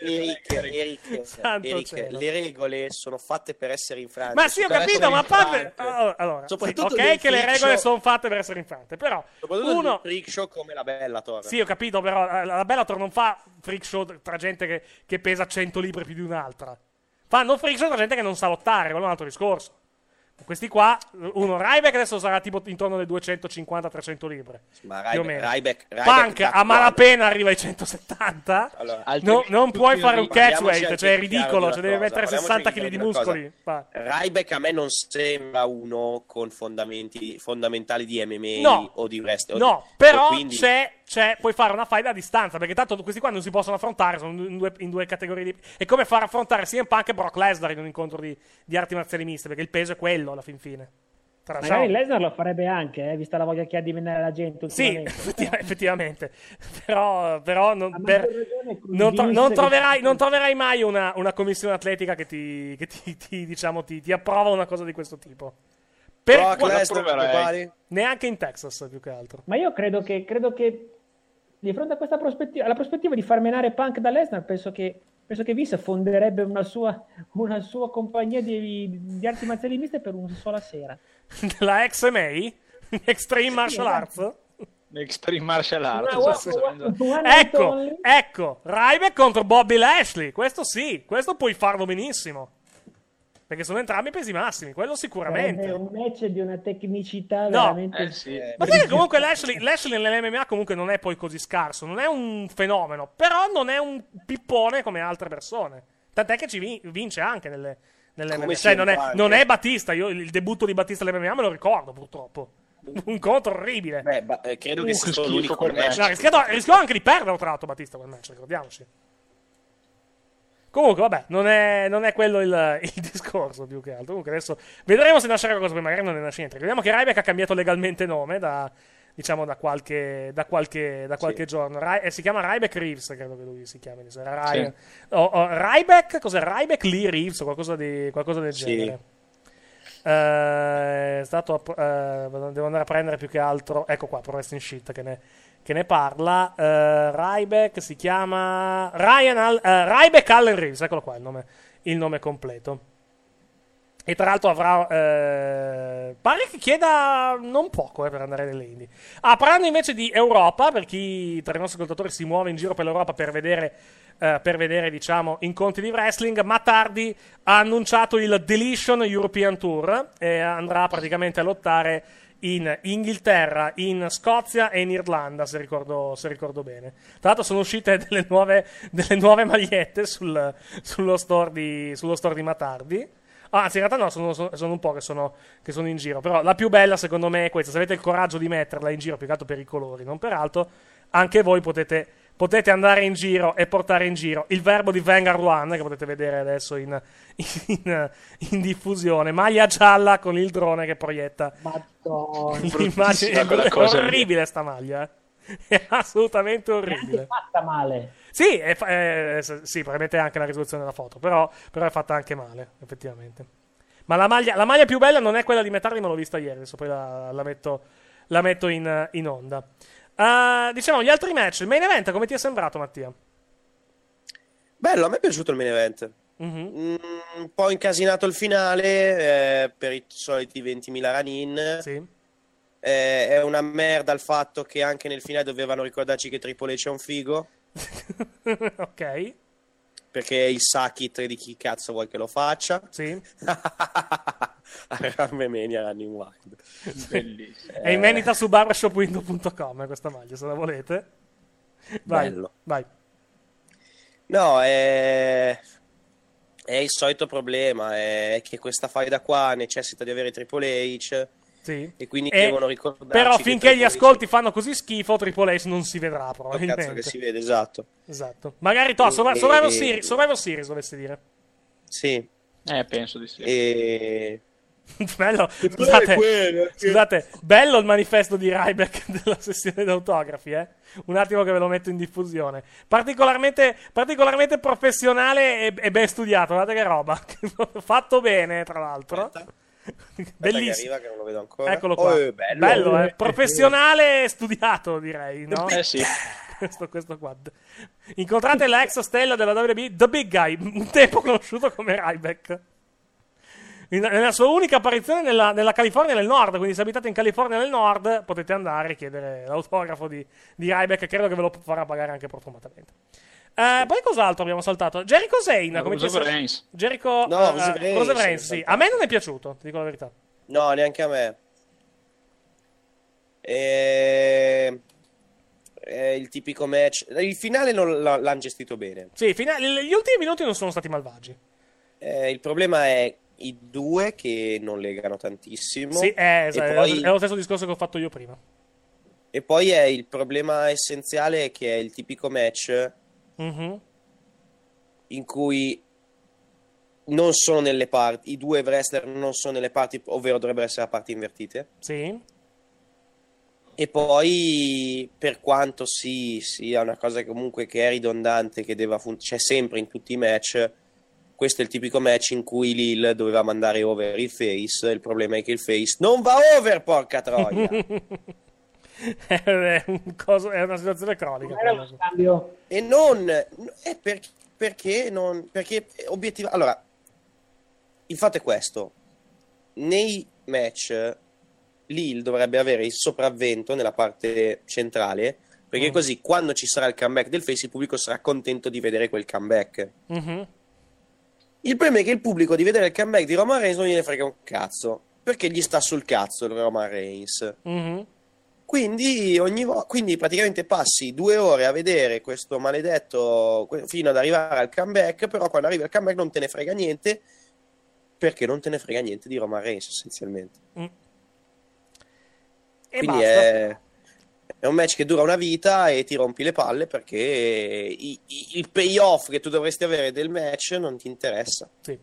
Eric, Eric, Eric, le regole sono fatte per essere infrante. Ma sì, ho capito, ma a parte... infrante. Allora, sì, ok che le regole show- sono fatte per essere infrante, però uno... freak show come la Bellator. Sì, ho capito, però eh, la Bellator non fa freak show tra gente che, che pesa 100 libbre più di un'altra. Fanno freak show tra gente che non sa lottare, quello è un altro discorso. Questi qua, uno Ryback adesso sarà tipo intorno alle 250-300 libbre. Ma più o Ryback, meno. Ryback, Ryback Punk a malapena arriva ai 170. Allora, No, non puoi fare un catch weight, cioè è ridicolo, cioè deve mettere parliamoci 60 anche kg di muscoli. Ryback a me non sembra uno con fondamenti fondamentali di MMA No. o di wrestling. No, però quindi- c'è, c'è- puoi fare una fight a distanza, perché tanto questi qua non si possono affrontare, sono in due, in due categorie di... È come far affrontare CM Punk e Brock Lesnar in un incontro di, di arti marziali miste, perché il peso è quello alla fin fine. Magari Lesnar lo farebbe anche, eh, vista la voglia che ha di menare la gente Sì, effettivamente. Però, però non, per- non tro- non troverai, non troverai mai una, una commissione atletica che, ti, che ti, ti, diciamo, ti, ti approva una cosa di questo tipo. Per Brock Lesnar, neanche in Texas, più che altro. Ma io credo che, credo che di fronte a questa prospettiva, alla prospettiva di far menare Punk da Lesnar, penso che, penso che Vince fonderebbe una sua, una sua compagnia di, di arti marziali miste per una sola sera. La XMA? Extreme Martial esatto. Arts? Extreme Martial Arts. Una- night Ecco, ecco, Ryback contro Bobby Lashley. Questo sì, questo puoi farlo benissimo. Perché sono entrambi pesi massimi, quello sicuramente. un match di una tecnicità No, veramente... Eh sì. Ma sai che comunque Lashley, Lashley nell'MMA comunque non è poi così scarso, non è un fenomeno, però non è un pippone come altre persone. Tant'è che ci vin- vince anche nelle, nell'MMA. Cioè, non, è, non è Battista, io il debutto di Battista all'MMA me lo ricordo purtroppo. Un incontro orribile. Beh, ba- eh, credo che Uh, sia che stato schifo l'unico quel match. No, rischiò, rischiò anche di perdere tra l'altro Battista quel match, ricordiamoci. Comunque, vabbè, non è, non è quello il, il discorso più che altro. Comunque, adesso vedremo se nascerà qualcosa, poi magari non ne nasce niente. Ricordiamo che Ryback ha cambiato legalmente nome da, diciamo, da qualche, da qualche, da qualche giorno. Ry- eh, si chiama Ryback Reeves, credo che lui si chiami. se era Ryan. O- o Ryback, cos'è? Ryback Lee Reeves o qualcosa, di, qualcosa del Sì. genere. Eh, è stato eh, devo andare a prendere più che altro ecco qua Pro Wrestling Shit che ne, che ne parla. Eh, Ryback si chiama Ryan Al- eh, Ryback Allen Reeves, eccolo qua il nome, il nome completo. E tra l'altro avrà. eh, pare che chieda non poco eh, per andare nelle indie. Ah, parlando invece di Europa, per chi tra i nostri ascoltatori si muove in giro per l'Europa per vedere, eh, per vedere diciamo, incontri di wrestling, Matt Hardy ha annunciato il Deletion European Tour e andrà praticamente a lottare in Inghilterra, in Scozia e in Irlanda, se ricordo, se ricordo bene. Tra l'altro sono uscite delle nuove, delle nuove magliette sul- sullo, store di, sullo store di Matt Hardy. Ah, anzi, in realtà no, sono- sono un po' che sono, che sono in giro. Però la più bella, secondo me, è questa. Se avete il coraggio di metterla in giro, più che altro per i colori, non per altro, anche voi potete, potete andare in giro e portare in giro il verbo di Vanguard One, che potete vedere adesso in, in- in diffusione. Maglia gialla con il drone che proietta quella È cosa. orribile sta maglia. eh. È assolutamente orribile. È fatta male. Sì, è fa- eh, sì, probabilmente anche la risoluzione della foto, però, però è fatta anche male, effettivamente. Ma la maglia, la maglia più bella non è quella di Metardi, ma l'ho vista ieri, adesso poi la, la metto, la metto in, in onda. Eh, diciamo, gli altri match, il main event, come ti è sembrato, Mattia? Bello, a me è piaciuto il main event. Mhm. Mm, un po' incasinato il finale eh, per i soliti 20.000 run-in. Sì. Eh, è una merda il fatto che anche nel finale dovevano ricordarci che Triple H è un figo. ok. Perché il Sakit di chi cazzo vuoi che lo faccia. Sì. Ramemania Running Wild. Bellissimo. È in vendita su barbershopwindow.com eh, questa maglia, se la volete. Vai, Bello. vai. No, è... è il solito problema, è che questa faida qua necessita di avere Triple H Sì. e quindi E- devono ricordarci Però finché gli ascolti fanno così schifo, Triple H non si vedrà un cazzo probabilmente. che si vede, esatto. Esatto. Magari to, Survivor, E- Survivor Series, Survivor Series dovessi dire. Sì. Eh, penso di sì. E... bello, scusate, quello, che- scusate, bello il manifesto di Ryback della sessione d'autografi, eh? Un attimo che ve lo metto in diffusione. Particolarmente, particolarmente professionale e, e ben studiato, guardate che roba. Fatto bene, tra l'altro. Aspetta Bellissimo. arriva che non lo vedo ancora. Eccolo qua. Oh, è bello. eh. Professionale e studiato, direi, no? Eh sì. questo, questo qua. Incontrate l'ex stella della WWE, The Big Guy, un tempo conosciuto come Ryback. Nella sua unica apparizione nella, nella California del Nord, quindi se abitate in California del Nord potete andare e chiedere l'autografo di, di Ryback, credo che ve lo farà pagare anche profumatamente. Eh, poi cos'altro abbiamo saltato? Jericho Zane, come ti Rusev è sem- Reigns. Jericho No, eh, Rusev Reigns, Rusev Reigns, sì. A me non è piaciuto, ti dico la verità. No, neanche a me. E... È il tipico match. Il finale non l- l'hanno gestito bene. Sì, fino a- gli ultimi minuti non sono stati malvagi. Eh, il problema è i due che non legano tantissimo. Sì, è, e, è- poi, è lo stesso discorso che ho fatto io prima. e poi è il problema essenziale che è il tipico match Mhm. in cui non sono nelle parti, i due wrestler non sono nelle parti, ovvero dovrebbero essere a parti invertite. Sì. E poi, per quanto sì, sia una cosa comunque che è ridondante, che deve fun- c'è sempre in tutti i match, questo è il tipico match in cui Lil doveva mandare over il face. Il problema è che il face non va over, porca troia! è, un coso- è una situazione cronica. Era uno scambio. e non è per- perché non perché obiettivamente allora il fatto è questo nei match Lil dovrebbe avere il sopravvento nella parte centrale perché Mm. così quando ci sarà il comeback del face il pubblico sarà contento di vedere quel comeback Mhm. il problema è che il pubblico di vedere il comeback di Roman Reigns non gliene frega un cazzo perché gli sta sul cazzo il Roman Reigns Mhm. Quindi, ogni vo- quindi praticamente passi due ore a vedere questo maledetto fino ad arrivare al comeback, però quando arriva il comeback non te ne frega niente perché non te ne frega niente di Roman Reigns essenzialmente. Mm. E quindi è, è un match che dura una vita e ti rompi le palle perché i- i- il payoff che tu dovresti avere del match non ti interessa Sì.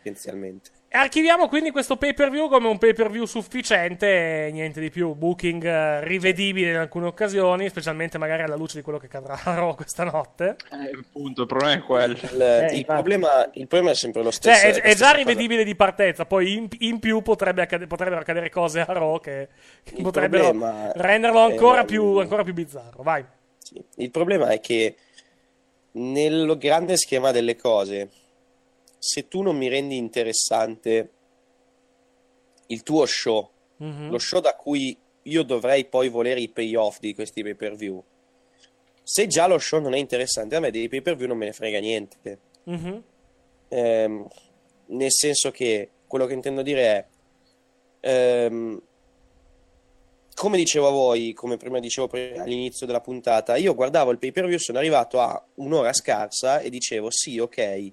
essenzialmente. Archiviamo quindi questo pay per view come un pay per view sufficiente, e niente di più. Booking eh, rivedibile in alcune occasioni, specialmente magari alla luce di quello che cadrà a Raw questa notte. Eh, appunto, il problema è quello. Il, il problema, il problema è sempre lo stesso. Cioè, è, è già rivedibile di partenza, poi in, in più potrebbe accade- potrebbero accadere cose a Raw che, che potrebbero renderlo ancora, è- più, ancora più bizzarro. Vai. Sì. Il problema è che nel grande schema delle cose, se tu non mi rendi interessante il tuo show, Mhm. lo show da cui io dovrei poi volere i payoff di questi pay per view, se già lo show non è interessante, a me dei pay per view non me ne frega niente. Mhm. Ehm, nel senso che quello che intendo dire è ehm, come dicevo a voi, come prima dicevo all'inizio della puntata, io guardavo il pay per view, sono arrivato a un'ora scarsa e dicevo sì, ok,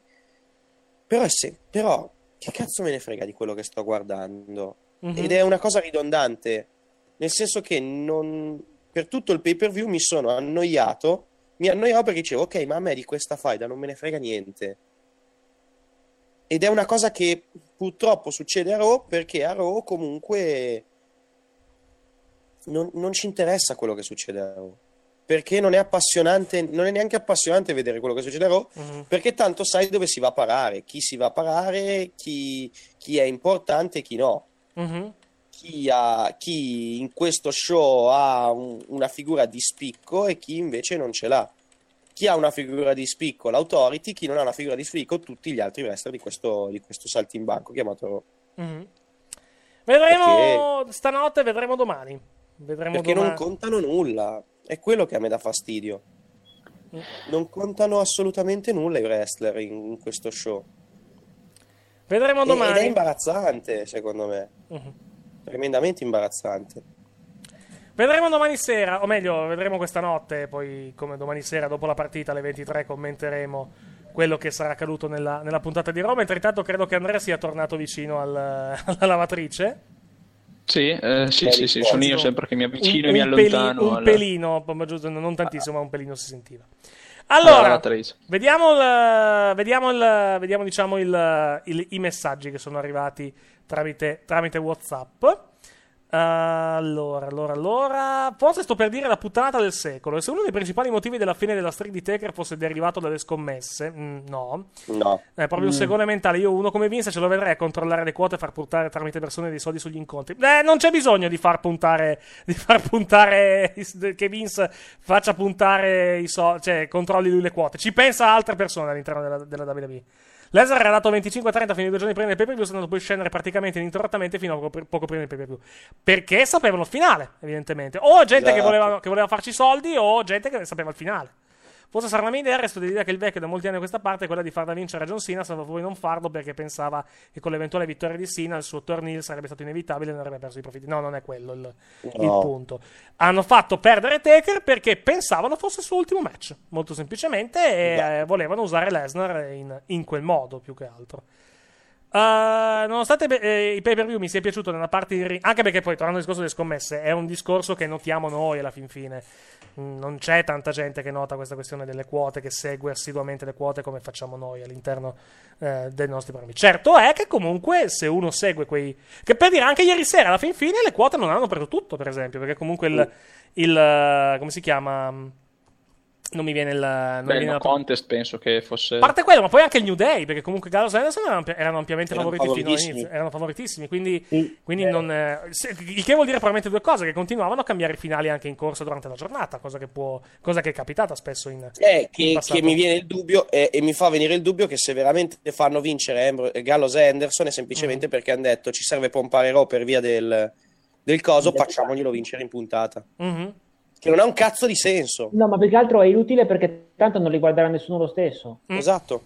però, se- però che cazzo me ne frega di quello che sto guardando? Mhm. Ed è una cosa ridondante, nel senso che non, per tutto il pay per view mi sono annoiato, mi annoiavo perché dicevo ok, ma a me di questa faida non me ne frega niente. Ed è una cosa che purtroppo succede a Raw perché a Raw comunque non, non ci interessa quello che succede a Raw. Perché non è appassionante, non è neanche appassionante vedere quello che succede a Raw, Mhm. perché tanto sai dove si va a parare, chi si va a parare, chi, chi è importante e chi no. Mhm. Chi, ha- chi in questo show ha un- una figura di spicco e chi invece non ce l'ha. Chi ha una figura di spicco, l'Authority, chi non ha una figura di spicco, tutti gli altri wrestler di questo, di questo saltimbanco chiamato Raw. Mhm. Vedremo stanotte, vedremo domani. Vedremo Perché domani. non contano nulla, è quello che a me dà fastidio. Non contano assolutamente nulla i wrestler in, in questo show. Vedremo E- Ed è domani. imbarazzante, secondo me. Mhm. Tremendamente imbarazzante. Vedremo domani sera, o meglio, vedremo questa notte, poi come domani sera dopo la partita alle 23 commenteremo quello che sarà accaduto nella, nella puntata di Roma. Mentre intanto credo che Andrea sia tornato vicino al- alla lavatrice. Sì, eh, sì, sì, sì, sono io sempre che mi avvicino e un, mi un peli- allontano. un al- pelino, giusto, non tantissimo, ma un pelino si sentiva. alla Allora, vediamo, il, vediamo, il, vediamo diciamo il- i messaggi che sono arrivati tramite, tramite WhatsApp. Allora, allora, allora. Forse sto per dire la puttanata del secolo. E se uno dei principali motivi della fine della streak di Taker fosse derivato dalle scommesse, mm, no. No. È proprio un Mm. segone mentale. Io, uno come Vince, ce lo vedrei a controllare le quote e far puntare tramite persone dei soldi sugli incontri. Eh, non c'è bisogno di far puntare. Di far puntare. Che Vince faccia puntare i soldi. Cioè, controlli lui le quote. Ci pensa altre persone all'interno della, della WWE. Lesnar era dato 25-30 fino a due giorni prima del pay per view, andando poi scendere praticamente ininterrottamente fino a poco, prima del pay per view. Perché sapevano il finale, evidentemente. O gente che Esatto. voleva, che voleva farci soldi, o gente che sapeva il finale. Forse sarà una mia idea, resto dell'idea che il vecchio da molti anni a questa parte è quella di far da vincere a John Cena, salvo poi non farlo perché pensava che con l'eventuale vittoria di Cena il suo torneo sarebbe stato inevitabile e non avrebbe perso i profitti. No, non è quello il, il No. punto. Hanno fatto perdere Taker perché pensavano fosse il suo ultimo match, molto semplicemente, e eh, volevano usare Lesnar in, in quel modo più che altro. Uh, nonostante eh, i pay per view mi sia piaciuto nella parte in ring, anche perché poi tornando al discorso delle scommesse, è un discorso che notiamo noi alla fin fine. Mm, Non c'è tanta gente che nota questa questione delle quote, che segue assiduamente le quote come facciamo noi all'interno eh, dei nostri programmi. Certo è che comunque se uno segue quei. Che per dire anche ieri sera alla fin fine le quote non hanno preso tutto, per esempio, perché comunque il. il eh, come si chiama? Non mi viene il. Non Beh, viene no la- contest penso che fosse... a parte quello, ma poi anche il New Day, perché comunque Gallows e Anderson erano, erano ampiamente Erano favoriti fino all'inizio. Erano favoritissimi, quindi, quindi non, eh, il che vuol dire probabilmente due cose: che continuavano a cambiare i finali anche in corso durante la giornata, cosa che, può, cosa che è capitata spesso in, Eh, in che, passato. che mi viene il dubbio e, e mi fa venire il dubbio che se veramente fanno vincere Ambro- Gallows e Anderson è semplicemente Mm. perché hanno detto ci serve pompare Raw per via del, del coso, facciamoglielo vincere in puntata. Mhm. Che non ha un cazzo di senso. No, ma più che altro è inutile perché tanto non li guarderà nessuno lo stesso. Mm. Esatto.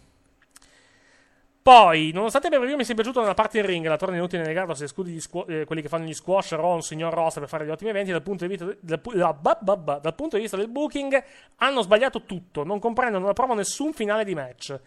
Poi, nonostante il preview mi sia piaciuto nella parte in ring, la torna inutile nel gardo se escludi squ- eh, quelli che fanno gli squash, un signor roster per fare gli ottimi eventi, dal punto, di vista, dal, ba- dal punto di vista del booking hanno sbagliato tutto, non comprendono, non approvano nessun finale di match.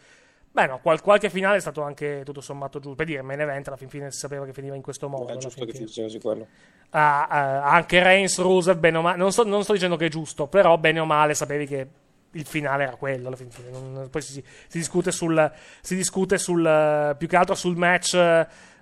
Beh, no, qual- qualche finale è stato anche tutto sommato giusto. Per dire, main event alla fin fine si sapeva che finiva in questo modo. È giusto che funzioni su quello. Ah, ah, anche Reigns, Rusev, bene o male. Non sto, non sto dicendo che è giusto, però bene o male sapevi che il finale era quello. Alla fin fine. Non- poi si, si discute sul. Si discute sul. eh, più che altro sul match.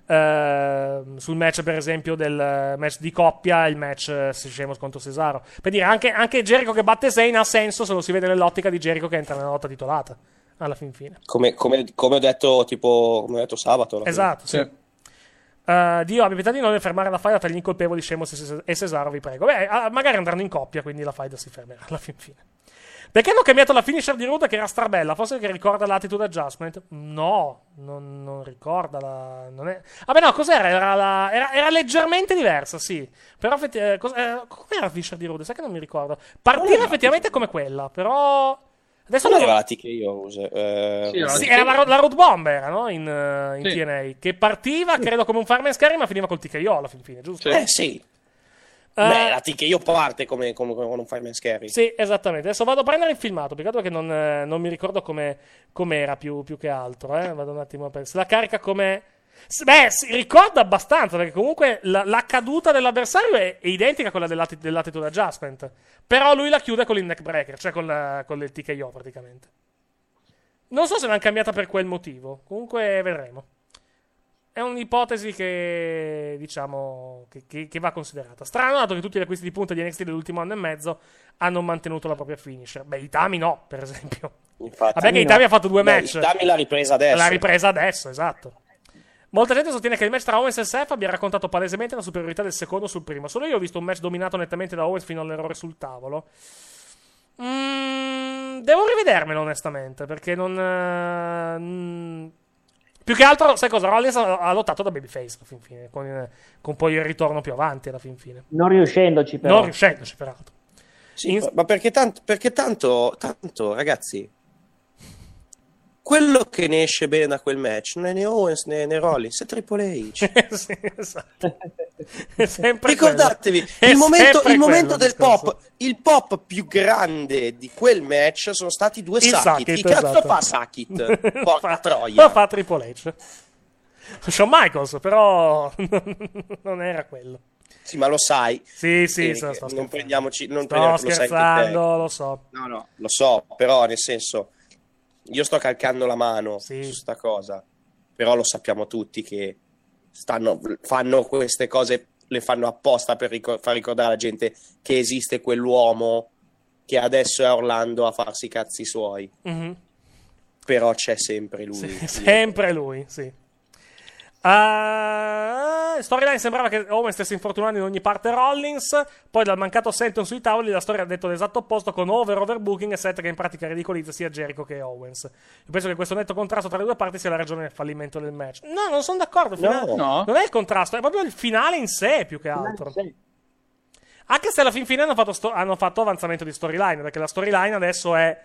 ehm, sul match, per esempio, del match di coppia, il match eh, Sheamus contro Cesaro. Per dire, anche, anche Jericho che batte Zayn ha senso se lo si vede nell'ottica di Jericho che entra nella lotta titolata. Alla fin fine. Come, come- come ho detto, tipo, come ho detto sabato. fine. Esatto, sì. Eh, Dio, abbi pietà di non fermare la faida tra gli incolpevoli Sheamus e Ces- e Cesaro, vi prego. Beh, ah, magari andranno in coppia, quindi la faida si fermerà alla fin fine. Perché hanno cambiato la finisher di Ruda che era strabella? Forse che ricorda l'attitude adjustment? No, non, non ricorda la... Non è... Vabbè no, cos'era? Era, la- era, era leggermente diversa, sì. Però effetti- eh, cos- eh, com'era la finisher di Ruda? Sai che non mi ricordo. Partiva effettivamente come quella, però... Adesso Non non- era la TKO, eh, sì, era la, la Road Bomb, era, no? In, eh, in Sì. TNA. Che partiva, credo, come un Fireman's Carry, ma finiva col TKO alla fin fine, giusto? Eh sì. Beh, la TKO parte come, come, come un Fireman Scary. Sì, esattamente. Adesso vado a prendere il filmato, peccato che non, eh, non mi ricordo come com'era più, più che altro. Eh? Vado un attimo a pensare. Se la carica come... Beh, si ricorda abbastanza, perché comunque la, la caduta dell'avversario è, è identica a quella dell'atti- dell'attitude adjustment. Però lui la chiude con il neckbreaker, cioè con, la- con il TKO praticamente. Non so se l'hanno cambiata per quel motivo. Comunque vedremo. È un'ipotesi che, diciamo, che, che- che va considerata. Strano, dato che tutti gli acquisti di punta di NXT dell'ultimo anno e mezzo hanno mantenuto la propria finisher. Beh, Itami no, per esempio. Infatti. Vabbè che Itami ha fatto due Beh, match. Itami l'ha ripresa adesso. L'ha ripresa adesso, esatto. Molta gente sostiene che il match tra Owens e Seth abbia raccontato palesemente la superiorità del secondo sul primo. Solo io ho visto un match dominato nettamente da Owens fino all'errore sul tavolo. Mm, devo rivedermelo onestamente, perché non... mm, più che altro, sai cosa? Rollins ha, lottato da babyface alla fin fine, con, con poi il ritorno più avanti alla fin fine. Non riuscendoci però. Non riuscendoci, peraltro. Sì, ma perché tanto, perché tanto, tanto, ragazzi, quello che ne esce bene da quel match non è né Owens né, né Rollins, è Triple H. sì, esatto. Ricordatevi, quello. Il momento, il momento del discorso. pop, il pop più grande di quel match sono stati due Il Sakit. Sakit, Chi cazzo esatto. fa Sakit? Porca Lo troia. fa Triple H. Shawn Michaels, però non era quello. Sì, ma lo sai. Sì, sì, Eric, sto- sto non scherzando. prendiamoci, non Sto prendiamo- lo sai anche te. scherzando, lo so. No, no, lo so, però nel senso, io sto calcando la mano su sta cosa, però lo sappiamo tutti che stanno, fanno queste cose, le fanno apposta per ricor- far ricordare alla gente che esiste quell'uomo che adesso è Orlando a farsi i cazzi suoi, Mhm. però c'è sempre lui. Sì, sempre lui, sì. Uh, storyline sembrava che Owen stesse infortunando in ogni parte Rollins. Poi dal mancato Senton sui tavoli, la storia ha detto l'esatto opposto con over overbooking e set che in pratica ridicolizza sia Jericho che Owens. Io penso che questo netto contrasto tra le due parti sia la ragione del fallimento del match. No, non sono d'accordo. finale- No. Non è il contrasto, è proprio il finale in sé più che altro. Anche se alla fin fine hanno fatto, sto- hanno fatto avanzamento di storyline, perché la storyline adesso è.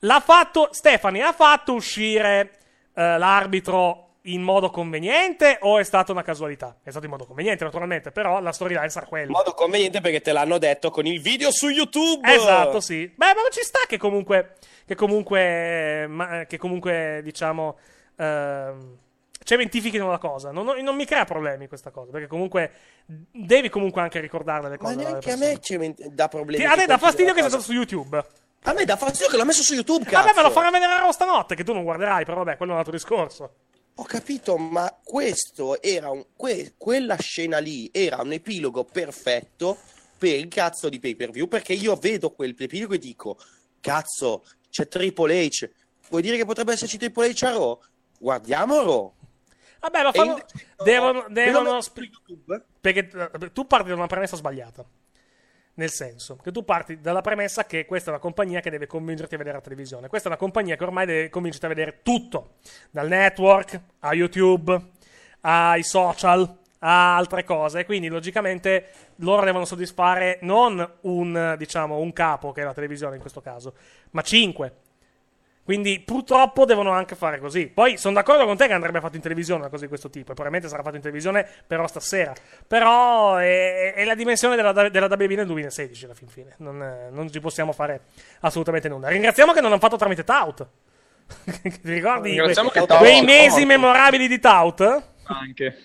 L'ha fatto. Stefani ha fatto uscire eh, l'arbitro in modo conveniente o è stata una casualità? È stato in modo conveniente, naturalmente, però la storyline sarà quella. In modo conveniente perché te l'hanno detto con il video su YouTube. Esatto, sì. Beh, ma ci sta che comunque. Che comunque. ma- che comunque, diciamo. ehm, cementifichino la cosa. Non, non- non mi crea problemi questa cosa. Perché comunque. Devi comunque anche ricordarle le Ma cose. alle neanche a me ci men- dà problemi. Ti- a me dà fastidio che sia cosa. stato su YouTube. A me dà fastidio che l'ha messo su YouTube, cazzo. Vabbè, me lo farà vedere a stanotte, che tu non guarderai, però vabbè, quello è un altro discorso. Ho capito, ma questo era un, que- quella scena lì era un epilogo perfetto per il cazzo di pay per view. Perché io vedo quel epilogo e dico: Cazzo, c'è Triple H. Vuoi dire che potrebbe esserci Triple H a Raw? Guardiamo Raw. Vabbè, E fanno. devono. devono lo sp- perché eh, tu parti da una premessa sbagliata. Nel senso che tu parti dalla premessa che questa è una compagnia che deve convincerti a vedere la televisione. Questa è una compagnia che ormai deve convincerti a vedere tutto: dal network a YouTube, ai social, a altre cose. Quindi, logicamente, loro devono soddisfare non un, diciamo, un capo, che è la televisione in questo caso, ma cinque. Quindi purtroppo devono anche fare così. Poi sono d'accordo con te che andrebbe fatto in televisione una cosa di questo tipo. E probabilmente sarà fatto in televisione però stasera. Però è, è la dimensione della, della WB nel 2016 alla fin fine. Non, non ci possiamo fare assolutamente nulla. Ringraziamo che non hanno fatto tramite Tout. Ti ricordi quei è mesi memorabili di Tout? Anche.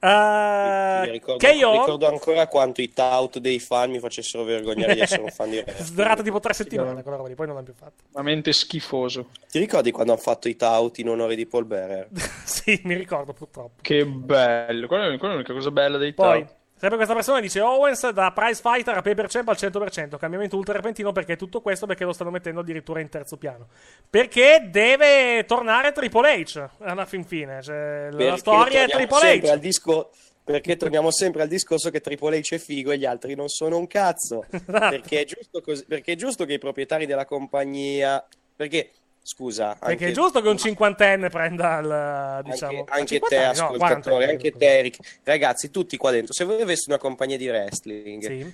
Uh, Mi ricordo, KO ricordo ancora quanto i tout dei fan mi facessero vergognare di essere un fan di wrestling. Durato tipo tre settimane quella roba lì, poi non l'hanno più fatto. Veramente schifoso. Ti ricordi quando hanno fatto i tout in onore di Paul Bearer? sì, mi ricordo purtroppo. Che bello. Quella è quella è l'unica cosa bella dei Poi, Tau. Sempre questa persona dice Owens da prize fighter a paper champ al 100%, cambiamento ultra repentino perché tutto questo perché lo stanno mettendo addirittura in terzo piano. Perché deve tornare Triple H alla fin fine, cioè, la storia è Triple H. al disco- perché torniamo sempre al discorso che Triple H è figo e gli altri non sono un cazzo. Esatto. perché, è giusto così- perché è giusto che i proprietari della compagnia... Perché, scusa... Perché anche- è giusto che un cinquantenne prenda il diciamo anche, anche 50 te no, ascoltatore, 40 anni. anche te Eric, ragazzi tutti qua dentro, se voi aveste una compagnia di wrestling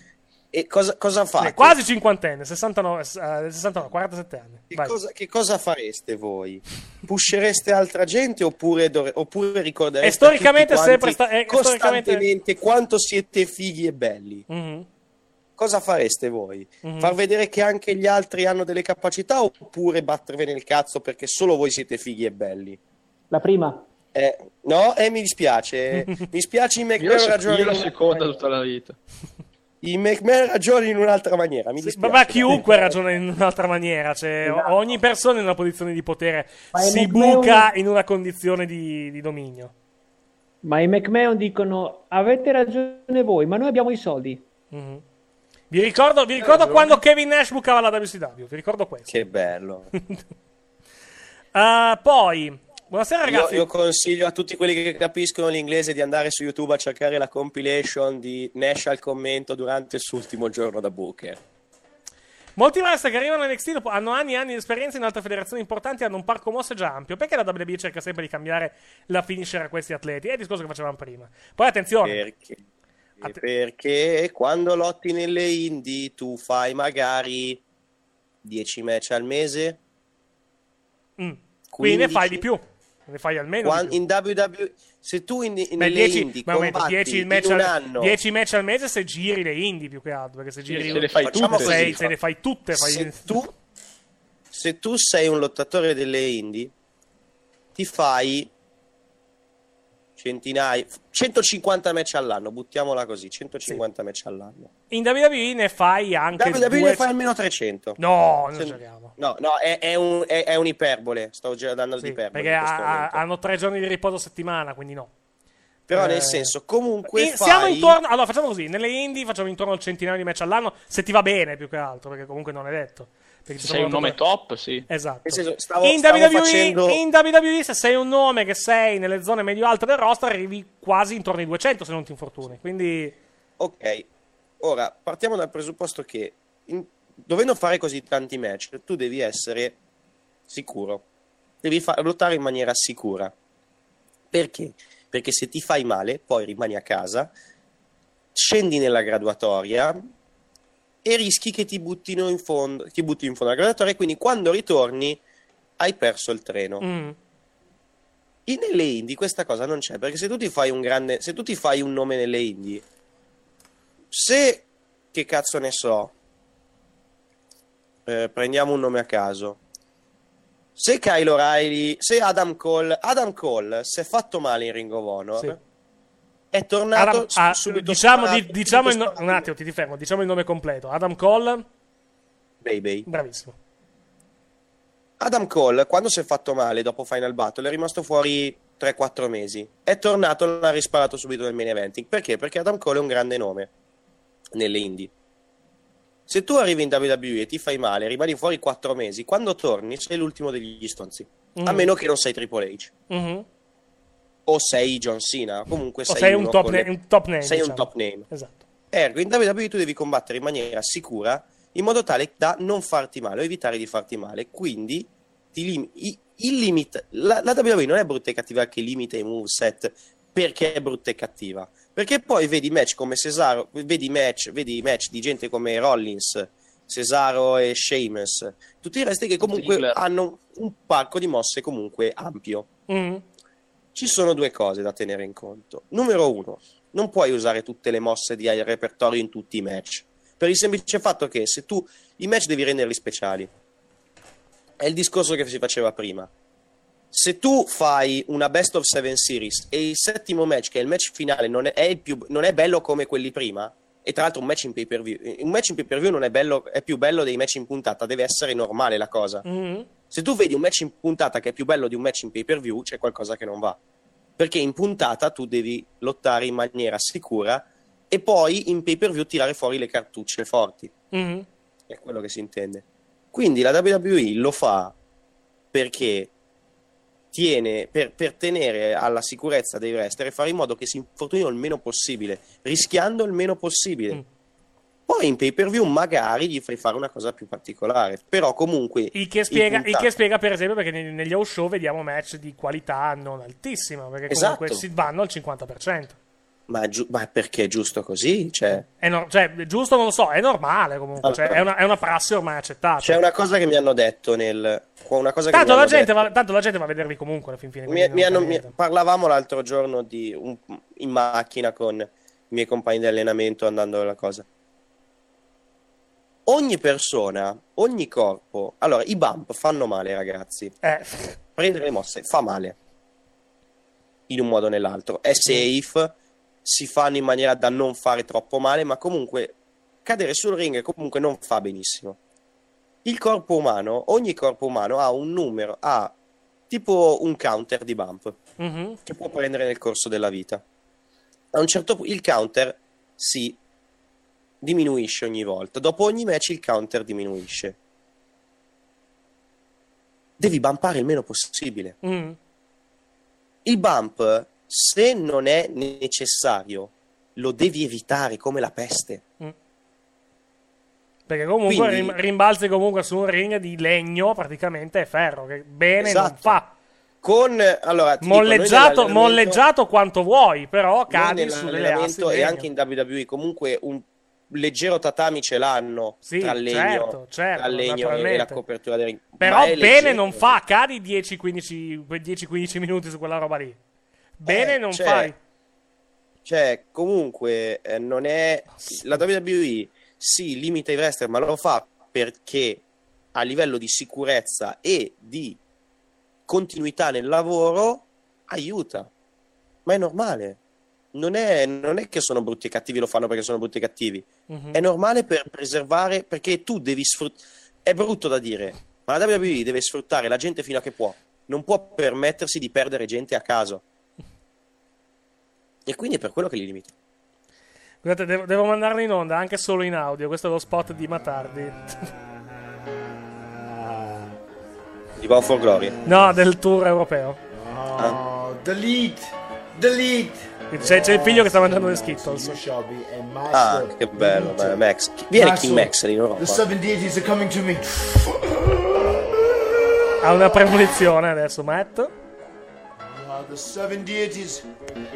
e cosa, cosa fate? Sì, quasi cinquantenne, 69, eh, 69, 47 anni. Che cosa, che cosa fareste voi? Pushereste altra gente oppure, dovre- oppure ricordereste E storicamente sempre sta- è- storicamente- costantemente quanto siete fighi e belli? Mhm. Cosa fareste voi? Mhm. Far vedere che anche gli altri hanno delle capacità oppure battervene il cazzo perché solo voi siete fighi e belli? La prima. Eh, no, eh, mi dispiace. mi spiace i McMahon la- ragionano io la seconda tutta la vita. I McMahon ragionano in un'altra maniera. Mi Ma, dispiace. ma chiunque ragiona in un'altra maniera, cioè Esatto. ogni persona in una posizione di potere Ma si McMahon- buca in una condizione di, di dominio. Ma i McMahon dicono: Avete ragione voi, ma noi abbiamo i soldi. Mhm. Vi ricordo, vi ricordo quando Kevin Nash bucava la WCW, vi ricordo questo. Che bello. Uh, poi, buonasera Io, ragazzi. io consiglio a tutti quelli che capiscono l'inglese di andare su YouTube a cercare la compilation di Nash al commento durante il suo ultimo giorno da Booker. Molti wrestler che arrivano in NXT dopo- hanno anni e anni di esperienza in altre federazioni importanti e hanno un parco mosse già ampio. Perché la WWE cerca sempre di cambiare la finisher a questi atleti? È il discorso che facevamo prima. Poi attenzione, Perché? Perché quando lotti nelle indie tu fai magari 10 match al mese. Mm. qui ne 15. fai di più. Ne fai almeno più. in WWE, se tu in, in- Beh, nelle 10, indie ma momento, combatti 10 in match, un al, anno 10 match al mese se giri le indie più che altro. Perché se giri se le fai Facciamo tutte. sei, se le fai tutte, fai se tu, se tu sei un lottatore delle indie, ti fai centinaia, 150 match all'anno, buttiamola così, 150 match all'anno. In WWE ne fai anche WWE due- ne fai almeno 300. No, non esageriamo. No, no, è, è un, è, è un'iperbole, sto dando Sì, l'iperbole perché in ha- hanno tre giorni di riposo a settimana, quindi no. Però Eh, nel senso, comunque in- fai... Siamo intorno. Allora, facciamo così: nelle indie facciamo intorno al centinaio di match all'anno. Se ti va bene, più che altro, perché comunque non è detto. Se sei un nome lottatori- top, sì. Esatto. Senso, stavo- in, stavo WWE, facendo- in WWE, se sei un nome che sei nelle zone medio-alte del roster, arrivi quasi intorno ai 200 se non ti infortuni. Quindi, Ok, ora partiamo dal presupposto che in- dovendo fare così tanti match, tu devi essere sicuro, devi fa- lottare in maniera sicura. Perché? Perché se ti fai male, poi rimani a casa, scendi nella graduatoria e rischi che ti buttino in fondo, ti butti in fondo alla graduatoria e quindi quando ritorni hai perso il treno. mm, In nelle indie questa cosa non c'è, perché se tu ti fai un grande, se tu ti fai un nome nelle indie, se, che cazzo ne so, eh, prendiamo un nome a caso, se Kyle O'Reilly, se Adam Cole, Adam Cole si è fatto male in Ring of Honor, Sì. È tornato Adam- ah, subito diciamo, di- diciamo il un attimo, ti, ti fermo. Diciamo il nome completo: Adam Cole, Baby. bravissimo. Adam Cole, quando si è fatto male dopo Final Battle, è rimasto fuori 3-4 mesi. È tornato, non ha risparato subito nel main eventing. Perché? Perché Adam Cole è un grande nome nelle indie. Se tu arrivi in WWE e ti fai male, rimani fuori 4 mesi, quando torni sei l'ultimo degli stonzi. A Mhm. meno che non sei Triple H. Mhm. O sei John Cena. Comunque O sei, sei un top, na- le- un top name. Sei un diciamo. top name. Esatto. Ergo, in WWE tu devi combattere in maniera sicura, in modo tale da non farti male o evitare di farti male. Quindi, ti lim- i- il limite. La, la WWE non è brutta e cattiva che limita i moveset perché è brutta e cattiva. Perché poi vedi match come Cesaro, vedi match, vedi match di gente come Rollins, Cesaro e Sheamus, tutti i resti che comunque hanno un parco di mosse comunque ampio. Mhm. Ci sono due cose da tenere in conto. Numero uno, non puoi usare tutte le mosse di repertorio in tutti i match. Per il semplice fatto che se tu i match devi renderli speciali. È il discorso che si faceva prima. se tu fai una best of seven series e il settimo match, che è il match finale, non è, è il più- non è bello come quelli prima, e tra l'altro un match in pay per view, un match in pay per view non è bello, è più bello dei match in puntata, deve essere normale la cosa. Mhm. Se tu vedi un match in puntata che è più bello di un match in pay per view, c'è qualcosa che non va. Perché in puntata tu devi lottare in maniera sicura e poi in pay per view tirare fuori le cartucce forti. Mhm. È quello che si intende. Quindi la WWE lo fa perché tiene per, per tenere alla sicurezza dei wrestler e fare in modo che si infortunino il meno possibile, rischiando il meno possibile. Mm. Poi in pay per view magari gli fai fare una cosa più particolare, però comunque Il che, spiega, il che spiega, per esempio, perché ne- negli house show vediamo match di qualità non altissima, perché comunque Esatto. si vanno al 50%. Ma, giu- ma perché è giusto così? Cioè, È no- cioè, giusto non lo so, è normale comunque, cioè, è, una, è una prassi ormai accettata. c'è una cosa che mi hanno detto nel... Una cosa tanto, la gente va, tanto la gente va a vedervi comunque alla fin fine. Mi- mi hanno- mi- parlavamo l'altro giorno di un- in macchina con i miei compagni di allenamento andando alla cosa. Ogni persona, ogni corpo. Allora, i bump fanno male, ragazzi. Eh, Prendere le mosse fa male. In un modo o nell'altro. È safe, si fanno in maniera da non fare troppo male, ma comunque cadere sul ring comunque non fa benissimo. Il corpo umano, ogni corpo umano ha un numero, ha tipo un counter di bump mhm. che può prendere nel corso della vita. A un certo punto il counter si diminuisce ogni volta. Dopo ogni match il counter diminuisce. Devi bumpare il meno possibile. Mm. Il bump, se non è necessario, lo devi evitare come la peste. Perché comunque Quindi- rim- rimbalzi comunque su un ring di legno praticamente è ferro, che bene non Esatto. fa. Con allora, ti dico, Molleggiato, molleggiato quanto vuoi, però cadi su delle assi e anche in WWE comunque un leggero tatami ce l'hanno Sì, tra legno, certo, certo, tra legno e la copertura del ring. Però bene leggero. non fa, cadi 10-15 quei 10-15 minuti su quella roba lì. Bene Eh, non cioè, fai. Cioè, comunque, eh, non è. La WWE si limita ai wrestler, ma lo fa perché a livello di sicurezza e di continuità nel lavoro aiuta. Ma è normale. Non è, non è che sono brutti e cattivi, lo fanno perché sono brutti e cattivi. Mhm. È normale per preservare, perché tu devi sfruttare. È brutto da dire, ma la WWE deve sfruttare la gente fino a che può. Non può permettersi di perdere gente a caso. E quindi è per quello che li limita. Scusate, devo, devo mandarlo in onda anche solo in audio. Questo è lo spot di Matardi. Di Bound for Glory. no, del tour europeo. Oh, delete, delete. C'è, c'è il figlio che sta mangiando le Skittles. Ah, che bello, beh, Max. Viene King Max in Europa. The seven deities are coming to me. Ha una premonizione adesso, Matt. Uh, the seven deities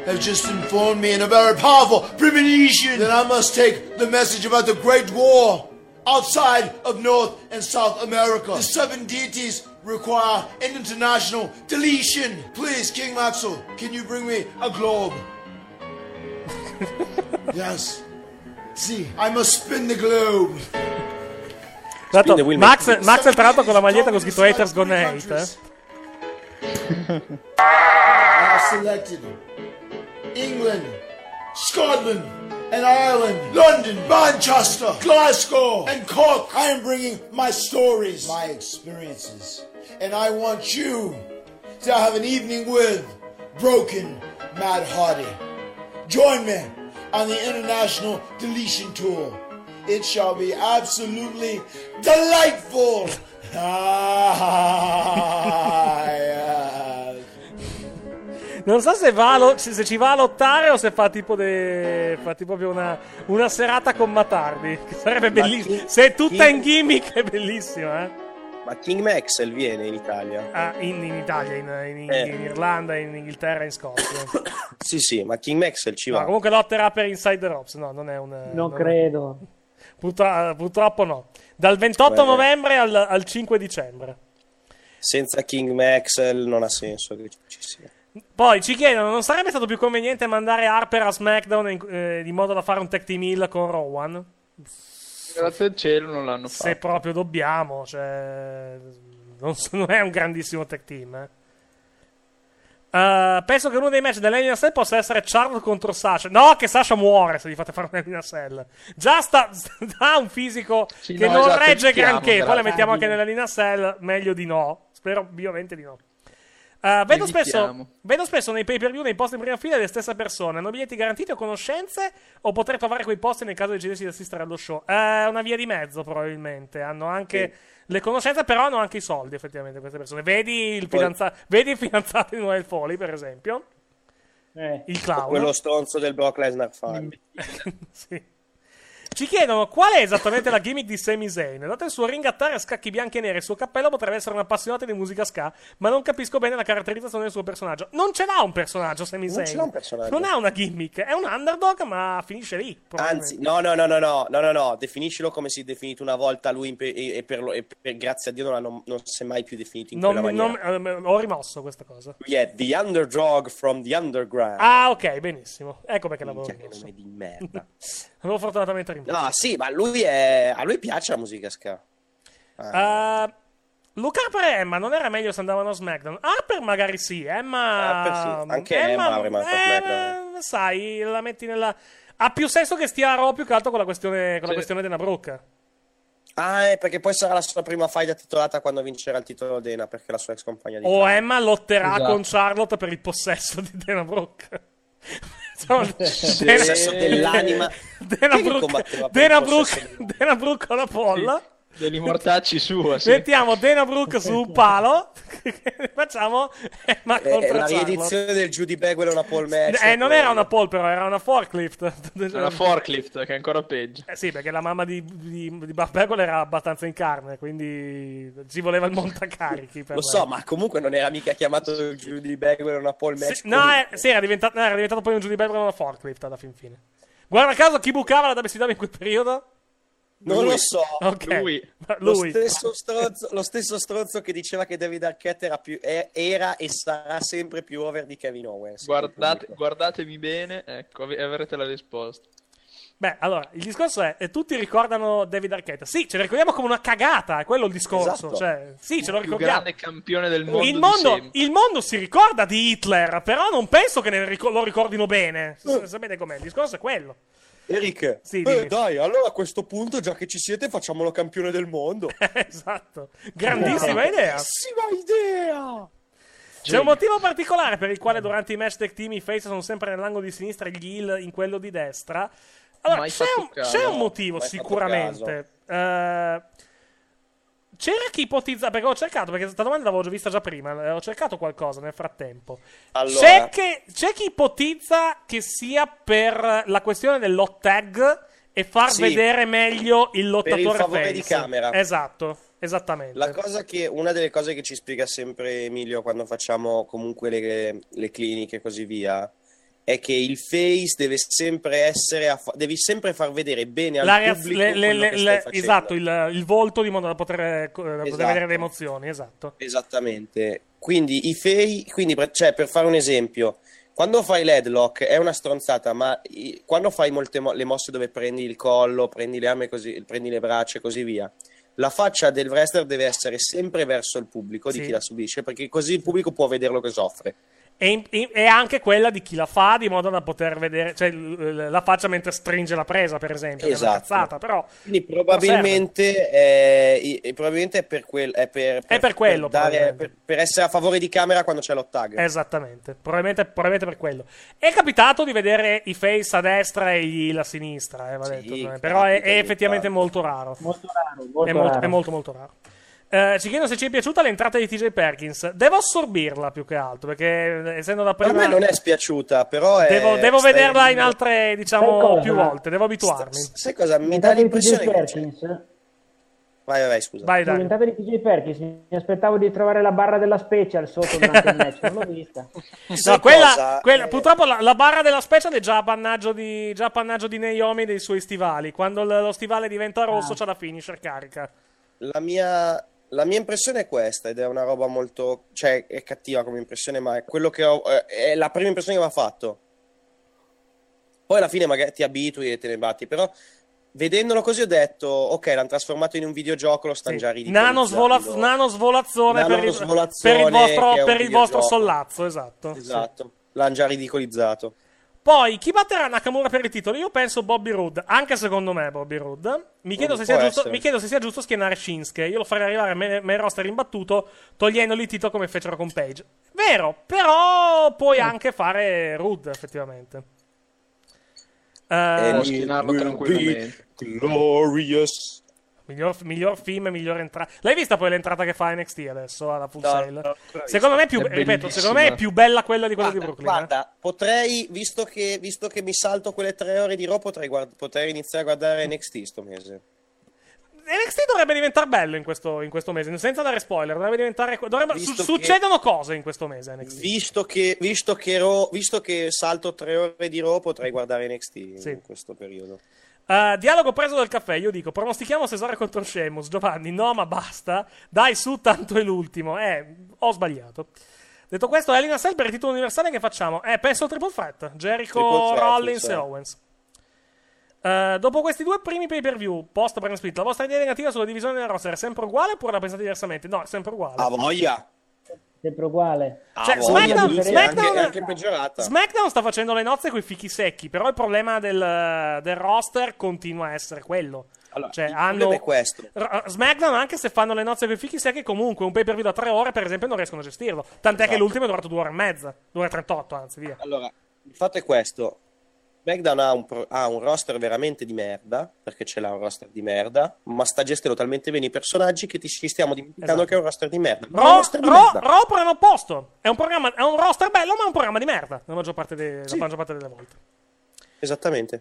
have just informed me in a very powerful premonition that I must take the message about the Great War outside of North and South America. The seven deities require an international deletion. Please, King Maxwell, can you bring me a globe? Yes. See, I must spin the globe. Tra l'altro, Spin the wheel, Max, Max. Max è tra l'altro con la maglietta con scritto Haters Gonna Hate. eh. I have selected England, Scotland, and Ireland, London, Manchester, Glasgow, and Cork. I am bringing my stories, my experiences, and I want you to have an evening with Broken Mad Hardy. Join me on the International Deletion Tour. It shall be absolutely delightful. Ah, yes. Non so se, va a lo- se se ci va a lottare o se fa tipo, de- fa tipo proprio una, una serata con Matardi. Che sarebbe bellissimo. Se è tutta in gimmick è bellissimo, eh. Ma King Maxwell viene in Italia. Ah, in, in Italia, in, in- Eh. in Irlanda, in Inghilterra, in Scozia. Sì, sì, ma King Maxwell ci va. No, comunque lotterà per Inside the Ropes. No, non è un. Non è- credo. Purtro- purtroppo no. Dal 28 Beh. novembre al, al 5 dicembre. Senza King Maxwell non ha senso che ci sia. Poi ci chiedono: non sarebbe stato più conveniente mandare Harper a SmackDown in, eh, di modo da fare un tag team heal con Rowan? Grazie al cielo non l'hanno Se fatto. proprio dobbiamo, cioè, non, non è un grandissimo tag team. eh. Uh, penso che uno dei match dell'Elina Cell possa essere Charles contro Sasha. No, che Sasha muore se gli fate fare un'Elina Cell. Già sta, ha un fisico Sì, che no, non esatto, regge granché. Poi la mettiamo anche nell'Elina Cell. Meglio di no. Spero vivamente di no. Uh, vedo, spesso, vedo spesso nei pay per view, nei posti in prima fila, le stesse persone. Hanno biglietti garantiti o conoscenze? O potrei trovare quei posti nel caso decidessi di assistere allo show? È una via di mezzo, probabilmente. Hanno anche le conoscenze, però hanno anche i soldi, effettivamente, queste persone. Vedi il, fidanza- vedi il fidanzato di Noel Foley, per esempio. Il clown. Quello stronzo del Brock Lesnar fan. Sì. Ci chiedono qual è esattamente la gimmick di Sami Zayn. Dato il suo ringattare a scacchi bianchi e neri, il suo cappello potrebbe essere un appassionato di musica ska, ma non capisco bene la caratterizzazione del suo personaggio. Non ce l'ha un personaggio, Sami Non Zayn. ce l'ha un personaggio. Non ha una gimmick, è un underdog, ma finisce lì. Anzi, no, no, no, no, no, no, no, no, definiscilo come si è definito una volta lui pe- e, per lo- e per- grazie a Dio non, hanno- non si è mai più definito in Non- quella maniera. non- ehm, ho rimosso questa cosa. È the underdog from the underground. Ah, ok, benissimo. Ecco perché l'avevo Minchia, che rimosso. nome di merda. Avevo fortunatamente rimosso. No, sì, ma lui è... a lui piace la musica ska. Ah. Uh, Luca e Emma non era meglio se andavano a SmackDown? Harper magari sì, Emma. Harper sì, anche Emma avrebbe mandato a eh, SmackDown. ma sai, la metti nella. Ha più senso che stia a Raw più che altro con la questione, con la Sì. questione della Brooke. Ah, è perché poi sarà la sua prima fight titolata quando vincerà il titolo Dena, perché la sua ex compagna di O. Emma lotterà Esatto. con Charlotte per il possesso di Dana Brooke. Dena Brooke alla polla. Degli mortacci sua, sì. Mettiamo Dana Brooke su un palo. Facciamo È, contro è la riedizione del Judy Bagwell una pole match. Eh, non era una pole, però, era una forklift. Una forklift, che è ancora peggio. Eh sì, perché la mamma di, di, di Buff Bagwell era abbastanza in carne, quindi ci voleva il montacarichi. Per Lo so, ma comunque non era mica chiamato Judy Bagwell una pole match. Sì, no, eh, sì, era diventato, no, era diventato poi un Judy Bagwell una forklift alla fin fine. Guarda caso chi bucava la WCW in quel periodo? Non Lui. lo so. Ok. Lui. Lui. Lo, stesso stronzo, lo stesso stronzo che diceva che David Arquette era, più, era e sarà sempre più over di Kevin Owens. Guardate, guardatemi bene, ecco, av- avrete la risposta. Beh, allora, il discorso è, e tutti ricordano David Arquette. Sì, ce lo ricordiamo come una cagata, è quello il discorso. Esatto. Cioè, sì, ce lo Il ricordiamo. grande campione del mondo. Il mondo, il mondo si ricorda di Hitler, però non penso che ne ricor- lo ricordino bene. S- Sapete com'è? Il discorso è quello. Eric, Sì, eh, dimmi. dai, allora a questo punto, già che ci siete, facciamolo campione del mondo. esatto. Grandissima idea. Grandissima idea. C'è un motivo particolare per il quale durante i match tech team i face sono sempre nell'angolo di sinistra e gli heel in quello di destra. Allora, c'è un, c'è un motivo Mai sicuramente. Eh, c'era chi ipotizza, perché ho cercato, perché questa domanda l'avevo già vista già prima, eh, ho cercato qualcosa nel frattempo. Allora. C'è, che- c'è chi ipotizza che sia per la questione dell'hot tag e far Sì. vedere meglio il lottatore Per il favore face. di camera. Esatto, esattamente. La cosa che, una delle cose che ci spiega sempre Emilio quando facciamo comunque le, le cliniche e così via è che il face deve sempre essere, fa- devi sempre far vedere bene al La reaz- pubblico le- le- le- le- esatto, il, il volto di modo da poter, eh, da poter Esatto. vedere le emozioni, esatto. Esattamente. Quindi i fei, quindi per- cioè, per fare un esempio, quando fai l'headlock è una stronzata, ma i- quando fai molte mo- le mosse dove prendi il collo, prendi le armi così, prendi le braccia e così via, la faccia del wrestler deve essere sempre verso il pubblico di Sì. chi la subisce, perché così il pubblico può vedere che soffre. E, e anche quella di chi la fa, di modo da poter vedere, cioè la faccia mentre stringe la presa, per esempio. è Esatto. cazzata, però. Quindi probabilmente è, i- e probabilmente è per, quel, è per, È per quello, dare- probabilmente. per- per essere a favore di camera quando c'è l'ottag. Esattamente, probabilmente, probabilmente per quello. È capitato di vedere i face a destra e gli a sinistra, eh, va detto, eh, però è, è effettivamente molto raro. Molto raro, molto è, molto, raro. è molto, molto raro. Eh, ci chiedono se ci è piaciuta l'entrata di TJ Perkins. Devo assorbirla più che altro, perché eh, essendo da A prima. me non è spiaciuta, però è, Devo, devo vederla in altre, diciamo, più volte. Devo abituarmi. Sai cosa? Mi dà L'entrata di TJ l'impressione che... Perkins. Vai, vai, vai, scusa. Vai, dai. L'entrata di TJ Perkins. Mi aspettavo di trovare la barra della special sotto durante il match. Non l'ho vista. No, quella, quella- Eh. purtroppo la, la barra della special è già appannaggio di, già appannaggio di Naomi e dei suoi stivali. Quando l- lo stivale diventa rosso, Ah. c'è la finisher carica. La mia, la mia impressione è questa, ed è una roba molto... cioè, è cattiva come impressione, ma è quello che ho... eh, è la prima impressione che mi ha fatto. Poi alla fine magari ti abitui e te ne batti, però vedendolo così ho detto, ok, l'hanno trasformato in un videogioco, lo stanno già ridicolizzando. Nano, svola- nano svolazzone, Nano per, il, per il vostro, per il vostro sollazzo, esatto. sì. Esatto, l'hanno già ridicolizzato. Poi, chi batterà Nakamura per il titolo? Io penso Bobby Roode, anche secondo me Bobby Roode. Mi chiedo, Mm, se sia, giusto, mi chiedo se sia giusto schienare Shinsuke. Io lo farei arrivare main, main roster imbattuto, togliendogli il titolo come fecero con Page. Vero, però puoi anche fare Roode, effettivamente. Può schienarlo tranquillamente. Glorious. Miglior, miglior film, miglior entrata. L'hai vista poi l'entrata che fa NXT adesso alla full No, sale? no, secondo me, è più, È ripeto, secondo me è più bella quella di quella di Brooklyn. eh. Guarda, potrei, visto che, visto che mi salto quelle tre ore di Raw, potrei, guard- potrei iniziare a guardare NXT sto mese. NXT dovrebbe diventare bello in questo, in questo mese, senza dare spoiler. Dovrebbe diventare. dovrebbe- su- che- succedono cose in questo mese. NXT. Visto che, visto, che Raw- visto che salto tre ore di Raw, potrei guardare NXT Sì. in questo periodo. Uh, dialogo preso dal caffè. Io dico: pronostichiamo Cesare contro Sheamus. Giovanni, no, ma basta. Dai, su, tanto è l'ultimo. Eh, ho sbagliato. Detto questo, Elina Cell per il titolo universale che facciamo? Eh, penso al triple threat: Jericho, Triple threat, Rollins sì. e Owens. Uh, dopo questi due primi pay per view, post brand split, la vostra idea negativa sulla divisione del roster è sempre uguale oppure la pensate diversamente? No, è sempre uguale. A voglia! Sempre uguale. Cioè, A voglia, SmackDown, Luigi, SmackDown- anche, anche peggiorata. SmackDown sta facendo le nozze con i fichi secchi, però il problema del, del roster continua a essere quello. cioè, il hanno... è questo. SmackDown, anche se fanno le nozze con i fichi secchi, comunque un pay per view da tre ore, per esempio, non riescono a gestirlo. Tant'è che Esatto. l'ultimo è durato due ore e mezza, due ore e 38, anzi, via. Allora, il fatto è questo. SmackDown ha un, pro- ha un roster veramente di merda, perché ce l'ha un roster di merda, ma sta gestendo talmente bene i personaggi che ti ci stiamo dimenticando Esatto. che è un roster di merda. È Raw, roster di Raw, merda. Raw primo posto. È un, programma, è un roster bello, ma è un programma di merda, la maggior parte, de- la maggior parte delle volte. Esattamente.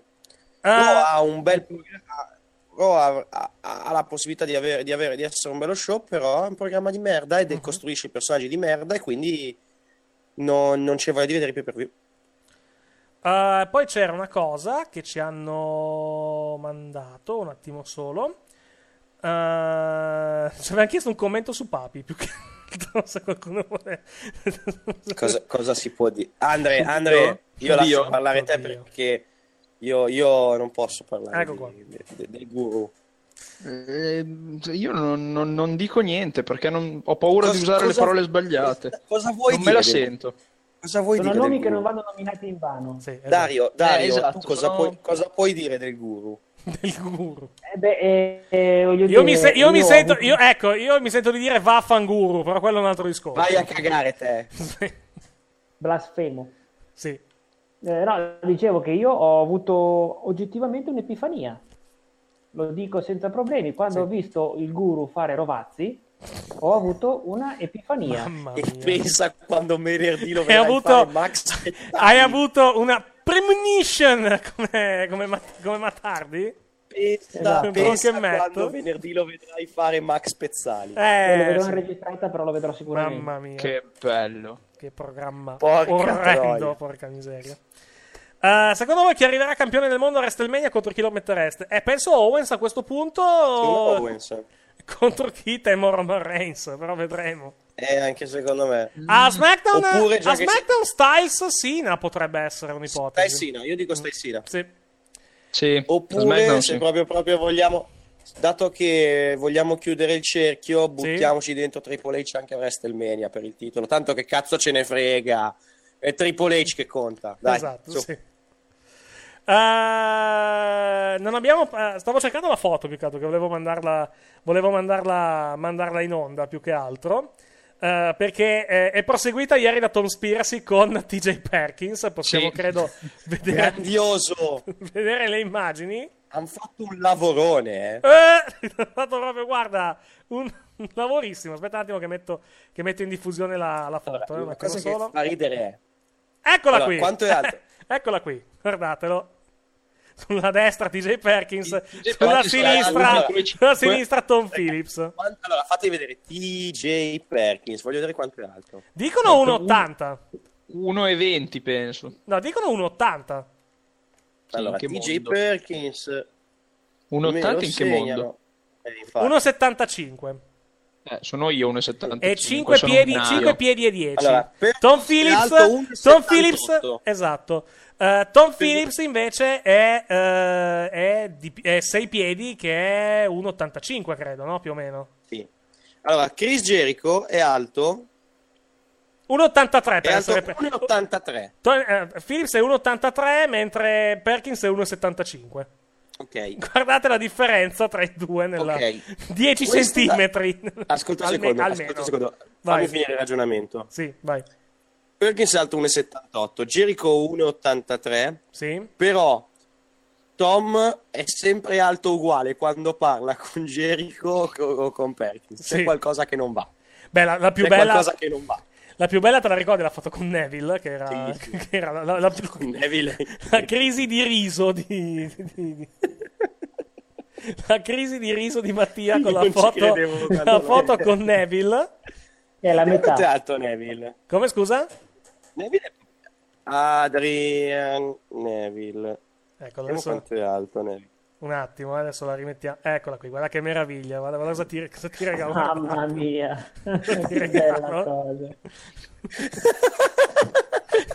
Eh, Raw ha un bel programma. Ha, ha- ha la possibilità di, avere, di, avere- di essere un bello show, però è un programma di merda ed Mhm. costruisce i personaggi di merda e quindi non, non c'è voglia di vedere i pay per view. Eh, poi c'era una cosa che ci hanno mandato, un attimo solo. Eh, ci avevano chiesto un commento su Papi, più che altro, se qualcuno vuole... Cosa, cosa si può dire? Andre, Andre io lascio Oddio. parlare te Oddio. perché io, io non posso parlare Ecco di- qua. de- de- del guru. Eh, io non, non- non dico niente perché non- ho paura Cosa- di usare cosa- le parole sbagliate. Cosa vuoi non dire me la sento. Cosa vuoi Sono dire nomi che guru? non vanno nominati in vano. esatto. Dario, Dario, Eh, esatto, tu cosa, sono- puoi, cosa puoi dire del guru? del guru. Eh beh, eh, eh, Io, dire, mi, se- io mi ho sento, io, ecco, io mi sento di dire vaffanguru, però quello è un altro discorso. Vai a cagare te. Blasfemo. Sì. Eh, no, dicevo che io ho avuto oggettivamente un'epifania. Lo dico senza problemi. Quando ho visto il guru fare Rovazzi, ho avuto una epifania. Mamma E pensa quando venerdì lo vedrai avuto, fare Max hai avuto una premonition come, come, come Matardi? Pensa, Esatto. pensa quando venerdì lo vedrai fare Max Pezzali. Eh, lo vedrò sì. in registrata, però lo vedrò sicuramente. mamma mia. Che bello. Che programma Porca orrendo, troia. porca miseria. Eh, secondo voi chi arriverà campione del mondo a WrestleMania contro chi lo mettereste? Eh, penso Owens a questo punto Secondo Owens. Contro chi temo Roman Reigns, però vedremo. Eh, anche secondo me. A SmackDown, Oppure già a che SmackDown Styles Sina potrebbe essere un'ipotesi. Stai Sina, io dico stai Sina. Sì. Sì, Oppure SmackDown, se sì. proprio, proprio vogliamo, dato che vogliamo chiudere il cerchio, buttiamoci dentro Triple H anche a WrestleMania per il titolo. Tanto che cazzo ce ne frega. È Triple H che conta. Dai, esatto, su. sì. Eh, non abbiamo, eh, stavo cercando la foto più che altro, che volevo mandarla, volevo mandarla, mandarla in onda più che altro. eh, perché eh, è proseguita ieri la Tom Spiracy con TJ Perkins. Possiamo, Sì. credo, vedere, Grandioso. vedere le immagini. Hanno fatto un lavorone, eh. Eh, ho fatto proprio, guarda, un, un lavorissimo. Aspetta un attimo che metto, che metto in diffusione la, la foto. eh, un La attimo cosa che solo. fa ridere è Eccola Allora, qui. quanto è alto? Eccola qui, guardatelo. Sulla destra TJ Perkins, TJ sulla Perkins, sinistra, allora, sulla sinistra Tom Phillips. Quanto- Allora, fate vedere TJ Perkins. Voglio vedere quanto è alto. Dicono 1,80. 1,20 penso. No, dicono 1,80. Allora, TJ mondo? Perkins. 1,80 me lo in che mondo? Eh, infatti. 1,75. Eh, sono io 1,75. E 5 sono piedi, un 5 naio. piedi e 10. Allora, Tom Phillips, alto 1,78. Tom Phillips, esatto. Eh, Tom Phillips invece è, eh, è, di, è 6 piedi che è 1,85 credo, no? Più o meno. Sì. Allora, Chris Jericho è alto 1,83 per essere pre- 1,83. To- eh, Phillips è 1,83 mentre Perkins è 1,75. Ok. Guardate la differenza tra i due nella Ok. 10 Questa- centimetri. Ascolta un secondo, almeno. ascolta un secondo. Vai. Fammi finire il ragionamento. Sì, vai. Perkins è alto 1,78, Jericho 1,83. Sì. Però Tom è sempre alto uguale quando parla con Jericho o con Perkins. C'è Sì. qualcosa che non va. Beh, la, la più C'è bella qualcosa che non va. La più bella te la ricordi la foto con Neville, che era, che era la, la- la- Neville. la crisi di riso di, di- di- la crisi di riso di Mattia con la Non ci foto, la foto con Neville. È la metà. alto Neville? Come scusa? Neville Adrian Neville. Ecco, adesso quanto è alto Neville. un attimo, eh, adesso la rimettiamo. Eccola qui, guarda che meraviglia. Guarda, guarda cosa ti, cosa ti regalo. Mamma mia, che bella cosa.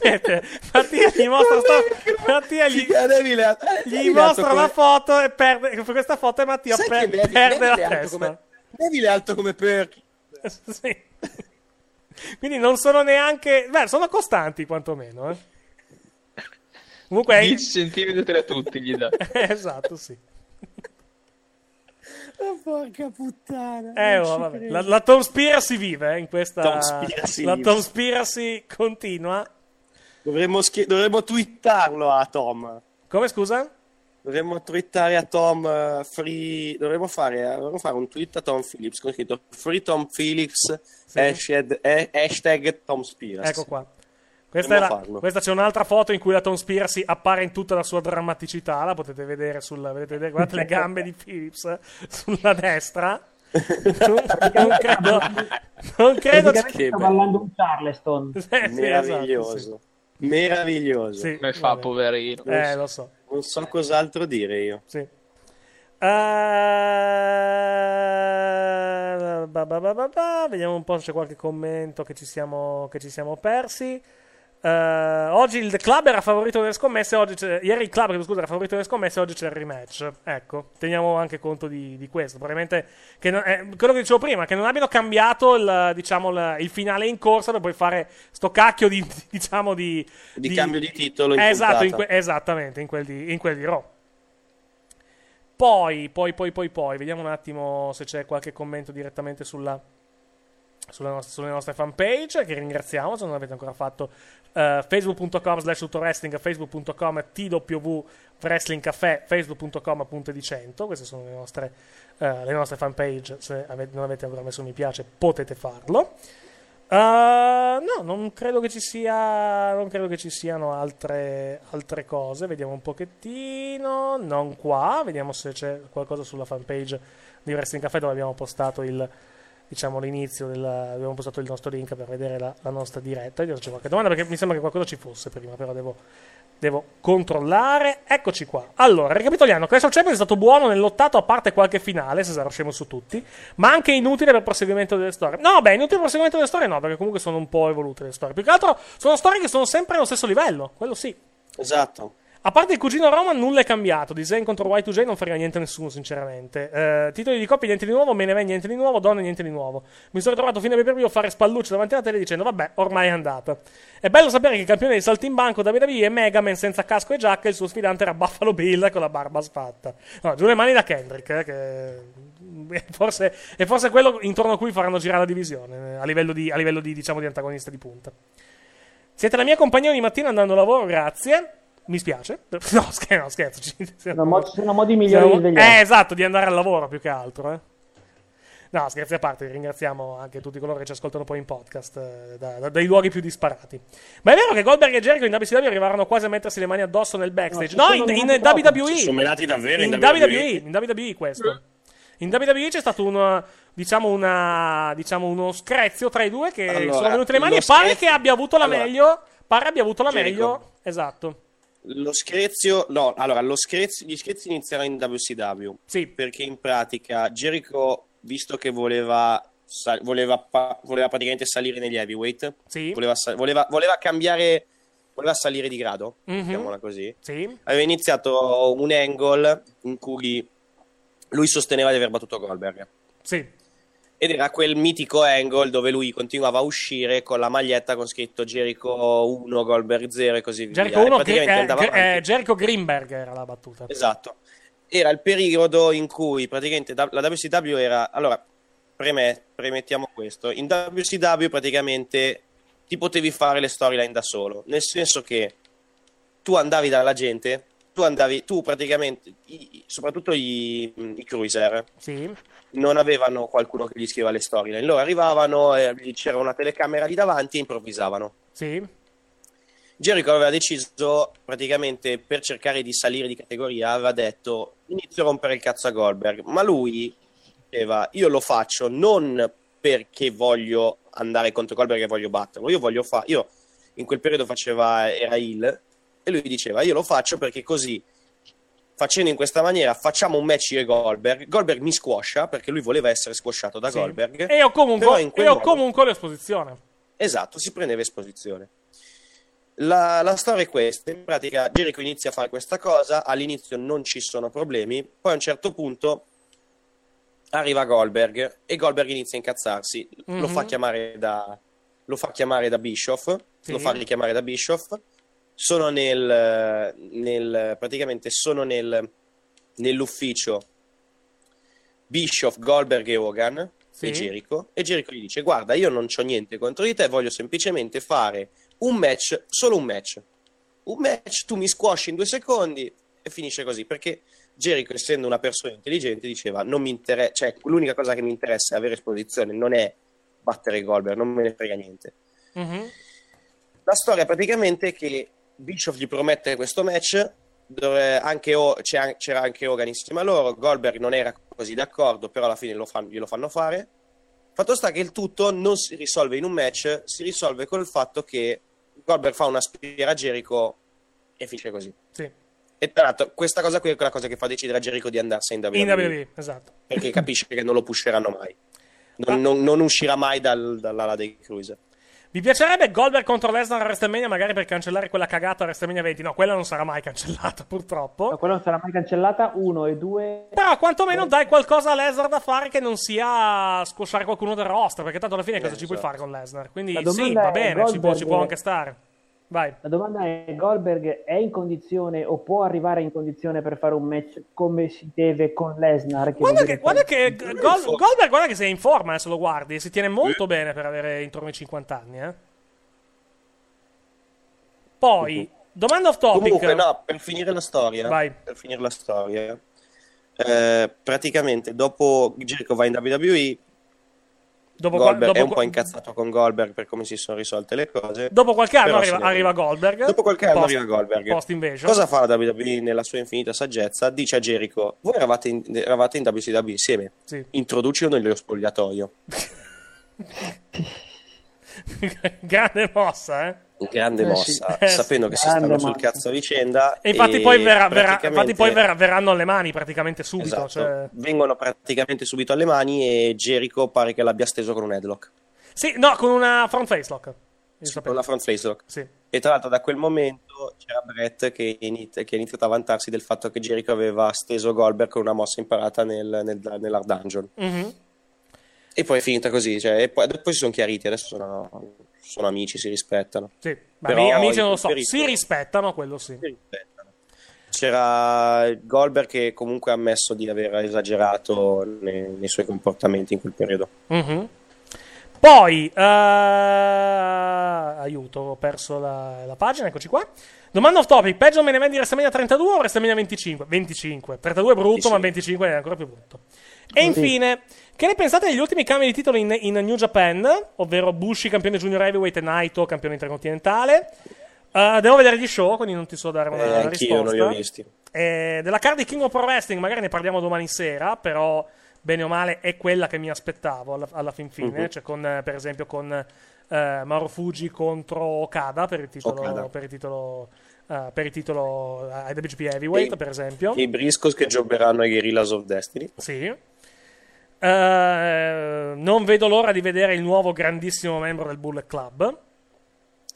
Niente, Mattia gli mostra, sta, Mattia gli, Neville, gli è alto mostra come- la foto e perde. Per questa foto e Mattia per- Neville- perde Neville la testa. come- Neville è alto come Perkins. sì. Quindi non sono neanche. Beh, sono costanti quantomeno. Eh. Comunque. 10 centimetri a tutti gli dà. esatto, sì. Oh, porca puttana. Eh, oh. La, la Tomspiracy vive eh, in questa. Tomspiracy la. Tomspiracy continua. Dovremmo, schi- dovremmo twittarlo a Tom. Come scusa? Dovremmo twittare a Tom eh, free. Dovremmo fare, eh, dovremmo fare un tweet a Tom Phillips con scritto Free Tom Phillips hashtag, eh, hashtag Tom Spears. Ecco qua. Questa, la- questa c'è un'altra foto in cui la Tomspiracy appare in tutta la sua drammaticità. La potete vedere sulla. Vedete, guardate le gambe di Phillips sulla destra. non, non credo. Non credo. Praticamente sta ballando un Charleston. Eh, sì, Meraviglioso. esatto, Meraviglioso. Sì, Come fa, poverino? Eh, lo so. Non so cos'altro dire io. Sì. Eh, ba, ba, ba, ba, ba. Vediamo un po' se c'è qualche commento che ci siamo, che ci siamo persi. Eh, oggi il club era favorito nelle scommesse. Ieri il club scusa, era favorito nelle scommesse. Oggi c'è il rematch. Ecco, teniamo anche conto di, di questo. Probabilmente, che non- eh, quello che dicevo prima, che non abbiano cambiato il, diciamo, il, il finale in corsa per poi fare sto cacchio di, diciamo, di, Di cambio di titolo in esatto, in que- esattamente, in quel di, in quel di Raw. Poi, poi, poi, poi, poi, vediamo un attimo se c'è qualche commento direttamente sulla, sulla nostra- sulle nostre fanpage, che ringraziamo se non l'avete ancora fatto. eh, facebook.com slash tutowrestling, facebook.com tww wrestling caffè, facebook.com appunto di 100, queste sono le nostre, eh, le nostre fanpage, se ave- non avete ancora messo mi piace potete farlo. Eh, no, non credo che ci sia. Non credo che ci siano altre, altre cose. Vediamo un pochettino. Non qua. Vediamo se c'è qualcosa sulla fanpage di Wrestling Café dove abbiamo postato il. Diciamo l'inizio del. Abbiamo postato il nostro link per vedere la, la nostra diretta. Se c'è qualche domanda perché mi sembra che qualcosa ci fosse prima, però devo, devo controllare. Eccoci qua. Allora, ricapitoliamo. Clash of Champions è stato buono nell'ottato, a parte qualche finale, se sarà scemo su tutti, ma anche inutile per il proseguimento delle storie. No, beh, inutile per il proseguimento delle storie no, perché comunque sono un po' evolute le storie. Più che altro sono storie che sono sempre allo stesso livello, quello sì. Esatto. A parte il cugino Roman, nulla è cambiato. Di contro Y2J non frega niente a nessuno, sinceramente. Eh, titoli di coppia, niente di nuovo. Me ne vai, niente di nuovo. Donne, niente di nuovo. Mi sono trovato fino a per a fare spallucce davanti alla tele dicendo: Vabbè, ormai è andata. È bello sapere che il campione di saltimbanco WWE è Megaman senza casco e giacca. E il suo sfidante era Buffalo Bill con la barba sfatta. No, giù le mani da Kendrick, eh, che è forse, è forse quello intorno a cui faranno girare la divisione. eh, A livello di, a livello di diciamo, di antagonista di punta. Siete la mia compagnia ogni mattina andando a lavoro, grazie. Mi spiace. No, scherzo, no, scherzo. Ci- Sono modi, sono modi migliori di siamo- svegliarsi. Eh, esatto, di andare al lavoro più che altro. Eh. No, scherzi a parte, ringraziamo anche tutti coloro che ci ascoltano poi in podcast eh, da- da- dai luoghi più disparati. Ma è vero che Goldberg e Jericho in WCW arrivarono quasi a mettersi le mani addosso nel backstage? No, No, in, in menati WWE. sono menati davvero in in WWE? WWE. In WWE questo. In WWE c'è stato un, diciamo, una, diciamo uno screzio tra i due che Allora, sono venute le mani e pare screzio- che abbia avuto la Allora, meglio. Pare abbia avuto la Jericho. meglio. Esatto. Lo screzio, no, allora, lo screzio, gli screzi inizieranno in WCW. Sì. Perché in pratica Jericho, visto che voleva sa- voleva, pa- voleva praticamente salire negli heavyweight. Sì. Voleva, sa- voleva- voleva cambiare, voleva salire di grado, Mhm. mettiamola così. Sì. Aveva iniziato un angle in cui lui sosteneva di aver battuto Goldberg. Sì. Ed era quel mitico angle dove lui continuava a uscire con la maglietta con scritto Jericho 1, Goldberg 0 e così via. Jericho E 1, praticamente eh, andava Gr- avanti. eh, Jericho Greenberg era la battuta. Esatto. Era il periodo in cui praticamente la WCW era... Allora, preme- premettiamo questo. In WCW praticamente ti potevi fare le storyline da solo. Nel senso che tu andavi dalla gente, tu andavi... Tu praticamente... i- soprattutto i, i cruiser Sì. non avevano qualcuno che gli scriveva le storyline. Loro arrivavano, e gli- c'era una telecamera lì davanti e improvvisavano. Sì. Jericho aveva deciso praticamente per cercare di salire di categoria, aveva detto inizio a rompere il cazzo a Goldberg, ma lui diceva io lo faccio non perché voglio andare contro Goldberg e voglio batterlo, io voglio fare, io in quel periodo faceva, era heel e lui diceva io lo faccio perché così facendo in questa maniera facciamo un match io e Goldberg, Goldberg mi squascia perché lui voleva essere squasciato da Sì. Goldberg E ho comunque, e ho comunque l'esposizione. Esatto, si prendeva esposizione. La, la storia è questa, in pratica Jericho inizia a fare questa cosa, all'inizio non ci sono problemi, poi a un certo punto arriva Goldberg e Goldberg inizia a incazzarsi, lo, Mhm. fa chiamare da, lo fa chiamare da Bischoff, Sì. lo fa richiamare da Bischoff, sono nel, nel praticamente sono nel, nell'ufficio Bischoff, Goldberg e Hogan Sì. e Jericho e Jericho gli dice guarda io non c'ho niente contro di te voglio semplicemente fare un match solo un match un match tu mi squashi in due secondi e finisce così perché Jericho essendo una persona intelligente diceva non mi interessa cioè l'unica cosa che mi interessa è avere esposizione non è battere Goldberg non me ne frega niente Mhm. la storia praticamente è che Bischoff gli promette questo match dove anche O- c'era anche Hogan insieme a loro Goldberg non era così d'accordo però alla fine lo fanno- glielo fanno fare. Fatto sta che il tutto non si risolve in un match si risolve col fatto che Goldberg fa una spiera a Jericho e finisce così. Sì. e tra l'altro questa cosa qui è quella cosa che fa decidere a Jericho di andarsene in WWE, In WWE, esatto. perché capisce che non lo pusheranno mai. Non, non- non uscirà mai dal- dall'ala dei cruiser Vi piacerebbe Goldberg contro Lesnar a WrestleMania magari per cancellare quella cagata a WrestleMania 20? No, quella non sarà mai cancellata, purtroppo. No, quella non sarà mai cancellata. Uno e due. Però quantomeno dai qualcosa a Lesnar da fare che non sia squasciare qualcuno del roster, perché tanto alla fine cosa ci puoi fare con Lesnar? Quindi sì, va bene, ci può, ci può anche stare. Vai. La domanda è: Goldberg è in condizione o può arrivare in condizione per fare un match come si deve con Lesnar? Che Guarda che, guarda che Gol- Goldberg, guarda che sei in forma, eh, se lo guardi, si tiene molto bene per avere intorno ai 50 anni, eh. Poi, domanda off topic. Comunque, no, per finire la storia, Vai. per finire la storia, eh, praticamente dopo Jericho va in WWE, Dopo Goldberg dopo è un po' incazzato con Goldberg per come si sono risolte le cose. Dopo qualche anno arriva, arriva Goldberg. Dopo qualche anno post- arriva Goldberg. Post invasion. Cosa fa la WWE nella sua infinita saggezza? Dice a Jericho: Voi eravate in, eravate in WCW insieme, Sì. introducilo nello spogliatoio. Grande mossa, eh. Grande Eh, mossa, sì. Eh, sapendo che si stanno sul cazzo a vicenda. E infatti poi, verrà- verrà- praticamente- infatti poi verrà- verranno alle mani praticamente subito. Esatto. cioè- Vengono praticamente subito alle mani e Jericho pare che l'abbia steso con un headlock. Sì, no, con una front face lock. Io Con la front face lock. Sì. E tra l'altro da quel momento c'era Brett che, inizia- che ha iniziato a vantarsi del fatto che Jericho aveva steso Goldberg con una mossa imparata nel, nel, nell'Hard Dungeon. Mhm. E poi è finita così. Cioè, e poi, poi si sono chiariti, adesso sono, sono amici, si rispettano. Sì, Però ami- amici non lo so, si rispettano, quello sì. C'era Goldberg che comunque ha ammesso di aver esagerato nei, nei suoi comportamenti in quel periodo. Mhm. Poi, eh, aiuto, ho perso la, la pagina, eccoci qua. Domanda off topic, peggio main event di WrestleMania 32 o WrestleMania 25? 25. 32 è brutto, ma 25 è ancora più brutto. E Sì. Che ne pensate degli ultimi cambi di titolo in, in New Japan? Ovvero Bushi, campione junior heavyweight, e Naito, campione intercontinentale. Eh, devo vedere gli show, quindi non ti so dare una Eh, risposta. anch'io non li ho visti. Eh, della card di King of Pro Wrestling magari ne parliamo domani sera, però bene o male è quella che mi aspettavo alla, alla fin fine, Mhm. cioè con, per esempio con eh, Mauro Fuji contro Okada per il titolo, Okada. per il titolo, eh, per il titolo IWGP Heavyweight E- per esempio. I Briscoes che giobberanno ai Guerrillas of Destiny. Sì. Eh, non vedo l'ora di vedere il nuovo grandissimo membro del Bullet Club.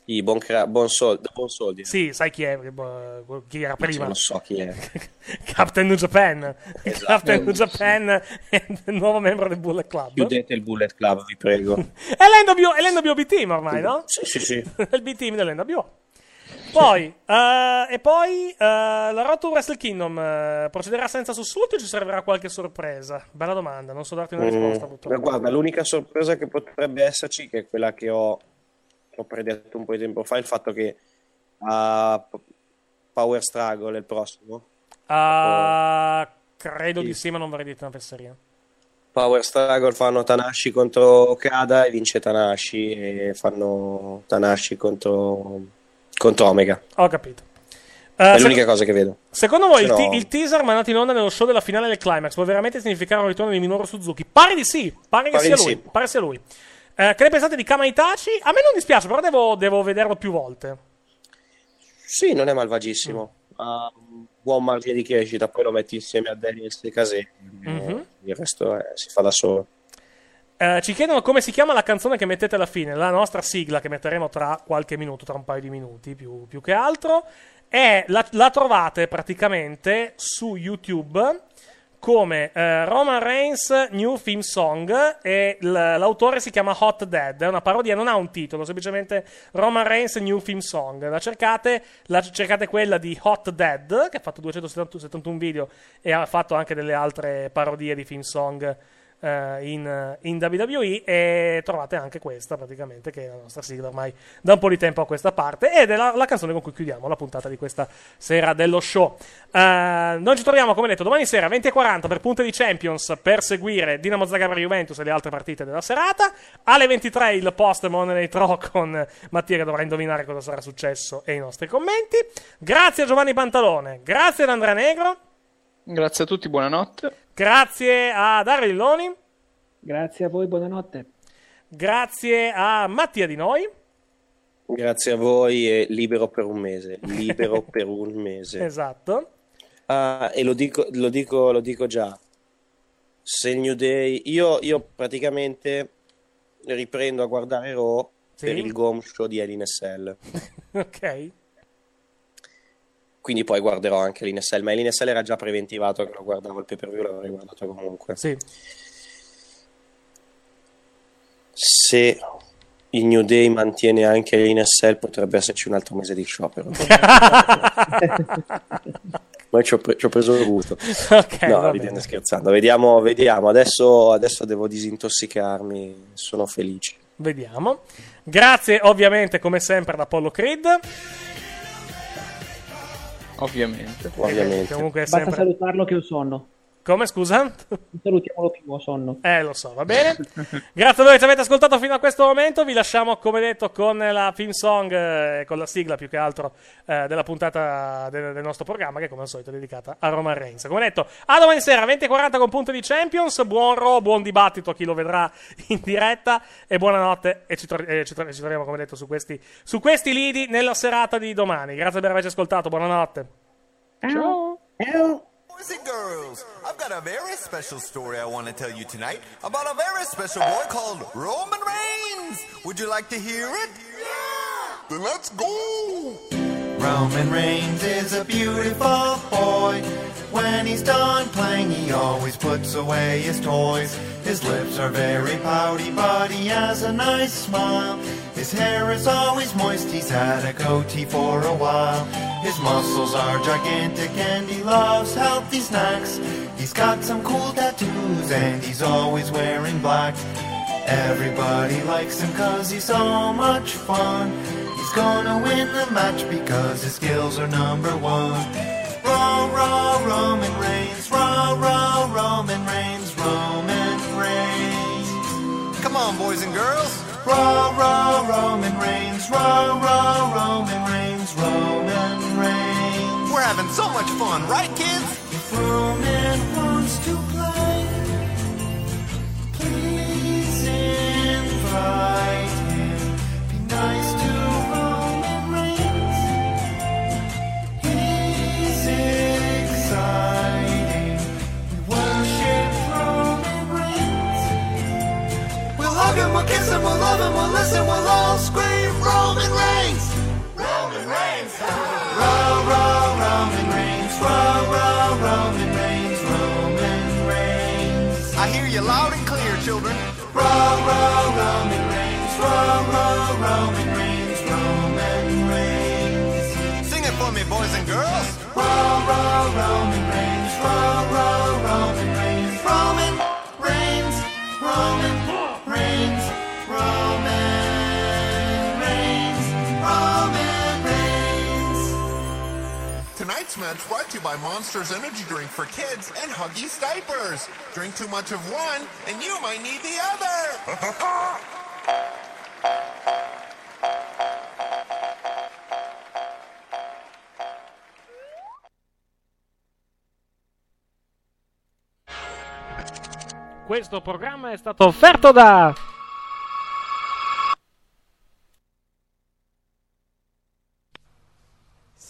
I buon, cra- buon, sol- buon soldi. Sì, sai chi è? eh, Chi era prima? Non so chi è. Captain New Japan. Esatto. Captain New Japan è il nuovo membro del Bullet Club. Chiudete il Bullet Club, vi prego. È l'NW, è l'NWB team ormai, no? Sì, sì, sì. è il B-team dell'NWO. Poi, eh, e poi eh, la Road to Wrestle Kingdom eh, procederà senza sussulti o ci servirà qualche sorpresa? Bella domanda, non so darti una risposta Mm, purtroppo. guarda, l'unica sorpresa che potrebbe esserci, che è quella che ho, ho predetto un po' di tempo fa, è il fatto che a Power Struggle è il prossimo. Ah, credo Sì. di sì, ma non vorrei dirti una fesseria. Power Struggle fanno Tanashi contro Okada e vince Tanashi e fanno Tanashi contro, contro Omega. Ho capito. è Eh, l'unica sec- cosa che vedo. Secondo voi il, Se no- il teaser mandato in onda nello show della finale del climax può veramente significare un ritorno di Minoru Suzuki? Pare di sì, pare che Pare sia di lui. sì. Pare sia lui. Eh, che ne pensate di Kama Itachi? A me non dispiace, però devo, devo vederlo più volte. Sì, non è malvagissimo. Ha un buon margine di crescita, poi lo metti insieme a Daniels e Case. Mhm. Il resto eh, si fa da solo. Eh, ci chiedono come si chiama la canzone che mettete alla fine, la nostra sigla che metteremo tra qualche minuto, tra un paio di minuti più, più che altro. È, la, la trovate praticamente su YouTube come eh, Roman Reigns New Theme Song e l- l'autore si chiama Hot Dead, è una parodia, non ha un titolo, semplicemente Roman Reigns New Theme Song. La cercate, la cercate quella di Hot Dead, che ha fatto 271 video e ha fatto anche delle altre parodie di theme song eh, in, in WWE e trovate anche questa praticamente che è la nostra sigla ormai da un po' di tempo a questa parte ed è la, la canzone con cui chiudiamo la puntata di questa sera dello show. Eh, noi ci troviamo come detto domani sera 20.40 per Punte di Champions per seguire Dinamo Zagreb Juventus e le altre partite della serata. Alle 23 il post Monday Raw con Mattia che dovrà indovinare cosa sarà successo e i nostri commenti. Grazie a Giovanni Pantalone grazie ad Andrea Negro Grazie a tutti, buonanotte. grazie a Dario Lilloni Grazie a voi, buonanotte. Grazie a Mattia di noi. Grazie a voi e libero per un mese. Libero per un mese. Esatto. Ah, e lo dico, lo dico, lo dico già. Se il New Day. Io, io praticamente riprendo a guardare Raw Sì. per il Gom Show di LNSL. Ok. Quindi poi guarderò anche l'NSL. Ma l'NSL era già preventivato che lo guardavo il pay per view, l'avrei guardato comunque. Sì. Se il New Day mantiene anche l'NSL, potrebbe esserci un altro mese di sciopero. Ma ci ho, pre- ci ho preso il gusto. Ok, no, ridendo scherzando. Vediamo, vediamo. Adesso, adesso devo disintossicarmi. Sono felice. Vediamo. Grazie ovviamente come sempre ad Apollo Creed. Ovviamente. Ovviamente. Comunque è Basta sempre... salutarlo che ho sonno. Come scusa? Salutiamolo che ho sonno. Eh, lo so, va bene. Grazie a voi che ci avete ascoltato fino a questo momento. Vi lasciamo, come detto, con la theme song, eh, con la sigla più che altro eh, della puntata del, del nostro programma, che come al solito è dedicata a Roman Reigns. Come detto, a domani sera, 20.40 con punto di Champions. Buon Raw, buon dibattito a chi lo vedrà in diretta. E buonanotte. E ci, tro- e ci tro- ci troviamo, come detto, su questi, su questi lidi nella serata di domani. Grazie per averci ascoltato. Buonanotte. Ciao. Boys and girls, I've got a very special story I want to tell you tonight about a very special boy called Roman Reigns. Would you like to hear it? Yeah! Then let's go! Roman Reigns is a beautiful boy. When he's done playing, he always puts away his toys. His lips are very pouty, but he has a nice smile. His hair is always moist, he's had a goatee for a while. His muscles are gigantic and he loves healthy snacks. He's got some cool tattoos and he's always wearing black. Everybody likes him cause he's so much fun. He's gonna win the match because his skills are number one. Raw, raw, Roman Reigns. Raw, raw, Roman Reigns. Roman Reigns. Come on, boys and girls. Raw, raw, Roman Reigns. Raw, raw, Roman Reigns. Roman Reigns. We're having so much fun, right, kids? If Roman hug him, we'll kiss him, we'll love him, we'll listen, we'll all scream Roman Reigns! Roman Reigns! row, row, Roman Reigns, row, row, Roman Reigns, Roman Reigns. I hear you loud and clear, children. Row, row, Roman Reigns, row, row, Roman Reigns, Roman Reigns. Sing it for me, boys and girls. Row, row, Roman Reigns, row, row, Roman Reigns. Match brought to you by Monsters Energy Drink for kids and Huggies diapers. Drink too much of one, and you might need the other. Questo programma è stato offerto da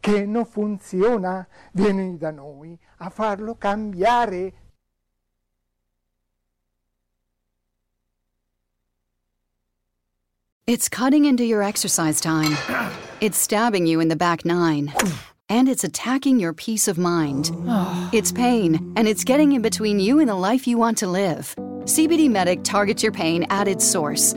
che non funziona, vieni da noi a farlo cambiare. It's cutting into your exercise time. It's stabbing you in the back nine. And it's attacking your peace of mind. It's pain, and it's getting in between you and the life you want to live. CBD Medic targets your pain at its source.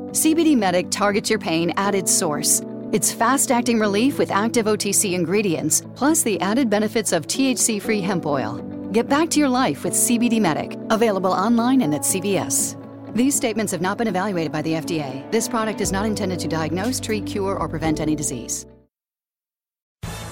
CBD Medic targets your pain at its source. It's fast acting relief with active OTC ingredients, plus the added benefits of THC free hemp oil. Get back to your life with CBD Medic, available online and at CVS. These statements have not been evaluated by the FDA. This product is not intended to diagnose, treat, cure, or prevent any disease.